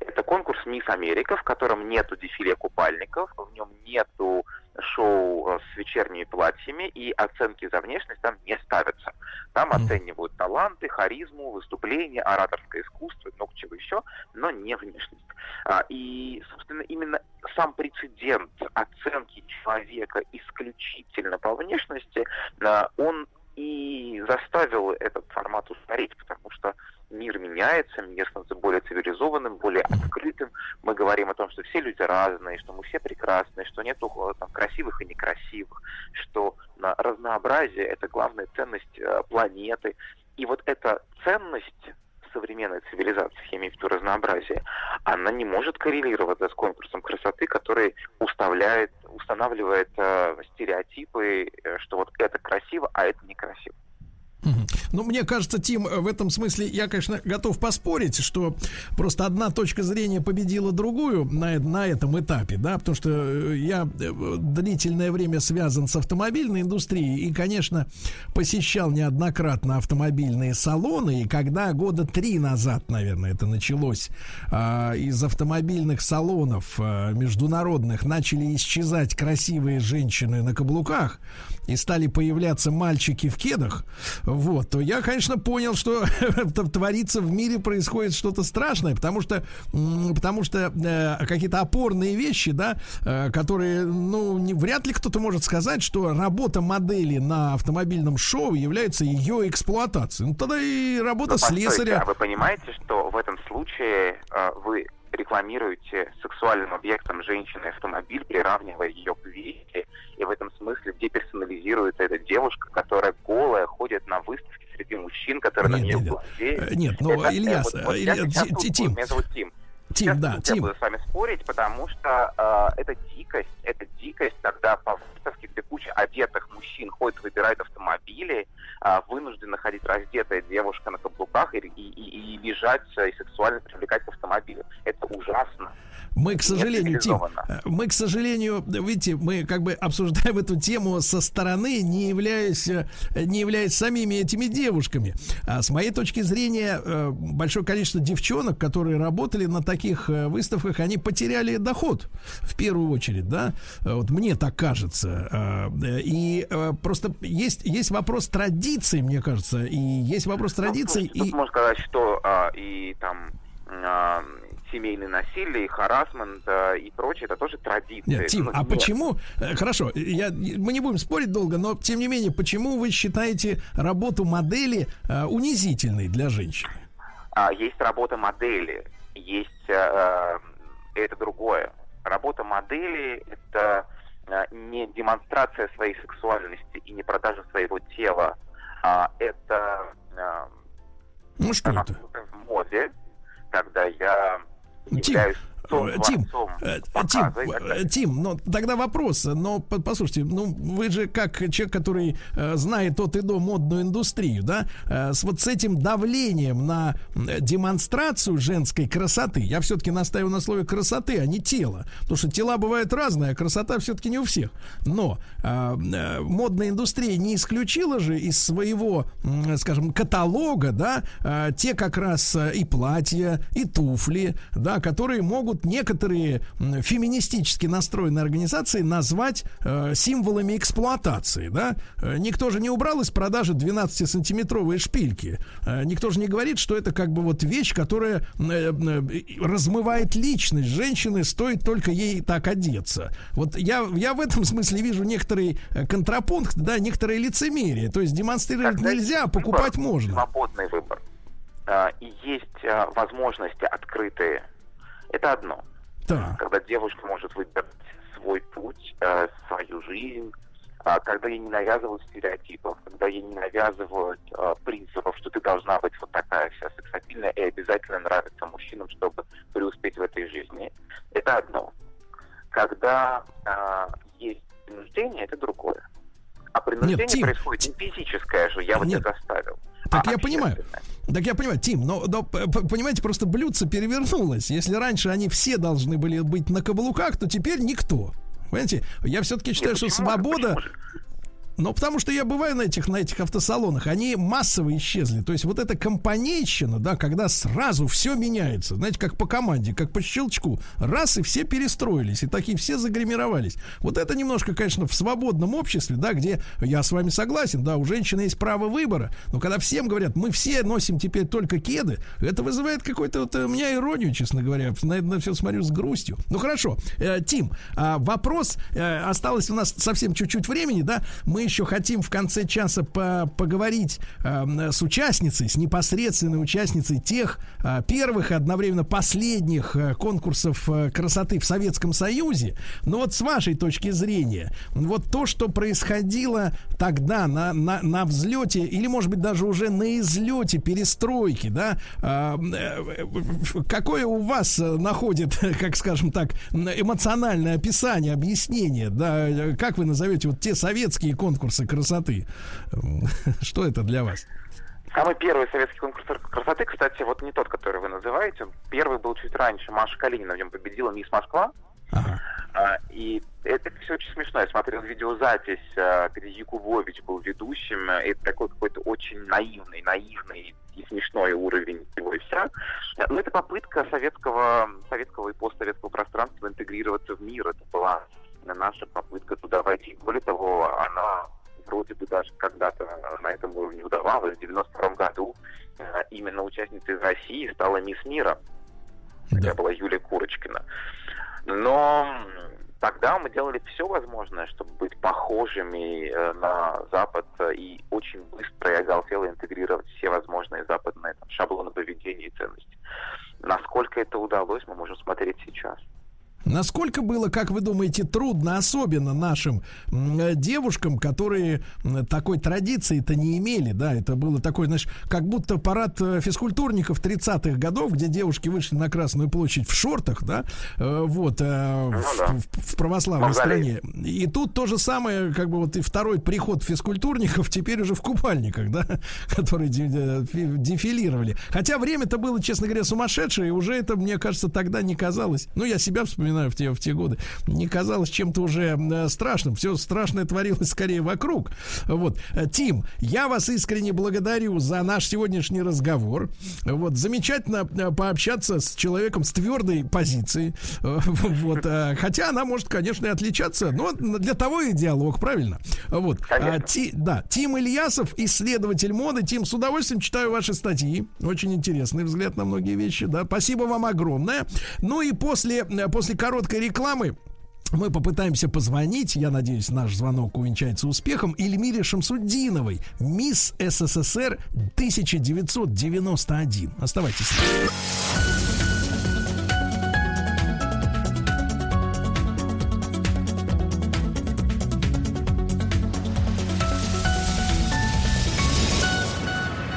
Это конкурс «Мисс Америка», в котором нету дефиле купальников, в нем нету шоу с вечерними платьями, и оценки за внешность там не ставятся. Там оценивают таланты, харизму, выступления, ораторское искусство, много чего еще, но не внешность. А, И, собственно, именно сам прецедент оценки человека исключительно по внешности, а, он и заставил этот формат устареть, потому что мир меняется, мир становится более цивилизованным, более открытым. Мы говорим о том, что все люди разные, что мы все прекрасные, что нет там, красивых и некрасивых, что а, разнообразие – это главная ценность э, планеты. И вот эта ценность современной цивилизации, я имею в виду разнообразие, она не может коррелироваться с конкурсом красоты, который уставляет, устанавливает э, стереотипы, э, что вот это красиво, а это некрасиво. Ну, мне кажется, Тим, в этом смысле я, конечно, готов поспорить, что просто одна точка зрения победила другую на, на этом этапе, да, потому что э, я э, длительное время связан с автомобильной индустрией и, конечно, посещал неоднократно автомобильные салоны, и когда года три назад, наверное, это началось, а, из автомобильных салонов а, международных начали исчезать красивые женщины на каблуках и стали появляться мальчики в кедах, вот, то я, конечно, понял, что творится в мире происходит что-то страшное, потому что, потому что э, какие-то опорные вещи, да, э, которые, ну, не, вряд ли кто-то может сказать, что работа модели на автомобильном шоу является ее эксплуатацией. Ну, тогда и работа Но постойте, слесаря. А вы понимаете, что в этом случае э, вы рекламируете сексуальным объектом женщины автомобиль, приравнивая ее к вещи, и в этом смысле деперсонализируется эта девушка, которая голая ходит на выставке среди мужчин, которые на нее глазеют. Э, Нет, ну, Это- Ильяс, вот- вот э, Илья- сейчас Ти- тут Тим. Меня зовут Тим. Тим, Сейчас да, я Тим. буду с вами спорить, потому что э, это дикость, это дикость, когда по выставке, где куча одетых мужчин ходит, выбирает автомобили, э, вынуждена ходить раздетая девушка на каблуках и, и, и- и бежать э, и сексуально привлекать к автомобилю. Это ужасно. Мы, к сожалению, Тим, э, мы, к сожалению, видите, мы как бы обсуждаем эту тему со стороны, не являясь, э, не являясь самими этими девушками. А с моей точки зрения, э, большое количество девчонок, которые работали на таких выставках, они потеряли доход в первую очередь, да. Вот мне так кажется. Э, И просто есть, есть вопрос традиций, мне кажется, и есть вопрос традиций. Ну, Тут и... можно сказать, что а, и там а, семейное насилие, и харасмент и прочее, это тоже традиции. Нет, Тим, а почему? э, Хорошо, я, мы не будем спорить долго, но тем не менее, почему вы считаете работу модели э, унизительной для женщины? А, есть работа модели, есть э, э, это другое. Работа модели это э, не демонстрация своей сексуальности и не продажа своего тела, а это э, Ну что это? в моде, когда я Тим, являюсь э, Тим, творцом э, Тим, так э, далее. Тим, но тогда вопрос, но по- послушайте, ну вы же как человек, который э, знает от и до модную индустрию, да, э, с вот с этим давлением на э, демонстрацию женской красоты, я все-таки настаиваю на слове красоты, а не тела, потому что тела бывают разные, а красота все-таки не у всех. Но э, э, модная индустрия не исключила же из своего, скажем, каталога, да, э, те как раз э, и платья, и туфли, да, которые могут могут некоторые феминистически настроенные организации назвать э, символами эксплуатации, да? Э, Никто же не убрал из продажи 12-сантиметровые шпильки. Э, Никто же не говорит, что это как бы вот вещь, которая э, э, размывает личность женщины, стоит только ей так одеться. Вот я, я в этом смысле вижу некоторый э, контрапункт, да, некоторое лицемерие. То есть демонстрировать Когда нельзя, а покупать выбор, можно. Свободный выбор. И есть возможности открытые. Это одно. Так. Когда девушка может выбрать свой путь, э, свою жизнь, а, когда ей не навязывают стереотипов, когда ей не навязывают э, принципов, что ты должна быть вот такая вся сексапильная и обязательно нравиться мужчинам, чтобы преуспеть в этой жизни. Это одно. Когда а, есть принуждение, это другое. А принуждение Тим, происходит не физическое же, я вот Нет. тебя заставил. Так а я понимаю. Так я понимаю, Тим, но, но, понимаете, просто блюдце перевернулось. Если раньше они все должны были быть на каблуках, то теперь никто. Понимаете, я все-таки считаю, Нет, что почему свобода... Но потому что я бываю на этих, на этих автосалонах, они массово исчезли. То есть вот эта компанейщина, да, когда сразу все меняется, знаете, как по команде, как по щелчку, раз и все перестроились, и такие все загримировались. Вот это немножко, конечно, в свободном обществе, да, где я с вами согласен, да, у женщины есть право выбора, но когда всем говорят, мы все носим теперь только кеды, это вызывает какой-то вот э, у меня иронию, честно говоря, на это все смотрю с грустью. Ну хорошо, Э, Тим, а, вопрос, э, осталось у нас совсем чуть-чуть времени, да, мы еще хотим в конце часа по- поговорить э, с участницей, с непосредственной участницей тех э, первых одновременно последних э, конкурсов э, красоты в Советском Союзе. Но вот с вашей точки зрения, вот то, что происходило тогда на, на, на взлете, или, может быть, даже уже на излете перестройки, да, э, э, какое у вас э, находит, как скажем так, эмоциональное описание, объяснение, да, э, как вы назовете вот те советские конкурсы красоты? Что это для вас? Самый первый советский конкурс красоты, кстати, вот не тот, который вы называете. Первый был чуть раньше. Маша Калинина в нем победила Мисс Москва. А, и это все очень смешно. Я смотрел видеозапись, а, где Якубович был ведущим. Это такой какой-то очень наивный, наивный и смешной уровень всего и вся. Но это попытка советского, советского и постсоветского пространства интегрироваться в мир. Это была наша попытка туда войти. Более того, она вроде бы даже когда-то на этом уровне удавалось. В 92 году э, именно участницей России стала Мисс Мира. Это была Юлия Курочкина. Но тогда мы делали все возможное, чтобы быть похожими э, на Запад и очень быстро и оголтело интегрировать все возможные западные там, шаблоны поведения и ценности. Насколько это удалось, мы можем смотреть сейчас. Насколько было, как вы думаете, трудно, особенно нашим э, девушкам, которые такой традиции-то не имели, да, это было такой, знаешь, как будто парад э, физкультурников 30-х годов, где девушки вышли на Красную площадь в шортах, да, э, вот, э, в, да. в- в православной Мавзолей. стране. И тут то же самое, как бы вот и второй приход физкультурников теперь уже в купальниках, да, которые де- де- фи- дефилировали. Хотя время-то было, честно говоря, сумасшедшее, и уже это, мне кажется, тогда не казалось. Ну, я себя вспоминаю в те, в те годы. Не казалось чем-то уже э, страшным. Все страшное творилось скорее вокруг. Вот. Э, Тим, я вас искренне благодарю за наш сегодняшний разговор. Вот. Замечательно э, пообщаться с человеком с твердой позицией. Вот. Хотя она может, конечно, и отличаться, но для того и диалог, правильно? Вот. А, Ти- да, Тим Ильясов, исследователь моды. Тим, с удовольствием читаю ваши статьи. Очень интересный взгляд на многие вещи. Да, спасибо вам огромное. Ну и после, после короткой рекламы мы попытаемся позвонить, я надеюсь, наш звонок увенчается успехом, Эльмире Шамсуддиновой, мисс СССР 1991. Оставайтесь.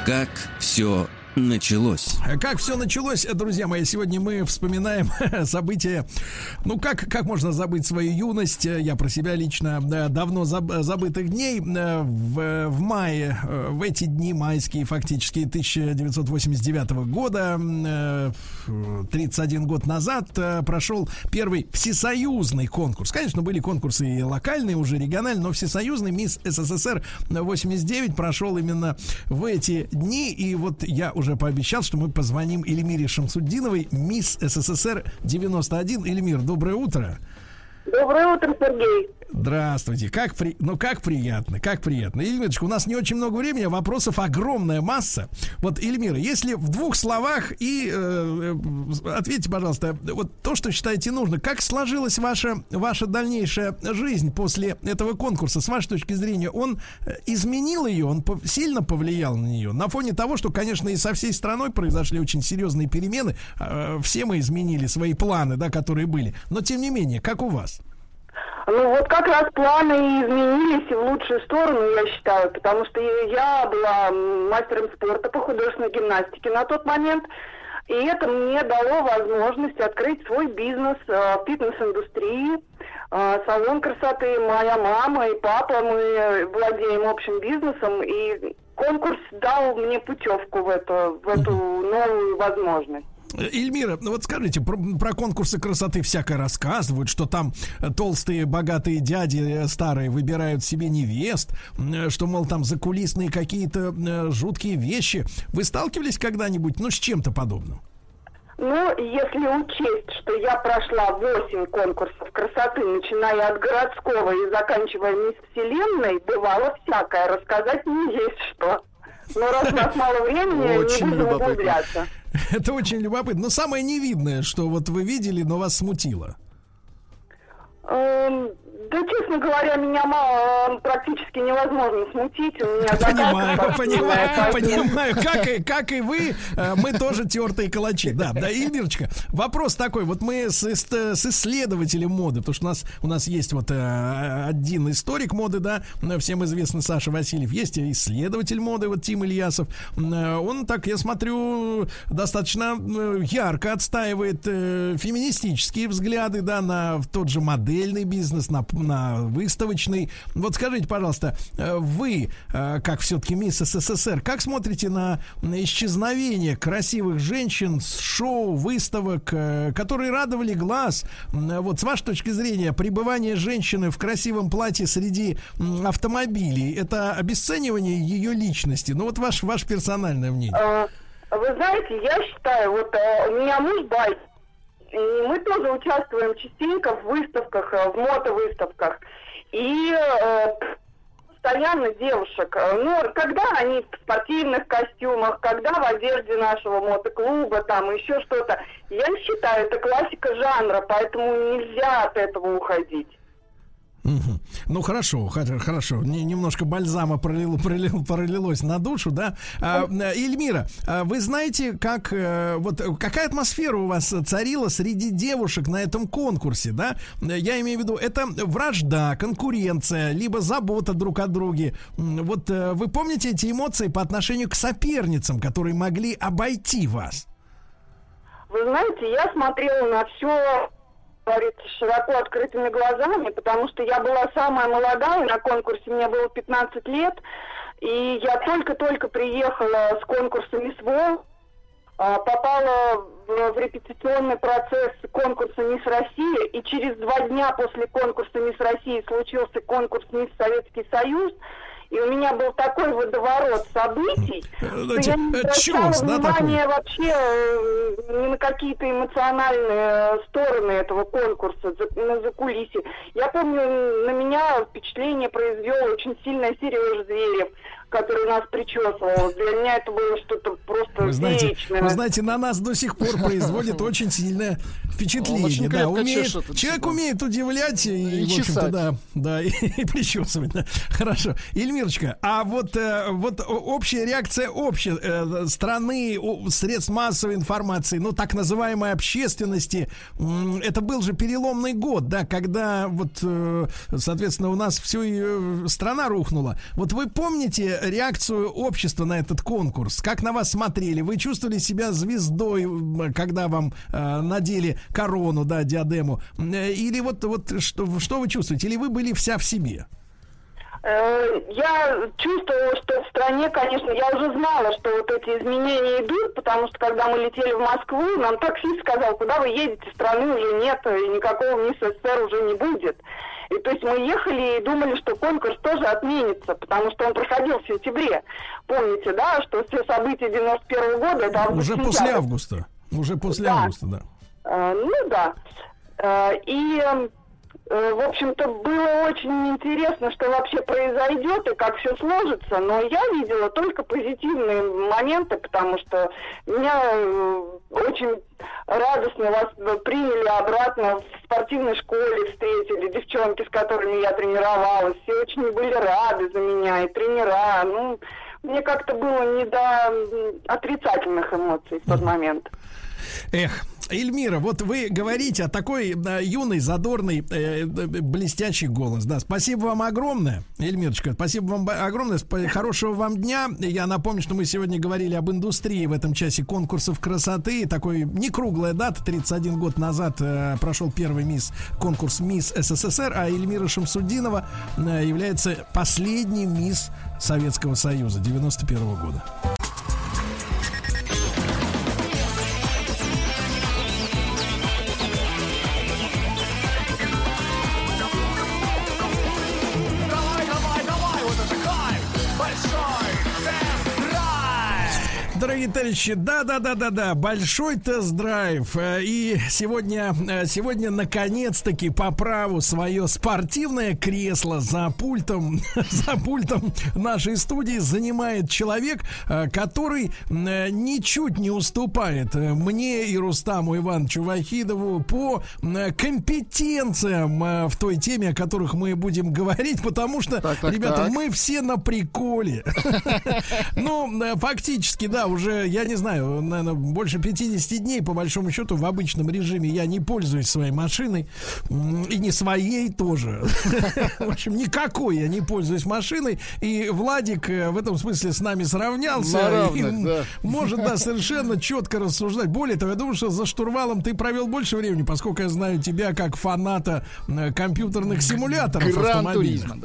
Как все началось? Как все началось, друзья мои, сегодня мы вспоминаем события. Ну, как, как можно забыть свою юность? Я про себя лично э, давно заб- забытых дней. Э, В, в мае, э, в эти дни майские, фактически 1989 года, э, 31 год назад, э, прошел первый всесоюзный конкурс. Конечно, были конкурсы и локальные, уже региональные, но всесоюзный мисс СССР 89 прошел именно в эти дни. И вот я уже уже пообещал, что мы позвоним Эльмире Шамсуддиновой, мисс СССР 91. Эльмир, доброе утро. Доброе утро, Сергей. Здравствуйте. Как при... Ну, как приятно, как приятно. Эльмирочка, у нас не очень много времени, а вопросов огромная масса. Вот, Эльмира, если в двух словах и э, э, ответьте, пожалуйста, вот то, что считаете нужно, как сложилась ваша, ваша дальнейшая жизнь после этого конкурса, с вашей точки зрения, он э, изменил ее, он сильно повлиял на нее? На фоне того, что, конечно, и со всей страной произошли очень серьезные перемены, э, все мы изменили свои планы, да, которые были, но тем не менее, как у вас? Ну вот как раз планы и изменились в лучшую сторону, я считаю, потому что я была мастером спорта по художественной гимнастике на тот момент, и это мне дало возможность открыть свой бизнес э, в фитнес-индустрии, э, салон красоты. Моя мама и папа, мы владеем общим бизнесом, и конкурс дал мне путевку в эту, в эту новую возможность. Эльмира, ну вот скажите, про, про конкурсы красоты всякое рассказывают, что там толстые богатые дяди э, старые выбирают себе невест, э, что, мол, там закулисные какие-то э, жуткие вещи. Вы сталкивались когда-нибудь, ну, с чем-то подобным? Ну, если учесть, что я прошла 8 конкурсов красоты, начиная от городского и заканчивая мисс Вселенной, бывало всякое, рассказать не есть что. Но раз у нас мало времени, Очень не будем углубляться. Это очень любопытно. Но самое невидное, что вот вы видели, но вас смутило. Да, честно говоря, меня мало, практически невозможно смутить. У меня Понимаю, загадка понимаю, поэтому- понимаю. Как и, как и вы, э, мы тоже тертые калачи. Да, да, Эльмирочка, вопрос такой. Вот мы с, с исследователем моды, потому что у нас, у нас есть вот э, один историк моды, да, всем известный Саша Васильев, есть исследователь моды, вот Тим Ильясов. Э, Он так, я смотрю, достаточно ярко отстаивает феминистические взгляды, да, на тот же модельный бизнес, на, на выставочный. Вот скажите, пожалуйста, э, вы, э, как все-таки мисс СССР, как смотрите на исчезновение красивых женщин с шоу, выставок, э, которые радовали глаз? Вот с вашей точки зрения, пребывание женщины в красивом платье среди автомобилей, это обесценивание ее личности? Ну вот ваш, ваше персональное мнение. Вы знаете, я считаю, вот у меня муж байк, мы тоже участвуем частенько в выставках, э, в мотовыставках. И э, постоянно девушек, э, ну, когда они в спортивных костюмах, когда в одежде нашего мотоклуба, там еще что-то. Я считаю, это классика жанра, поэтому нельзя от этого уходить. Мгм. Ну хорошо, хо- хорошо. Не- Немножко бальзама пролил, пролил- пролилось на душу, да. А, Эльмира, а вы знаете, как э, вот какая атмосфера у вас царила среди девушек на этом конкурсе, да? Я имею в виду, это вражда, конкуренция, либо забота друг о друге. Вот э, вы помните эти эмоции по отношению к соперницам, которые могли обойти вас? Вы знаете, я смотрела на все, говорится, широко открытыми глазами, потому что я была самая молодая на конкурсе, мне было 15 лет, и я только-только приехала с конкурса «Мисс Вол», а, попала в, в репетиционный процесс конкурса «Мисс Россия», и через два дня после конкурса «Мисс России» случился конкурс «Мисс Советский Союз», и у меня был такой водоворот событий, что я не Э, обращала чёс, да, внимания вообще э, ни на какие-то эмоциональные стороны этого конкурса, за- на закулисье. Я помню, на меня впечатление произвел очень сильное Сережа Зверев, который нас причесывал. Для меня это было что-то просто Вы знаете, вечное. вы знаете, на нас до сих пор производит очень сильное впечатление. Очень да, умеет, человек умеет удивлять и, И в общем-то, чесать. да, да, и, и причесывать. да. Хорошо. Эльмирочка, а вот, э, вот общая реакция общей э, страны, о- средств массовой информации, ну, так называемой общественности, это был же переломный год, да, когда вот, э, соответственно, у нас все страна рухнула. Вот вы помните реакцию общества на этот конкурс? Как на вас смотрели? Вы чувствовали себя звездой, когда вам э, надели корону, да, диадему? Э, Или вот, вот что, что вы чувствуете? Или вы были вся в себе? Э, Я чувствовала, что в стране, конечно, я уже знала, что вот эти изменения идут, потому что когда мы летели в Москву, нам таксист сказал, куда вы едете, страны уже нет, и никакого МИС СССР уже не будет. И то есть мы ехали и думали, что конкурс тоже отменится, потому что он проходил в сентябре. Помните, да, что все события 91 года, это август, Уже после августа. Уже после Да. августа, да. Э, Ну да. Э, И, э, в общем-то, было очень интересно, что вообще произойдет и как все сложится, но я видела только позитивные моменты, потому что меня э, очень радостно вас э, приняли обратно в спортивной школе, встретили девчонки, с которыми я тренировалась, все очень были рады за меня, и тренера, ну, мне как-то было не до отрицательных эмоций в тот момент. Эх, Эльмира, вот вы говорите о такой да, юный, задорный, э, э, блестящий голос. Да, спасибо вам огромное, Эльмирочка. Спасибо вам огромное. Хорошего вам дня. Я напомню, что мы сегодня говорили об индустрии в этом часе конкурсов красоты. Такой не круглая дата. 31 год назад э, прошел первый мисс конкурс Мисс СССР, а Эльмира Шамсудинова э, является последней мисс Советского Союза 91 года. Тест-драйв! Дорогие товарищи, да, да, да, да, да, большой тест-драйв. Э, И сегодня, э, сегодня наконец-таки по праву свое спортивное кресло за пультом, за пультом нашей студии занимает человек, э, который ничуть не уступает мне и Рустаму Ивановичу Вахидову по компетенциям в той теме, о которых мы будем говорить, потому что, так, ребята, так. мы все на приколе. Ну, фактически, да, уже, я не знаю, наверное, больше 50 дней, по большому счету, в обычном режиме я не пользуюсь своей машиной. И не своей тоже. В общем, никакой я не пользуюсь машиной. И Владик э, в этом смысле с нами сравнялся. Может, да, совершенно четко рассуждать. Более того, я думаю, что за штурвалом ты провел больше времени, поскольку я знаю тебя как фаната э, компьютерных симуляторов автомобильных.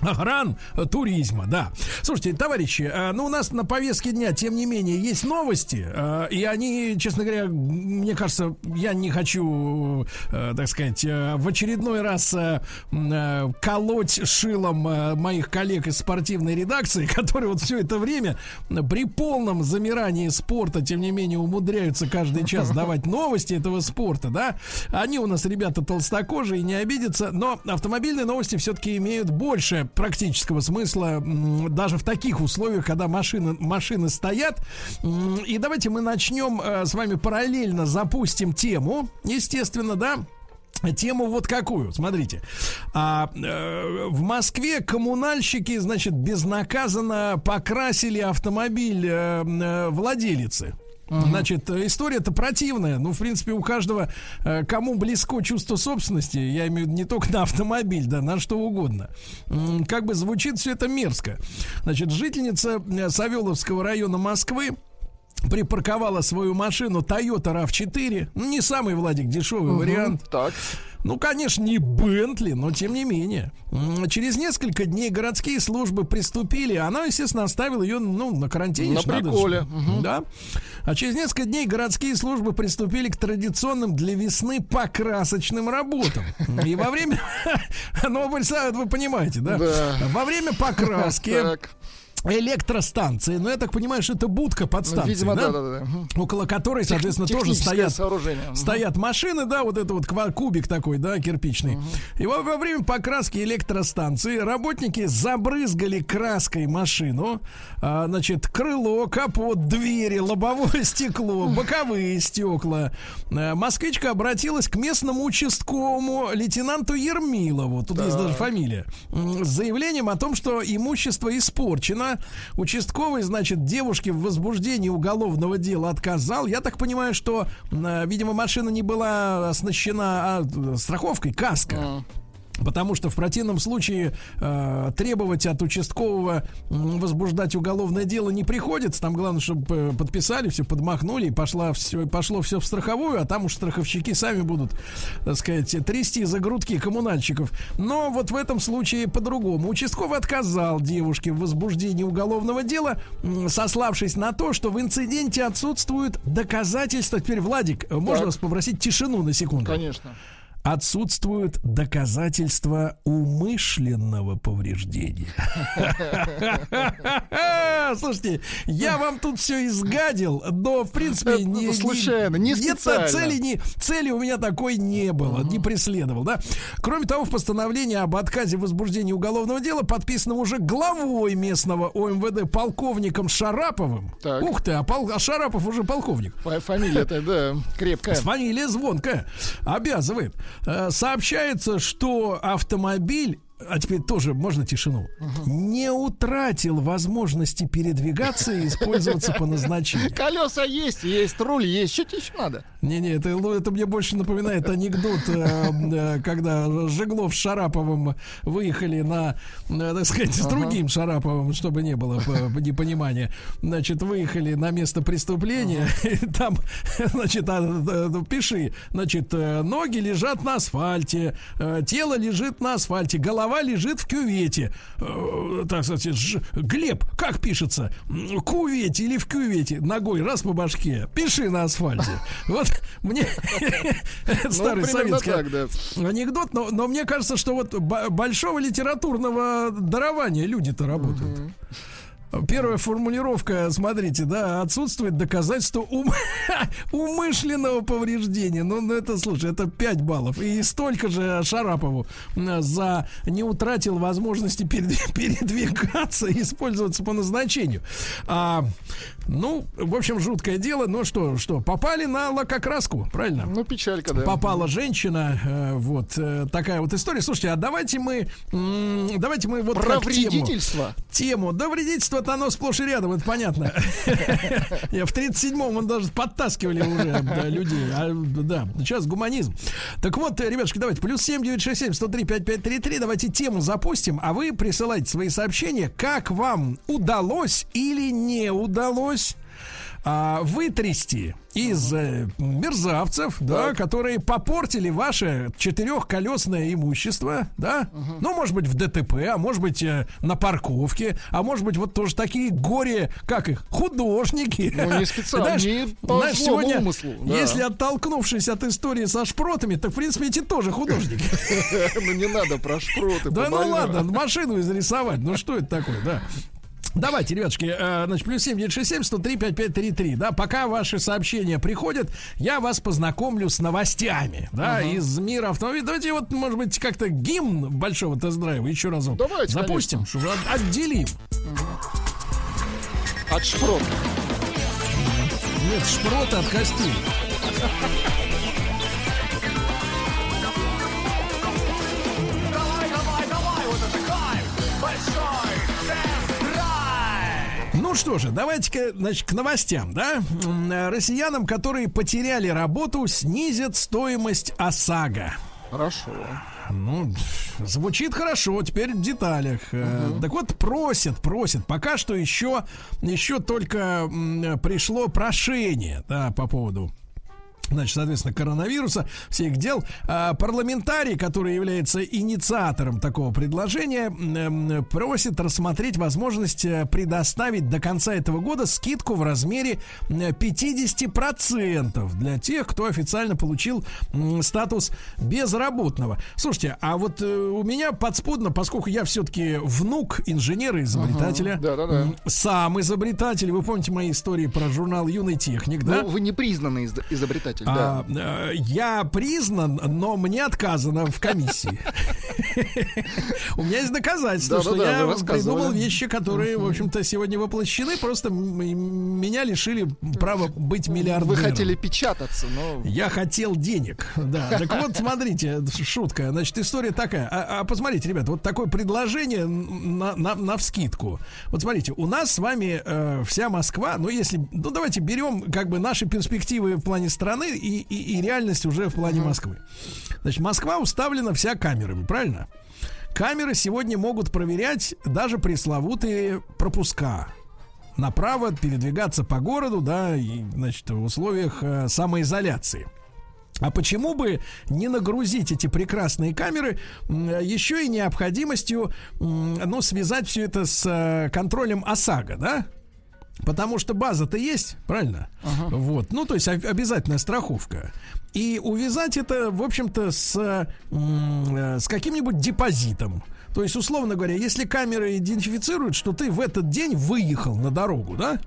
Гран туризма, да. Слушайте, товарищи, э, ну у нас на повестке дня, тем не менее, есть новости, э, и они, честно говоря, мне кажется, я не хочу, э, так сказать, э, в очередной раз э, э, колоть шилом э, моих коллег из спортивной редакции, которые вот все это время при полном замирании спорта, тем не менее, умудряются каждый час давать новости этого спорта, да. Они у нас ребята толстокожие, не обидятся, но автомобильные новости все-таки имеют больше практического смысла даже в таких условиях, когда машины, машины стоят. И давайте мы начнем э, с вами параллельно запустим тему, естественно, да. Тему вот какую, смотрите. А, э, в Москве коммунальщики, значит, безнаказанно покрасили автомобиль э, э, владелицы. Значит, э, история-то противная. Ну, в принципе, у каждого, э, кому близко чувство собственности, я имею в виду не только на автомобиль, да, на что угодно. Как бы звучит все это мерзко. Значит, жительница э, Савеловского района Москвы припарковала свою машину Toyota RAV4. Ну, не самый, Владик, дешевый вариант. Так. Ну, конечно, не Бентли, но тем не менее. Через несколько дней городские службы приступили. Она, естественно, оставила ее ну, на карантине. На надо приколе. Мгм. Да. А через несколько дней городские службы приступили к традиционным для весны покрасочным работам. И во время... Ну, вы, понимаете, да? Во время покраски. Электростанции, ну, я так понимаю, что это будка под станцией, Видимо, да? да, да, да. Около которой, соответственно, тоже Техническое стоят, сооружение. Стоят машины, да, вот это вот кубик такой, да, кирпичный. И во, во время покраски электростанции работники забрызгали краской машину, а, значит, крыло, капот, двери, лобовое стекло, боковые стекла. А, москвичка обратилась к местному участковому лейтенанту Ермилову, тут есть даже фамилия, с заявлением о том, что имущество испорчено. Участковый, значит, девушке в возбуждении уголовного дела отказал. Я так понимаю, что, э, видимо, машина не была оснащена а, э, страховкой, каска. Потому что в противном случае э, требовать от участкового возбуждать уголовное дело не приходится. Там главное, чтобы э, подписали, все подмахнули, и пошла все, пошло все в страховую, а там уж страховщики сами будут, так сказать, трясти за грудки коммунальщиков. Но вот в этом случае по-другому. Участковый отказал девушке в возбуждении уголовного дела, сославшись на то, что в инциденте отсутствуют доказательства. Теперь, Владик, э, можно Так. вас попросить тишину на секунду? Конечно. Отсутствуют доказательства умышленного повреждения. Слушайте, я вам тут все изгадил, но в принципе Это не, случайно, не нет, специально. цели, не, цели у меня такой не было, не преследовал, да. Кроме того, в постановлении об отказе в возбуждении уголовного дела подписано уже главой местного ОМВД полковником Шараповым. Так. Ух ты, а, пол- а Шарапов уже полковник. Фа- Фамилия-то, да, крепкая. Фамилия звонкая. Обязывает. Э, Сообщается, что автомобиль а теперь тоже можно тишину. Не утратил возможности передвигаться и использоваться по назначению. Колеса есть, есть руль, есть. Что тебе еще надо? Не-не, это, ну, это мне больше напоминает анекдот, э, э, когда Жеглов с Шараповым выехали на, э, так сказать, с другим Шараповым, чтобы не было непонимания. Значит, выехали на место преступления, и там, значит, а, пиши, значит, ноги лежат на асфальте, тело лежит на асфальте, голова лежит в кювете. Э, Так сказать, Ж- Глеб, как пишется? М, Кувете или в кювете? Ногой раз по башке. Пиши на асфальте. Вот мне старый Ну, примерно советский анекдот, но, мне кажется, что вот большого литературного дарования люди-то работают. Первая формулировка, смотрите, да, отсутствует доказательство ум- умышленного повреждения. Ну, ну, это, слушай, это 5 баллов. И столько же Шарапову за не утратил возможности перед- передвигаться и использоваться по назначению. А, ну, в общем, жуткое дело. Ну что, что, попали на лакокраску, правильно? Ну, печалька, да. попала женщина, э, вот э, такая вот история. Слушайте, а давайте мы, м, давайте мы вот Про как тему- вредительство. Тему, да вредительство-то оно сплошь и рядом, это понятно. Я в 37-м он даже подтаскивали уже людей. А, да, сейчас гуманизм. Так вот, ребятушки, давайте, плюс 7 967 103 5533, давайте тему запустим, а вы присылайте свои сообщения, как вам удалось или не удалось а, вытрясти из э, мерзавцев, да, которые попортили ваше четырехколесное имущество, да, ну, может быть, в ДТП, а может быть, э, на парковке, а может быть, вот тоже такие горе, как их, художники. Ну, не специально, Знаешь, не по знаешь, сегодня, умыслу, да. если оттолкнувшись от истории со шпротами, то, в принципе, эти тоже художники. Ну, не надо про шпроты. Да ну ладно, машину изрисовать, ну что это такое, да. Давайте, ребятушки, э, значит, плюс 7 967 103 5533, да, пока ваши сообщения приходят, я вас познакомлю с новостями, да, из мира автомобиля. Давайте вот, может быть, как-то гимн большого тест-драйва еще разок Давайте, запустим, чтобы от- отделим. От шпрота. Нет, шпроты от костей. Ну что же, давайте-ка, значит, к новостям, да? Э, Россиянам, которые потеряли работу, снизят стоимость ОСАГО. Хорошо. Ну, звучит хорошо, теперь в деталях. Э, Так вот, просят, просят. Пока что еще, еще только м, пришло прошение, да, по поводу Значит, соответственно, коронавируса, всех дел. А, парламентарий, который является инициатором такого предложения, м, просит рассмотреть возможность э, предоставить до конца этого года скидку в размере э, 50% для тех, кто официально получил статус безработного. Слушайте, а вот э, у меня подспудно, поскольку я все-таки внук инженера-изобретателя, Ага, да-да-да. м, сам изобретатель, вы помните мои истории про журнал «Юный техник», да? Ну, вы не признанный из- изобретатель, А, да. э, я признан, но мне отказано в комиссии. У меня есть доказательства, что я придумал вещи, которые, в общем-то, сегодня воплощены. Просто меня лишили права быть миллиардером. Вы хотели печататься, но... Я хотел денег, да. Так вот, смотрите, шутка. Значит, история такая. А, а посмотрите, ребят, вот такое предложение на, на, на вскидку. Вот смотрите, у нас с вами э, вся Москва, ну если, ну давайте берем как бы наши перспективы в плане страны и, и, и реальность уже в плане Москвы. Значит, Москва уставлена вся камерами, правильно? Камеры сегодня могут проверять даже пресловутые пропуска. Направо передвигаться по городу, да, и, значит, в условиях э, самоизоляции. А почему бы не нагрузить эти прекрасные камеры еще и необходимостью, ну, связать все это с э, контролем ОСАГО, да? Потому что база-то есть, правильно? Вот, ну, то есть об- обязательная страховка. И увязать это, в общем-то, с, э, с каким-нибудь депозитом. То есть, условно говоря, если камеры идентифицируют, что ты в этот день выехал на дорогу, да?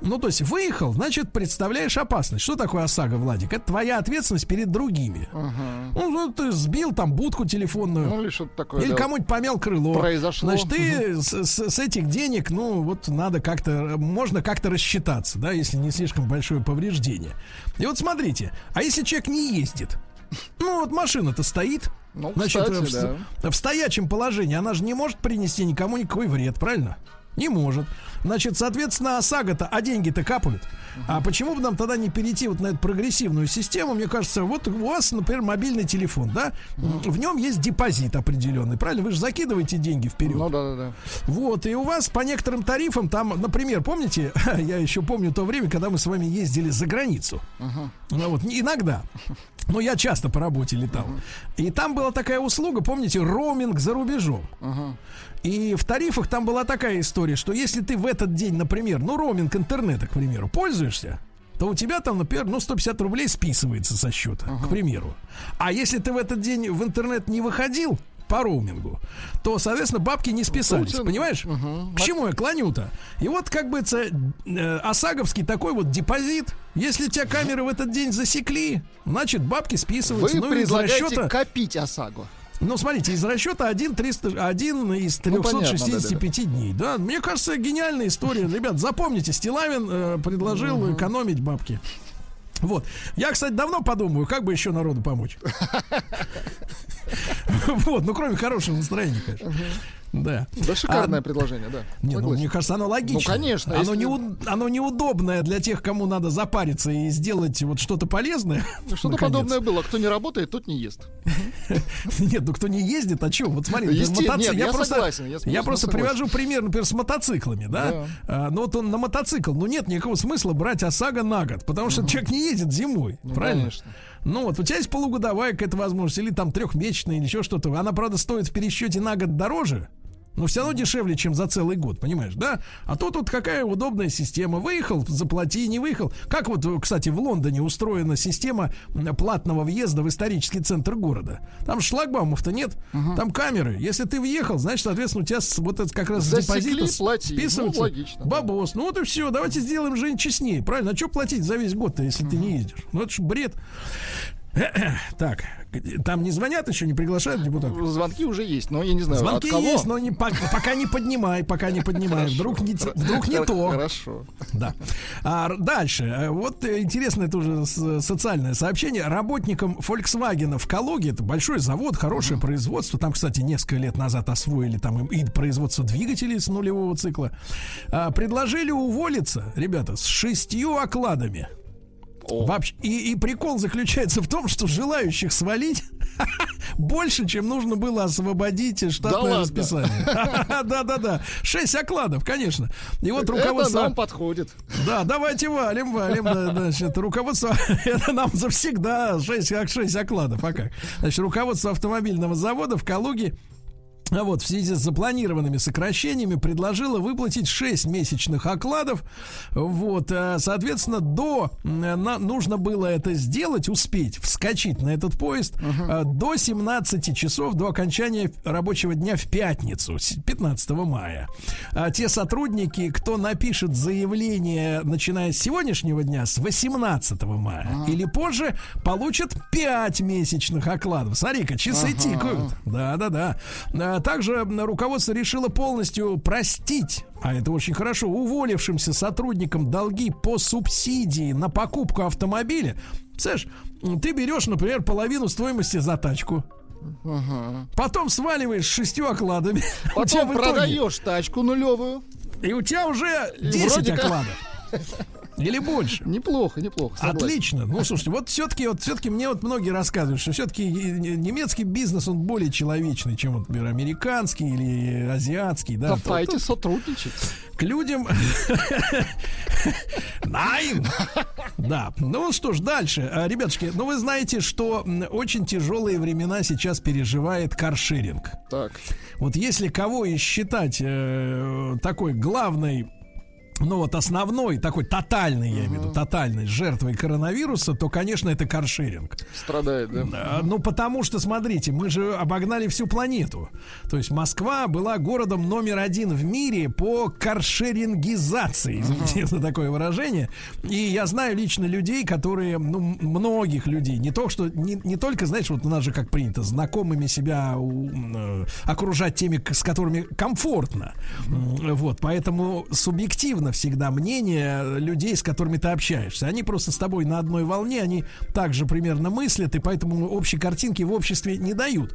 Ну, то есть выехал, значит, представляешь опасность. Что такое ОСАГО, Владик? Это твоя ответственность перед другими. Ну, ну, ты сбил там будку телефонную. Ну, или что-то такое. Или да. кому-нибудь помял крыло. Произошло. Значит, ты с, с- с этих денег, ну, вот надо как-то, можно как-то рассчитаться, да, если не слишком большое повреждение. И вот смотрите, а если человек не ездит? Ну, вот машина-то стоит. Ну, Значит, кстати, в, с- в стоячем положении она же не может принести никому никакой вред, правильно? Не может. Значит, соответственно, ОСАГО-то, а деньги-то капают. А почему бы нам тогда не перейти вот на эту прогрессивную систему? Мне кажется, вот у вас, например, мобильный телефон, да? В нем есть депозит определенный, правильно? Вы же закидываете деньги вперед. Ну да, да, да. Вот, и у вас по некоторым тарифам там, например, помните, я еще помню то время, когда мы с вами ездили за границу. Ну вот, иногда. Но я часто по работе летал. И там была такая услуга, помните, роуминг за рубежом. И в тарифах там была такая история, что если ты в этот день, например, ну, роуминг интернета, к примеру, пользуешься, то у тебя там, например, ну, 150 рублей списывается со счета, к примеру. А если ты в этот день в интернет не выходил по роумингу, то, соответственно, бабки не списались, Путин. понимаешь? К чему я клоню-то? И вот как бы это э, ОСАГовский такой вот депозит. Если тебя камеры в этот день засекли, значит, бабки списываются. Вы ну, предлагаете расчета, копить ОСАГО. Ну, смотрите, из расчета 1, 300, 1 из Ну, понятно, 365 дней. Да, мне кажется, гениальная история. Ребят, запомните, Стилавин э, предложил экономить бабки. Вот. Я, кстати, давно подумаю, как бы еще народу помочь. Вот, ну кроме хорошего настроения, конечно. Да. Да, шикарное А, предложение, да. не, ну, мне кажется, оно логично. Ну, конечно, Оно, если- неуд- оно неудобное для тех, кому надо запариться и сделать вот что-то полезное. Ну, Что-то подобное было. Кто не работает, тот не ест. Нет, ну кто не ездит, а что? Вот смотри, например, Есте- мотоци- нет, я просто, я просто привожу пример, например, с мотоциклами, да? А, ну вот он на мотоцикл, ну нет никакого смысла брать ОСАГО на год, потому что человек не едет зимой, Ну, правильно? конечно. Ну вот у тебя есть полугодовая какая-то возможность, или там трехмесячная, или еще что-то. Она, правда, стоит в пересчете на год дороже, но все равно дешевле, чем за целый год, понимаешь, да? А тут вот какая удобная система. Выехал, заплати, не выехал. Как вот, кстати, в Лондоне устроена система платного въезда в исторический центр города. Там шлагбаумов-то нет, там камеры. Если ты въехал, значит, соответственно, у тебя вот это как раз Засекли, депозита плати. Ну, списывается логично, да. бабос. Ну вот и все, давайте сделаем жизнь честнее, правильно? А что платить за весь год-то, если ты не ездишь? Ну это ж бред. Так, там не звонят еще, не приглашают депутатов? Звонки уже есть, но я не знаю, Звонки есть, но не, по- пока не поднимай, пока не поднимай. Вдруг не, вдруг не то. Хорошо. Да. А, дальше. Э, Вот э, интересное тоже социальное сообщение. Работникам Volkswagen в Калуге, это большой завод, хорошее производство. Там, кстати, несколько лет назад освоили там и производство двигателей с нулевого цикла. А, предложили уволиться, ребята, с шестью окладами. Вообще, и, и прикол заключается в том, что желающих свалить больше, чем нужно было освободить штатное ладно? расписание. Да-да-да. Шесть окладов, конечно. И вот Это руководство... нам подходит. Да, давайте валим, валим. Да, значит, руководство, это нам завсегда 6, как 6 окладов. А как? Значит, руководство автомобильного завода в Калуге вот в связи с запланированными сокращениями предложила выплатить 6 месячных окладов. Вот, э, соответственно, до э, на- нужно было это сделать, успеть вскочить на этот поезд э, до 17 часов до окончания рабочего дня в пятницу, с- 15 мая. А те сотрудники, кто напишет заявление, начиная с сегодняшнего дня, с 18 мая или позже, получат 5 месячных окладов. Смотри-ка, часы Ага. тикают. Да, да, да. А, Также руководство решило полностью простить, а это очень хорошо, уволившимся сотрудникам долги по субсидии на покупку автомобиля. Слышь, ты берешь, например, половину стоимости за тачку, потом сваливаешь шестью окладами. Потом продаешь тачку нулевую. И у тебя уже 10 вроде как- окладов. Или больше? Неплохо, неплохо. согласен. Отлично. Ну, слушайте, вот все-таки, вот все-таки мне вот многие рассказывают, что все-таки немецкий бизнес, он более человечный, чем, вот, например, американский или азиатский, да. Давайте Тут- сотрудничать. к людям. Найн! Да. Ну что ж, дальше. А, Ребятушки, ну вы знаете, что очень тяжелые времена сейчас переживает каршеринг. Так. Вот если кого и считать э, такой главной ну вот основной, такой тотальной, я имею в виду, тотальной жертвой коронавируса, то, конечно, это каршеринг. Страдает, да? Ну, потому что, смотрите, мы же обогнали всю планету. То есть Москва была городом номер один в мире по каршерингизации, извините за такое выражение. И я знаю лично людей, которые, ну, многих людей, не то, что, не, не только, знаешь, вот у нас же как принято, знакомыми себя э, окружать теми, с которыми комфортно. Вот, поэтому субъективно всегда мнение людей, с которыми ты общаешься. Они просто с тобой на одной волне, они также примерно мыслят, и поэтому общей картинки в обществе не дают.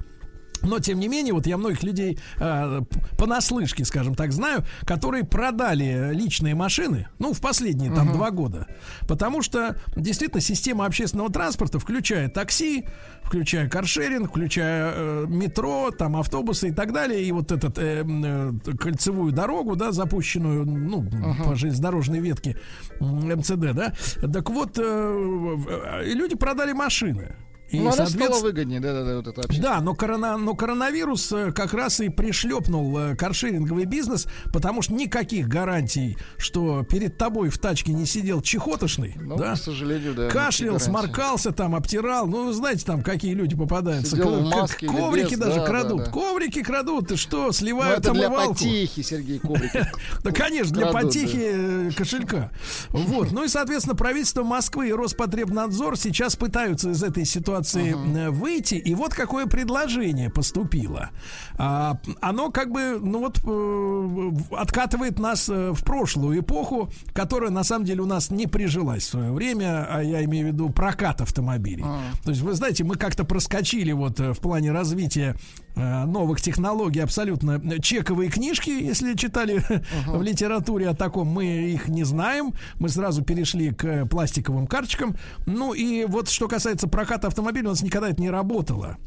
Но, тем не менее, вот я многих людей э, понаслышке, скажем так, знаю, которые продали личные машины, ну, в последние там два года. Потому что, действительно, система общественного транспорта, включая такси, включая каршеринг, включая э, метро, там, автобусы и так далее, и вот этот э, э, кольцевую дорогу, да, запущенную, ну, по железнодорожной ветке МЦД, да. Так вот, э, э, люди продали машины. И, Ну, она стала соответственно, выгоднее, да-да-да, вот это вообще. да, но, корона, но коронавирус э, как раз и пришлепнул э, каршеринговый бизнес, потому что никаких гарантий, что перед тобой в тачке не сидел чехотошный, Ну, да? к сожалению, да. Кашлял, сморкался там, обтирал. Ну, знаете, там какие люди попадаются. Сидел К- маске коврики без, даже да, крадут. да, да. Коврики крадут. Ты что, Ну, сливают это для омывалку? потехи, Сергей Ковриков. Да, конечно, для потехи э, кошелька. Вот. Ну и, соответственно, правительство Москвы и Роспотребнадзор сейчас пытаются из этой ситуации э, выйти. И вот какое предложение поступило. А, оно как бы, ну вот, э, откатывает нас э, в прошлую эпоху, которая на самом деле у нас не прижилась в свое время, а я имею в виду прокат автомобилей. То есть, вы знаете, мы как-то проскочили вот в плане развития новых технологий абсолютно чековые книжки, если читали в литературе о таком, мы их не знаем. Мы сразу перешли к пластиковым карточкам. Ну и вот что касается проката автомобилей, у нас никогда это не работало.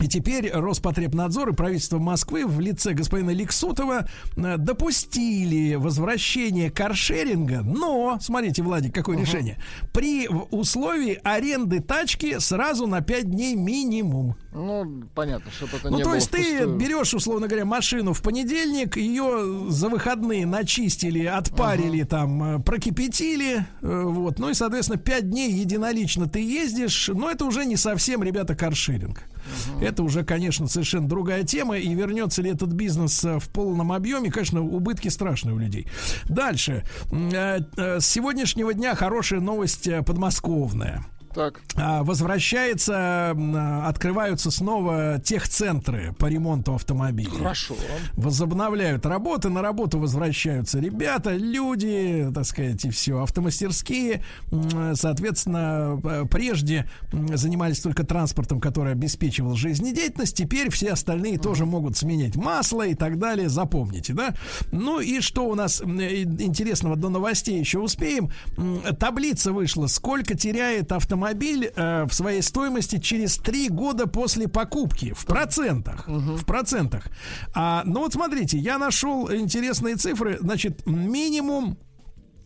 И теперь Роспотребнадзор и правительство Москвы в лице господина Лексутова э, допустили возвращение каршеринга, но, смотрите, Владик, какое решение, при условии аренды тачки сразу на 5 дней минимум. Ну, понятно, чтобы это Ну, не то было есть ты берешь, условно говоря, машину в понедельник, ее за выходные начистили, отпарили, там, э, прокипятили, э, вот, ну и, соответственно, 5 дней единолично ты ездишь, но это уже не совсем, ребята, каршеринг. Это уже, конечно, совершенно другая тема, и вернется ли этот бизнес э, в полном объеме, конечно, убытки страшные у людей. Дальше. Э, э, С сегодняшнего дня хорошая новость подмосковная. Так. А, Возвращается, а, открываются снова техцентры по ремонту автомобилей. Хорошо. Возобновляют работы, на работу возвращаются ребята, люди, так сказать, и все, автомастерские. Соответственно, прежде занимались только транспортом, который обеспечивал жизнедеятельность. Теперь все остальные тоже могут сменять масло и так далее. Запомните, да? Ну и что у нас э, интересного до новостей еще успеем? Таблица вышла, сколько теряет автомобиль э, в своей стоимости через три года после покупки в процентах. В процентах. А, ну вот смотрите, я нашел интересные цифры. Значит, минимум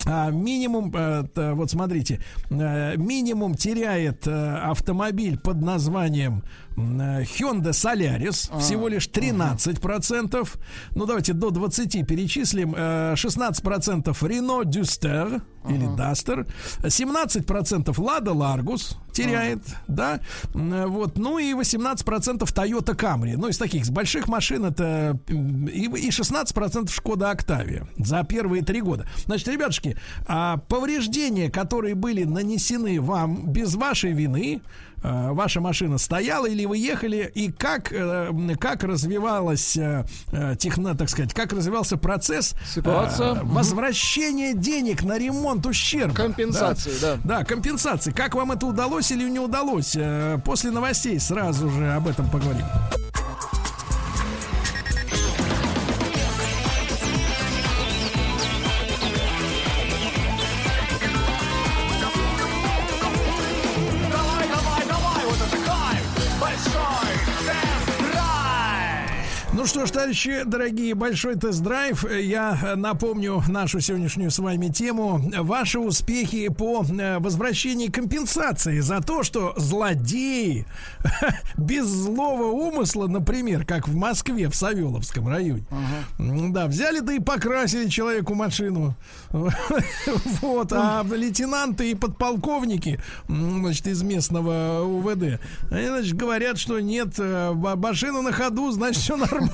а, минимум, э, вот смотрите, э, минимум теряет э, автомобиль под названием Hyundai Solaris всего лишь 13%. Ну, давайте до 20 перечислим. Э, 16% Renault Duster или Duster. 17% Lada Largus теряет, да. М, Вот. Ну и 18% Toyota Camry. Ну, из таких, с больших машин это и, и 16% Шкода Octavia за первые три года. Значит, ребятушки, а повреждения, которые были нанесены вам без вашей вины, а, ваша машина стояла или вы ехали, и как, э, как развивалась э, э, техно, так сказать, как развивался процесс Ситуация. э, возвращения денег на ремонт ущерба. Компенсации, да. Да, компенсации. Как вам это удалось или не удалось? Э, После новостей сразу же об этом поговорим. Что ж, товарищи дорогие, большой тест-драйв. Я э, напомню нашу сегодняшнюю с вами тему. Ваши успехи по э, возвращении компенсации за то, что злодеи без злого умысла, например, как в Москве, в Савеловском районе, М, да, взяли да и покрасили человеку машину. Вот, а лейтенанты и подполковники, значит, из местного УВД, они, значит, говорят, что нет, э, машина на ходу, значит, все нормально.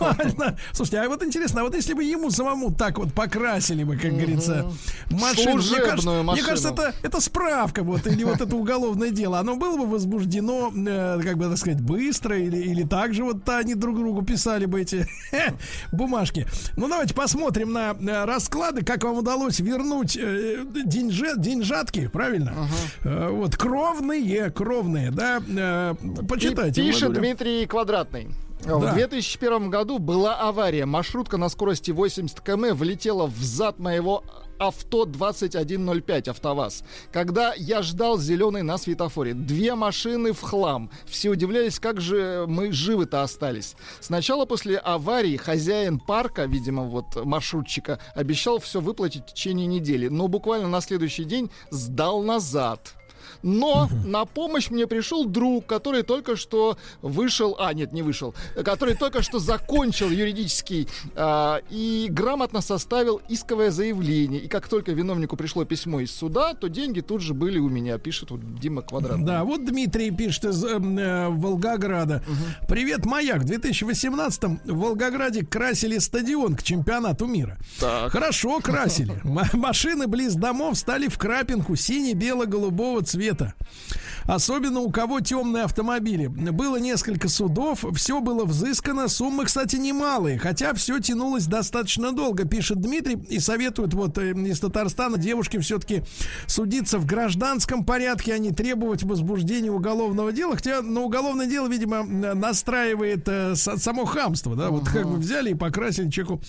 Слушайте, а вот интересно, а вот если бы ему самому так вот покрасили бы, как говорится, машину, мне кажется, мне машину. кажется, это, это справка, вот, или вот это уголовное дело, оно было бы возбуждено, э, как бы, так сказать, быстро, или, или так же вот они друг другу писали бы эти бумажки. Ну, давайте посмотрим на э, расклады, как вам удалось вернуть э, деньже- деньжатки, правильно? Э, Вот, кровные, кровные, да, э, почитайте. Пи- Пишет Владуля. Дмитрий Квадратный. В Да. 2001 году была авария. Маршрутка на скорости 80 км влетела в зад моего авто 2105 АвтоВАЗ. Когда я ждал зеленый на светофоре. Две машины в хлам. Все удивлялись, как же мы живы-то остались. Сначала после аварии хозяин парка, видимо, вот маршрутчика, обещал все выплатить в течение недели. Но буквально на следующий день сдал назад. Но на помощь мне пришел друг, который только что вышел, а нет, не вышел, который только что закончил юридический а, и грамотно составил исковое заявление. И как только виновнику пришло письмо из суда, то деньги тут же были у меня, пишет вот Дима Квадрат. Да, вот Дмитрий пишет из эм, э, Волгограда. Привет, Маяк. В 2018-м в Волгограде красили стадион к чемпионату мира. Хорошо красили. Машины близ домов стали в крапинку сине-бело-голубого цвета. planeta. Особенно у кого темные автомобили. Было несколько судов, все было взыскано, суммы, кстати, немалые, хотя все тянулось достаточно долго, пишет Дмитрий, и советует вот э, из Татарстана девушке все-таки судиться в гражданском порядке, а не требовать возбуждения уголовного дела, хотя на уголовное дело, видимо, настраивает э, само хамство, да, вот как бы взяли и покрасили человеку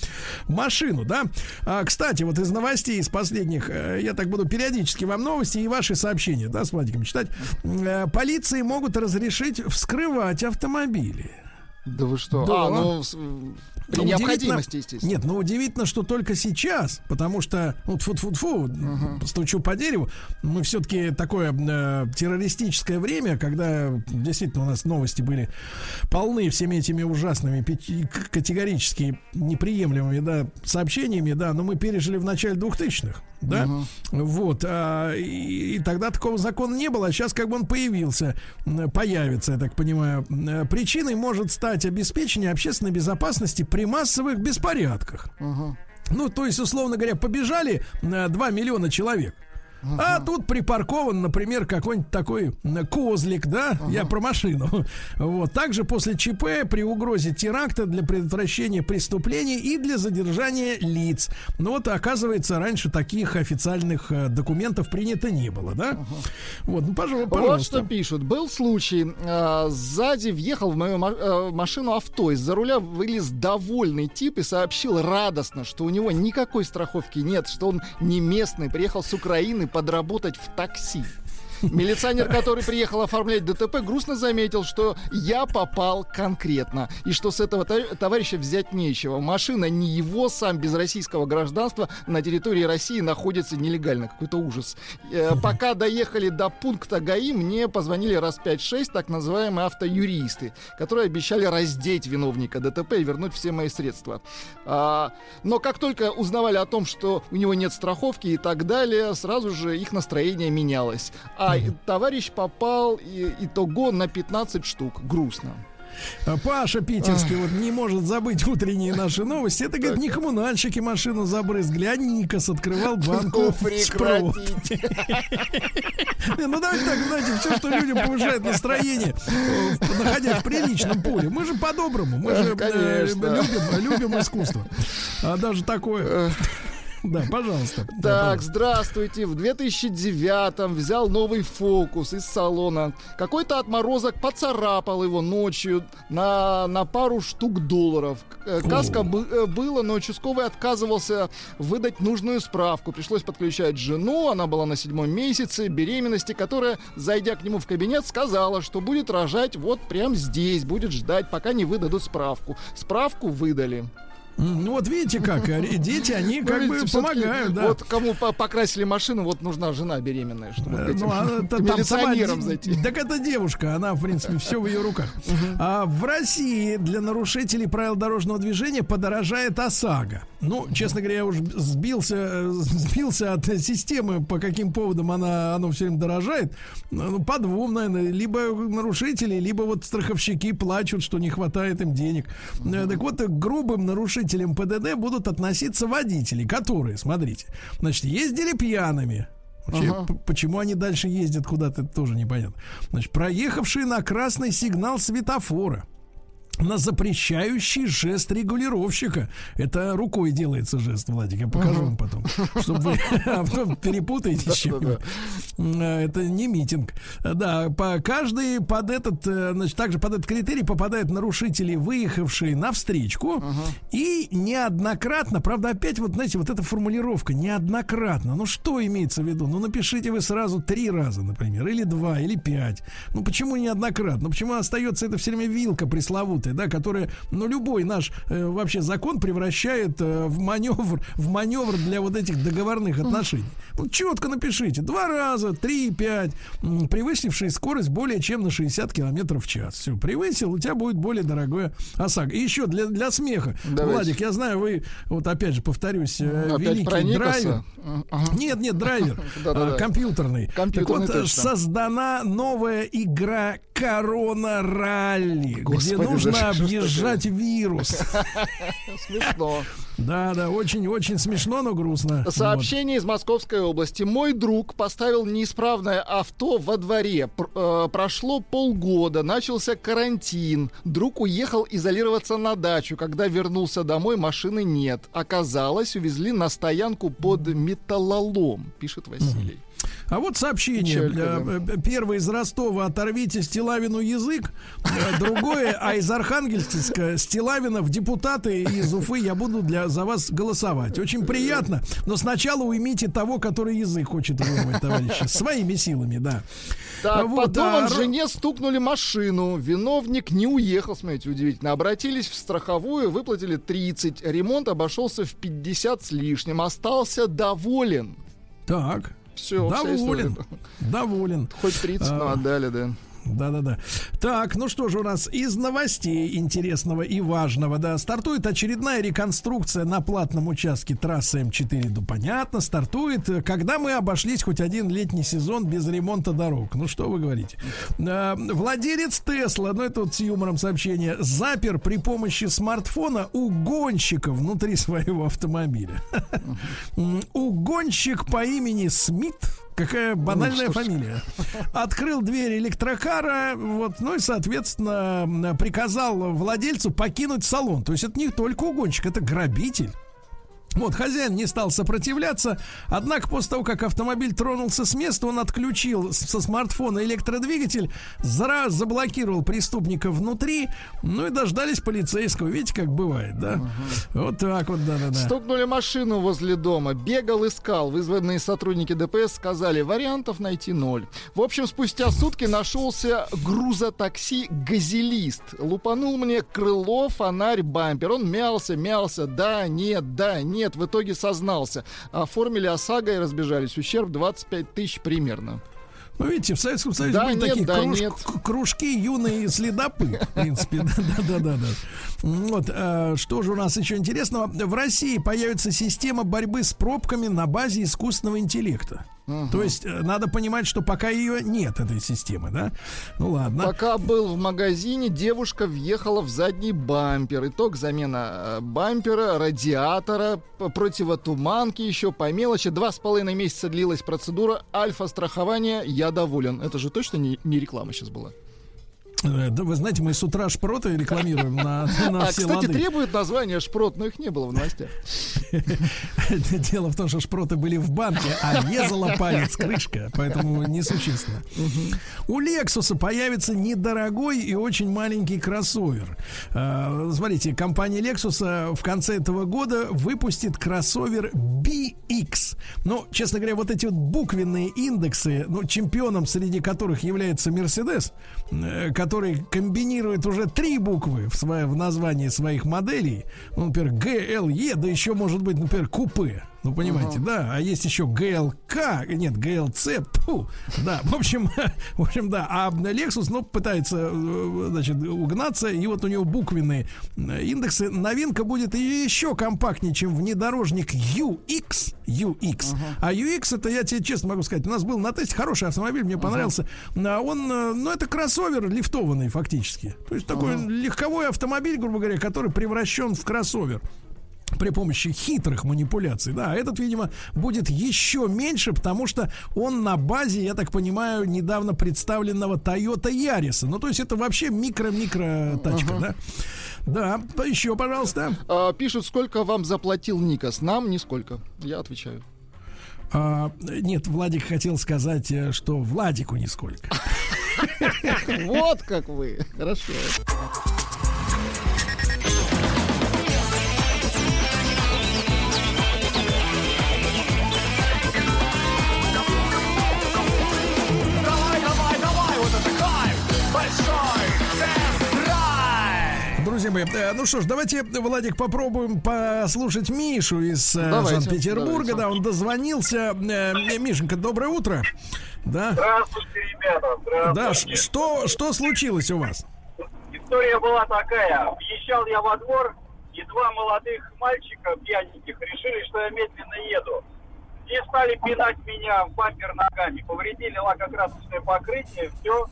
машину, да. А, кстати, вот из новостей, из последних, э, я так буду периодически вам новости и ваши сообщения, да, с Владиком читать. Э, Полиции могут разрешить вскрывать автомобили. Да вы что? Да. А, ну, при Ну, необходимости, естественно. Нет, но удивительно, что только сейчас, потому что, ну, фу фу фу стучу по дереву, мы все-таки такое э, террористическое время, когда действительно у нас новости были полны всеми этими ужасными, категорически неприемлемыми, да, сообщениями, да, но мы пережили в начале 2000-х, да, вот, а, и, и тогда такого закона не было, а сейчас как бы он появился, появится, я так понимаю. Э, Причиной может стать обеспечение общественной безопасности при массовых беспорядках. Ну, то есть, условно говоря, побежали э, 2 миллиона человек. А тут припаркован, например, какой-нибудь такой козлик, да? Я про машину. Вот. Также после ЧП при угрозе теракта для предотвращения преступлений и для задержания лиц. Ну вот, оказывается, раньше таких официальных э, документов принято не было, да? Вот, ну, пожалуй, Вот пожалуйста. что пишут. Был случай, э, сзади въехал в мою э, машину авто. Из-за руля вылез довольный тип и сообщил радостно, что у него никакой страховки нет, что он не местный, приехал с Украины подработать в такси. Милиционер, который приехал оформлять ДТП, грустно заметил, что я попал конкретно. И что с этого товарища взять нечего. Машина не его, сам без российского гражданства на территории России находится нелегально. Какой-то ужас. Э, Пока доехали до пункта ГАИ, мне позвонили раз 5-6 так называемые автоюристы, которые обещали раздеть виновника ДТП и вернуть все мои средства. А, но как только узнавали о том, что у него нет страховки и так далее, сразу же их настроение менялось. А товарищ попал и, итого на 15 штук. Грустно. А Паша Питерский вот не может забыть утренние наши новости. Это, говорит, не коммунальщики машину забрызгли, а Никос открывал банку. Не, Ну давайте так, знаете, все, что людям повышает настроение, э, находясь в приличном поле. Мы же по-доброму, мы же э, любим, любим искусство. А даже такое. Да, пожалуйста. Так, здравствуйте. В 2009-м взял новый фокус из салона. Какой-то отморозок поцарапал его ночью на, на пару штук долларов. Э, Каска бы- э, было, но участковый отказывался выдать нужную справку. Пришлось подключать жену, она была на седьмом месяце беременности, которая, зайдя к нему в кабинет, сказала, что будет рожать вот прям здесь, будет ждать, пока не выдадут справку. Справку выдали. Ну вот видите как, э, дети, они Ну, как видите, бы помогают, да. Вот кому по- покрасили машину, вот нужна жена беременная, чтобы Э, этим Ну, а это к там сама милиционерам де- зайти. Так это девушка, она, в принципе, все в ее руках. А в России для нарушителей правил дорожного движения подорожает ОСАГО. Ну, честно говоря, я уже сбился, э, сбился от системы, по каким поводам она, оно все время дорожает. Ну, по двум, наверное. Либо нарушители, либо вот страховщики плачут, что не хватает им денег. Э, Так вот, грубым нарушителям ПДД будут относиться водители, которые, смотрите, значит, ездили пьяными, Вообще, Ага. почему они дальше ездят куда-то, тоже непонятно. Значит, проехавшие на красный сигнал светофора на запрещающий жест регулировщика. Это рукой делается жест, Владик, я покажу вам потом. Чтобы вы а перепутаете с чем. Э, Это не митинг. Да, по каждый под этот, э, значит, также под этот критерий попадают нарушители, выехавшие на встречку и неоднократно, правда, опять вот, знаете, вот эта формулировка неоднократно. Ну, что имеется в виду? Ну, напишите вы сразу три раза, например, или два, или пять. Ну, почему неоднократно? Ну, почему остается это все время вилка пресловутая, да, которая, ну, любой наш э, вообще закон превращает э, в маневр, в маневр для вот этих договорных отношений. Ну, четко напишите. Два раза, три, пять. Превысивший скорость более чем на 60 километров в час. Все, превысил, у тебя будет более дорогое ОСАГО. И еще для, для смеха. Давайте. Владик, я знаю, вы, вот опять же повторюсь, э, Опять великий драйвер. Ага. Нет, нет, драйвер. А, компьютерный. Компьютерный, так вот, э, создана новая игра Корона Ралли, где Господи, да нужно объезжать вирус. Смешно. Да, да, очень-очень смешно, но грустно. Сообщение из Московской области. Мой друг поставил неисправное авто во дворе. Пр- э, прошло полгода, начался карантин. Друг уехал изолироваться на дачу. Когда вернулся домой, машины нет. Оказалось, увезли на стоянку под металлолом, пишет Василий. А вот сообщение. Печалька. Э, э, Первое из Ростова оторвите Стилавину язык. Э, Другое, а из Архангельска Стилавина в депутаты из Уфы я буду для, за вас голосовать. Очень приятно. Но сначала уймите того, который язык хочет вырвать, товарищи. Своими силами, да. Так, Вот, потом а, жене стукнули машину. Виновник не уехал, смотрите, удивительно. Обратились в страховую, выплатили 30. Ремонт обошелся в 50 с лишним. Остался доволен. Так. Все, Доволен. Доволен. Хоть 30, но А. отдали, да. Да-да-да. Так, ну что же у нас из новостей интересного и важного, да, стартует очередная реконструкция на платном участке трассы М4. Ну, понятно, стартует, э, когда мы обошлись хоть один летний сезон без ремонта дорог. Ну, что вы говорите? А, владелец Тесла, ну, это вот с юмором сообщение, запер при помощи смартфона угонщика внутри своего автомобиля. Угонщик по имени Смит, какая банальная Ну, что ж. фамилия, открыл дверь электрокара, вот, ну и, соответственно, приказал владельцу покинуть салон. То есть это не только угонщик, это грабитель. Вот, хозяин не стал сопротивляться, однако после того, как автомобиль тронулся с места, он отключил со смартфона электродвигатель, зараз заблокировал преступника внутри, ну и дождались полицейского. Видите, как бывает, да? Вот так вот, да-да-да. Стукнули машину возле дома, бегал, искал. Вызванные сотрудники ДПС сказали, вариантов найти ноль. В общем, спустя сутки нашелся грузотакси «Газелист». Лупанул мне крыло, фонарь, бампер. Он мялся, мялся, да, нет, да, нет. В итоге сознался. Оформили ОСАГО и разбежались. Ущерб 25 тысяч примерно. Ну, видите, в Советском Союзе Да, были нет, такие да, круж- нет. кружки юные следопы, в принципе. Да-да-да. Вот, а, что же у нас еще интересного? В России появится система борьбы с пробками на базе искусственного интеллекта. То есть э, надо понимать, что пока ее нет, этой системы, да? Ну ладно. Пока был в магазине, девушка въехала в задний бампер. Итог замена э, бампера, радиатора, противотуманки еще по мелочи. Два с половиной месяца длилась процедура альфа-страхования. Я доволен. Это же точно не, не реклама сейчас была? Да вы знаете, мы с утра шпроты рекламируем на, на А, все кстати, лады. требует названия шпрот, но их не было в новостях. Дело в том, что шпроты были в банке, а резала палец крышка, поэтому несущественно. У Лексуса появится недорогой и очень маленький кроссовер. А, Смотрите, компания Lexus в конце этого года выпустит кроссовер BX. Ну, честно говоря, вот эти вот буквенные индексы, ну, чемпионом среди которых является Mercedes, э, который комбинирует уже три буквы в, свое, в названии своих моделей. Ну, например, GLE, да еще может быть, например, купе. Ну, понимаете, да, а есть еще ГЛК, нет, ГЛЦ, тьфу, да, в общем, в общем, да, а Lexus, ну, пытается, э, значит, угнаться, и вот у него буквенные э, индексы. Новинка будет еще компактнее, чем внедорожник UX, UX, а UX, это я тебе честно могу сказать, у нас был на тесте хороший автомобиль, мне понравился, А он, э, ну, это кроссовер лифтованный фактически, то есть такой легковой автомобиль, грубо говоря, который превращен в кроссовер при помощи хитрых манипуляций. Да, этот, видимо, будет еще меньше, потому что он на базе, я так понимаю, недавно представленного Toyota Yaris. Ну, то есть это вообще микро-микро тачка, да? Да, еще, пожалуйста. А, Пишут, сколько вам заплатил Никас. Нам нисколько. Я отвечаю. А, нет, Владик хотел сказать, э, что Владику нисколько. Вот как вы. Хорошо. Большой тест-драйв! Друзья мои, э, ну что ж, давайте, Владик, попробуем послушать Мишу из э, Давайте, Санкт-Петербурга. давайте. Да, он дозвонился. Э, Мишенька, доброе утро. Да. Здравствуйте, ребята. Да, Здравствуйте. ш- что, что случилось у вас? История была такая. Въезжал я во двор, и два молодых мальчика пьяненьких решили, что я медленно еду. И стали пинать меня в бампер ногами. Повредили лакокрасочное покрытие, все.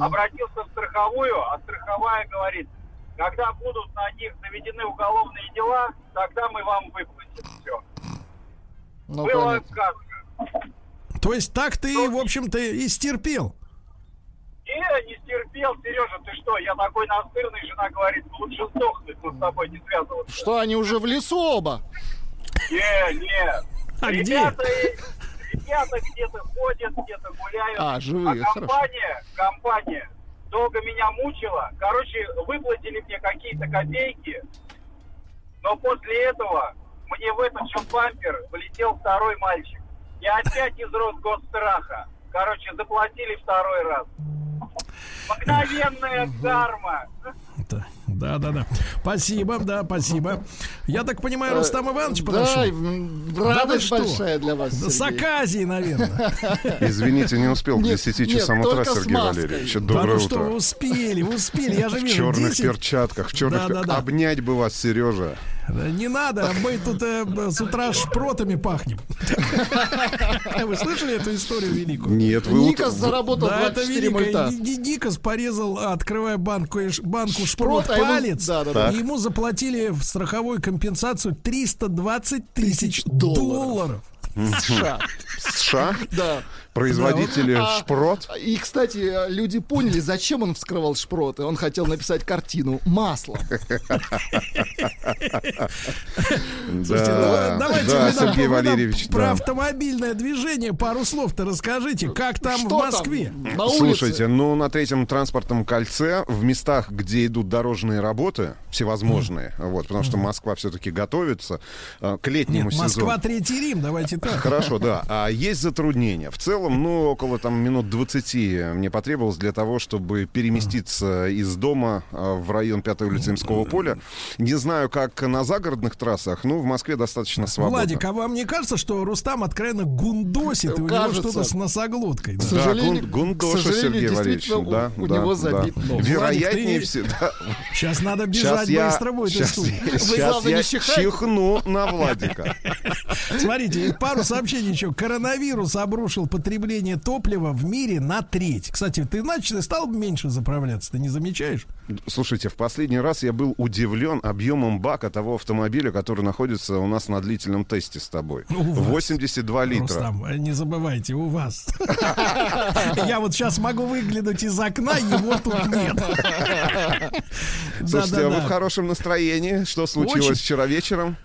Обратился в страховую, а страховая говорит, когда будут на них заведены уголовные дела, тогда мы вам выплатим все. Ну, Было сказка. То есть так ты, в общем-то, и стерпел. Не, не стерпел, Сережа, ты что? Я такой настырный, жена говорит, лучше сдохнуть, но с тобой не связываться. Что, они уже в лесу оба? Не, не. А где? Ребята где-то ходят, где-то гуляют. А, живые, а компания, компания долго меня мучила. Короче, выплатили мне какие-то копейки, но после этого мне в этот же бампер влетел второй мальчик. Я опять из Росгосстраха. Короче, заплатили второй раз. Мгновенная карма. Да, да, да. Спасибо, да, спасибо. Я так понимаю, Э, Рустам Иванович да, подошел. Да радость что? большая для вас, Да с Сергей. Аказией, наверное. Извините, не успел к Нет, 10 нет, часам утра, Сергей. Валерьевич. Да Доброе ну что, утро. вы успели, успели. Я же В вижу, черных 10. перчатках, в черных Да, да, да. Обнять бы вас, Сережа. Не надо, мы тут э, с утра шпротами пахнем. Вы слышали эту историю великую? Нет, вы Никас заработал Да, это 24 великая. мульта. Ни- Ни- Никас порезал, открывая банку, ш- банку шпрот, Шпрот, а ему- палец. да, да, да. и ему заплатили в страховую компенсацию 320 тысяч Тысяч долларов. долларов. США. США, Да. Производители А, шпрот. И, кстати, люди поняли, зачем он вскрывал шпроты. Он хотел написать картину «Масло». Слушайте, Да, ну, давайте да, нам, нам Валерьевич, про да. автомобильное движение пару слов-то расскажите. Как там Что в Москве? там? Слушайте, ну на третьем транспортном кольце в местах, где идут дорожные работы, всевозможные, вот, потому что Москва все-таки готовится э, к летнему Нет, сезону. Москва Третий Рим, давайте так. Хорошо, да. А есть затруднения. В целом, ну, около там минут 20 мне потребовалось для того, чтобы переместиться из дома а, в район 5 улицы Имского поля. Не знаю, как на загородных трассах, но в Москве достаточно свободно. Владик, а вам не кажется, что Рустам откровенно гундосит, и у него Кажется. что-то с носоглоткой? Да? Да, сожалению- гун- гундоша Сергей Валерьевич. действительно, Да, у- да, него да. забит нос. Вероятнее всего. Сейчас надо Сейчас бежать я, быстро будет из сейчас, сейчас главное, я не чихну на Владика. Смотрите, пару сообщений еще. Коронавирус обрушил потребление топлива в мире на треть. Кстати, ты иначе стал меньше заправляться, ты не замечаешь? Слушайте, в последний раз я был удивлен объемом бака того автомобиля, который находится у нас на длительном тесте с тобой. У вас. 82 литра. Рустам, не забывайте, у вас. Я вот сейчас могу выглянуть из окна, его тут нет. Слушайте, а вы в хорошем настроении? Что случилось вчера вечером?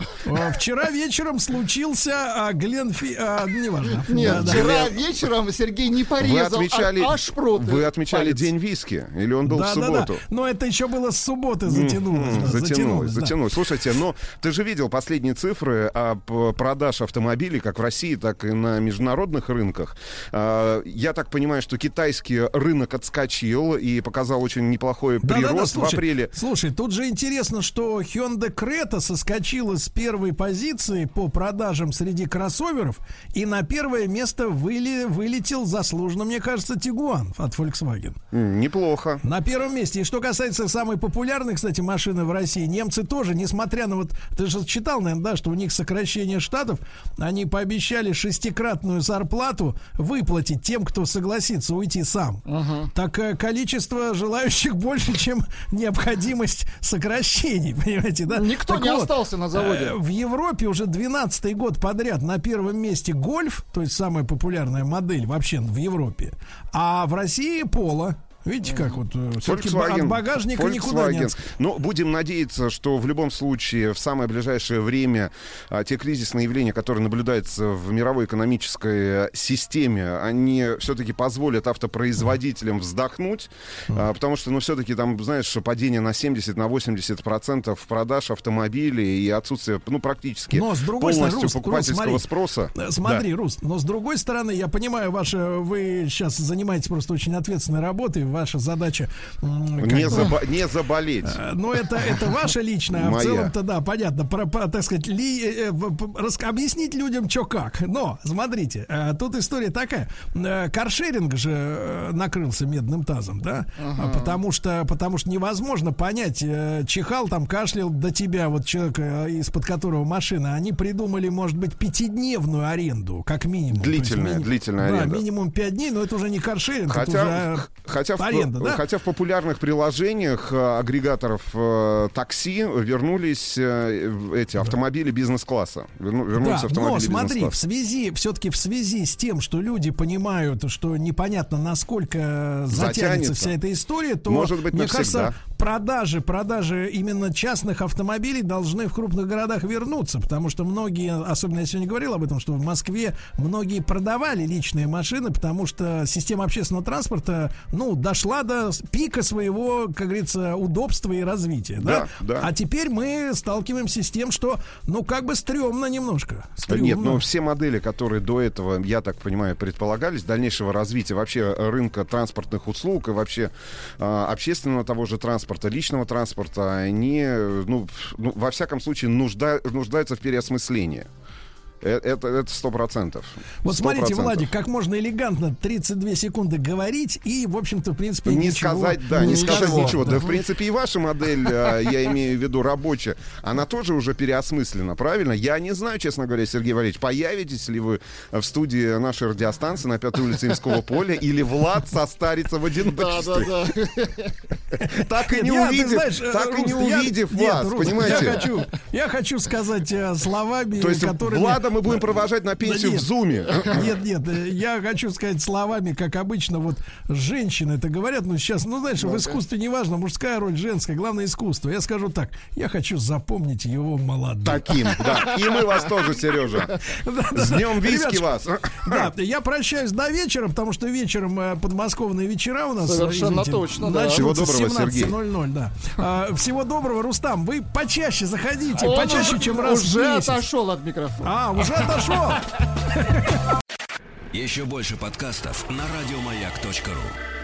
Вчера вечером случился а, Гленфи... а, неважно. Нет, вчера вечером Сергей не Вы порезал отмечали, а- аж проты вы отмечали палец. день виски? Или он был в Да-да-да. субботу? Но это еще было с субботы затянулось. М, да, Затянулось, да. затянулось. Слушайте, ну ты же видел последние цифры о продаж автомобилей как в России, так и на международных рынках. А, Я так понимаю, что китайский рынок отскочил и показал очень неплохой прирост в слушай, апреле. Слушай, тут же интересно, что Hyundai Creta соскочила с первой позиции по продажам среди кроссоверов, и на первое место выли- вылетел заслуженно, мне кажется, Тигуан от Volkswagen. Неплохо. На первом месте. И что касается самой популярной, кстати, машины в России, немцы тоже, несмотря на вот, ты же читал, наверное, да, что у них сокращение штатов, они пообещали шестикратную зарплату выплатить тем, кто согласится уйти сам. Так э, количество желающих больше, чем необходимость сокращений, понимаете, да? Никто Так не вот, остался на заводе. э, В Европе уже 12 год подряд на первом месте гольф, то есть самая популярная модель вообще в Европе, а в России поло. Видите, как вот э, все-таки Volkswagen, от багажника никуда не Volkswagen. Но будем надеяться, что в любом случае в самое ближайшее время а, те кризисные явления, которые наблюдаются в мировой экономической э, системе, они все-таки позволят автопроизводителям вздохнуть, а, потому что, ну, все-таки там, знаешь, падение на 70, на 80 процентов продаж автомобилей и отсутствие, ну, практически Но с другой стороны, полностью Рус, Рус, покупательского смотри. спроса. Э, Смотри, Рус, но с другой стороны, я понимаю, ваше, вы сейчас занимаетесь просто очень ответственной работой, ваша задача... Не, бы, заба- не заболеть. э, Но это, это ваша личная, а в целом-то, да, понятно, про, про, так сказать, ли, э, э, рас- объяснить людям, что как. Но, смотрите, э, тут история такая. Э, Каршеринг же накрылся медным тазом, да? А Потому что, потому что невозможно понять, э, чихал там, кашлял до тебя, вот человек, э, из-под которого машина, они придумали, может быть, пятидневную аренду, как минимум. То есть Длительная, мини- длительная да, аренда. минимум пять дней, но это уже не каршеринг, это Хотя, уже хотя, в, аренда, да? хотя в популярных приложениях э, агрегаторов э, такси вернулись э, эти автомобили бизнес-класса. Верну- вернулись Да, автомобили но смотри, в связи, все-таки в связи с тем, что люди понимают, что непонятно, насколько затянется, Затянется. вся эта история, то, Может быть, мне навсегда. кажется, продажи, продажи именно частных автомобилей должны в крупных городах вернуться, потому что многие, особенно я сегодня говорил об этом, что в Москве многие продавали личные машины, потому что система общественного транспорта, ну, дошла до пика своего, как говорится, удобства и развития, да? Да, да. А теперь мы сталкиваемся с тем, что, ну, как бы стрёмно немножко. Да Нет, Стрёмно. но все модели, которые до этого, я так понимаю, предполагались, дальнейшего развития вообще рынка транспортных услуг и вообще а, общественного того же транспорта, личного транспорта, они, ну, ф- ну, во всяком случае, нужда- нуждаются в переосмыслении. Э- Это это сто процентов. Вот Сто смотрите. Владик, как можно элегантно 32 секунды говорить и, в общем-то, в принципе, Не ничего сказать, да, не сказать сказать. ничего. Да, в принципе, и ваша модель, э, я имею в виду рабочая, она тоже уже переосмыслена, правильно? Я не знаю, честно говоря, Сергей Валерьевич, появитесь ли вы в студии нашей радиостанции на Пятой улице Имского поля, или Влад состарится в Да, одиночестве. да, да. Так и не увидев, э, так и не увидев вас, понимаете? Я хочу, я хочу сказать словами, То есть которыми... Влада мы будем провожать на пенсию в нет. Зуме. Нет, нет, я хочу сказать словами, как обычно, вот женщины это говорят, ну сейчас, ну знаешь, в искусстве неважно, мужская роль, женская, главное искусство. Я скажу так, я хочу запомнить его молодым. Таким, да. И мы вас тоже, Сережа. С днем виски вас. Да, я прощаюсь до вечера, потому что вечером э, подмосковные вечера у нас. Совершенно извините, точно, да. Всего доброго, в Сергей. 17:00, да. А, всего доброго, Рустам. Вы почаще заходите, Он почаще, уже- чем раз в Уже месяц. отошел от микрофона. А, уже отошел. Еще больше подкастов на радиомаяк.ру.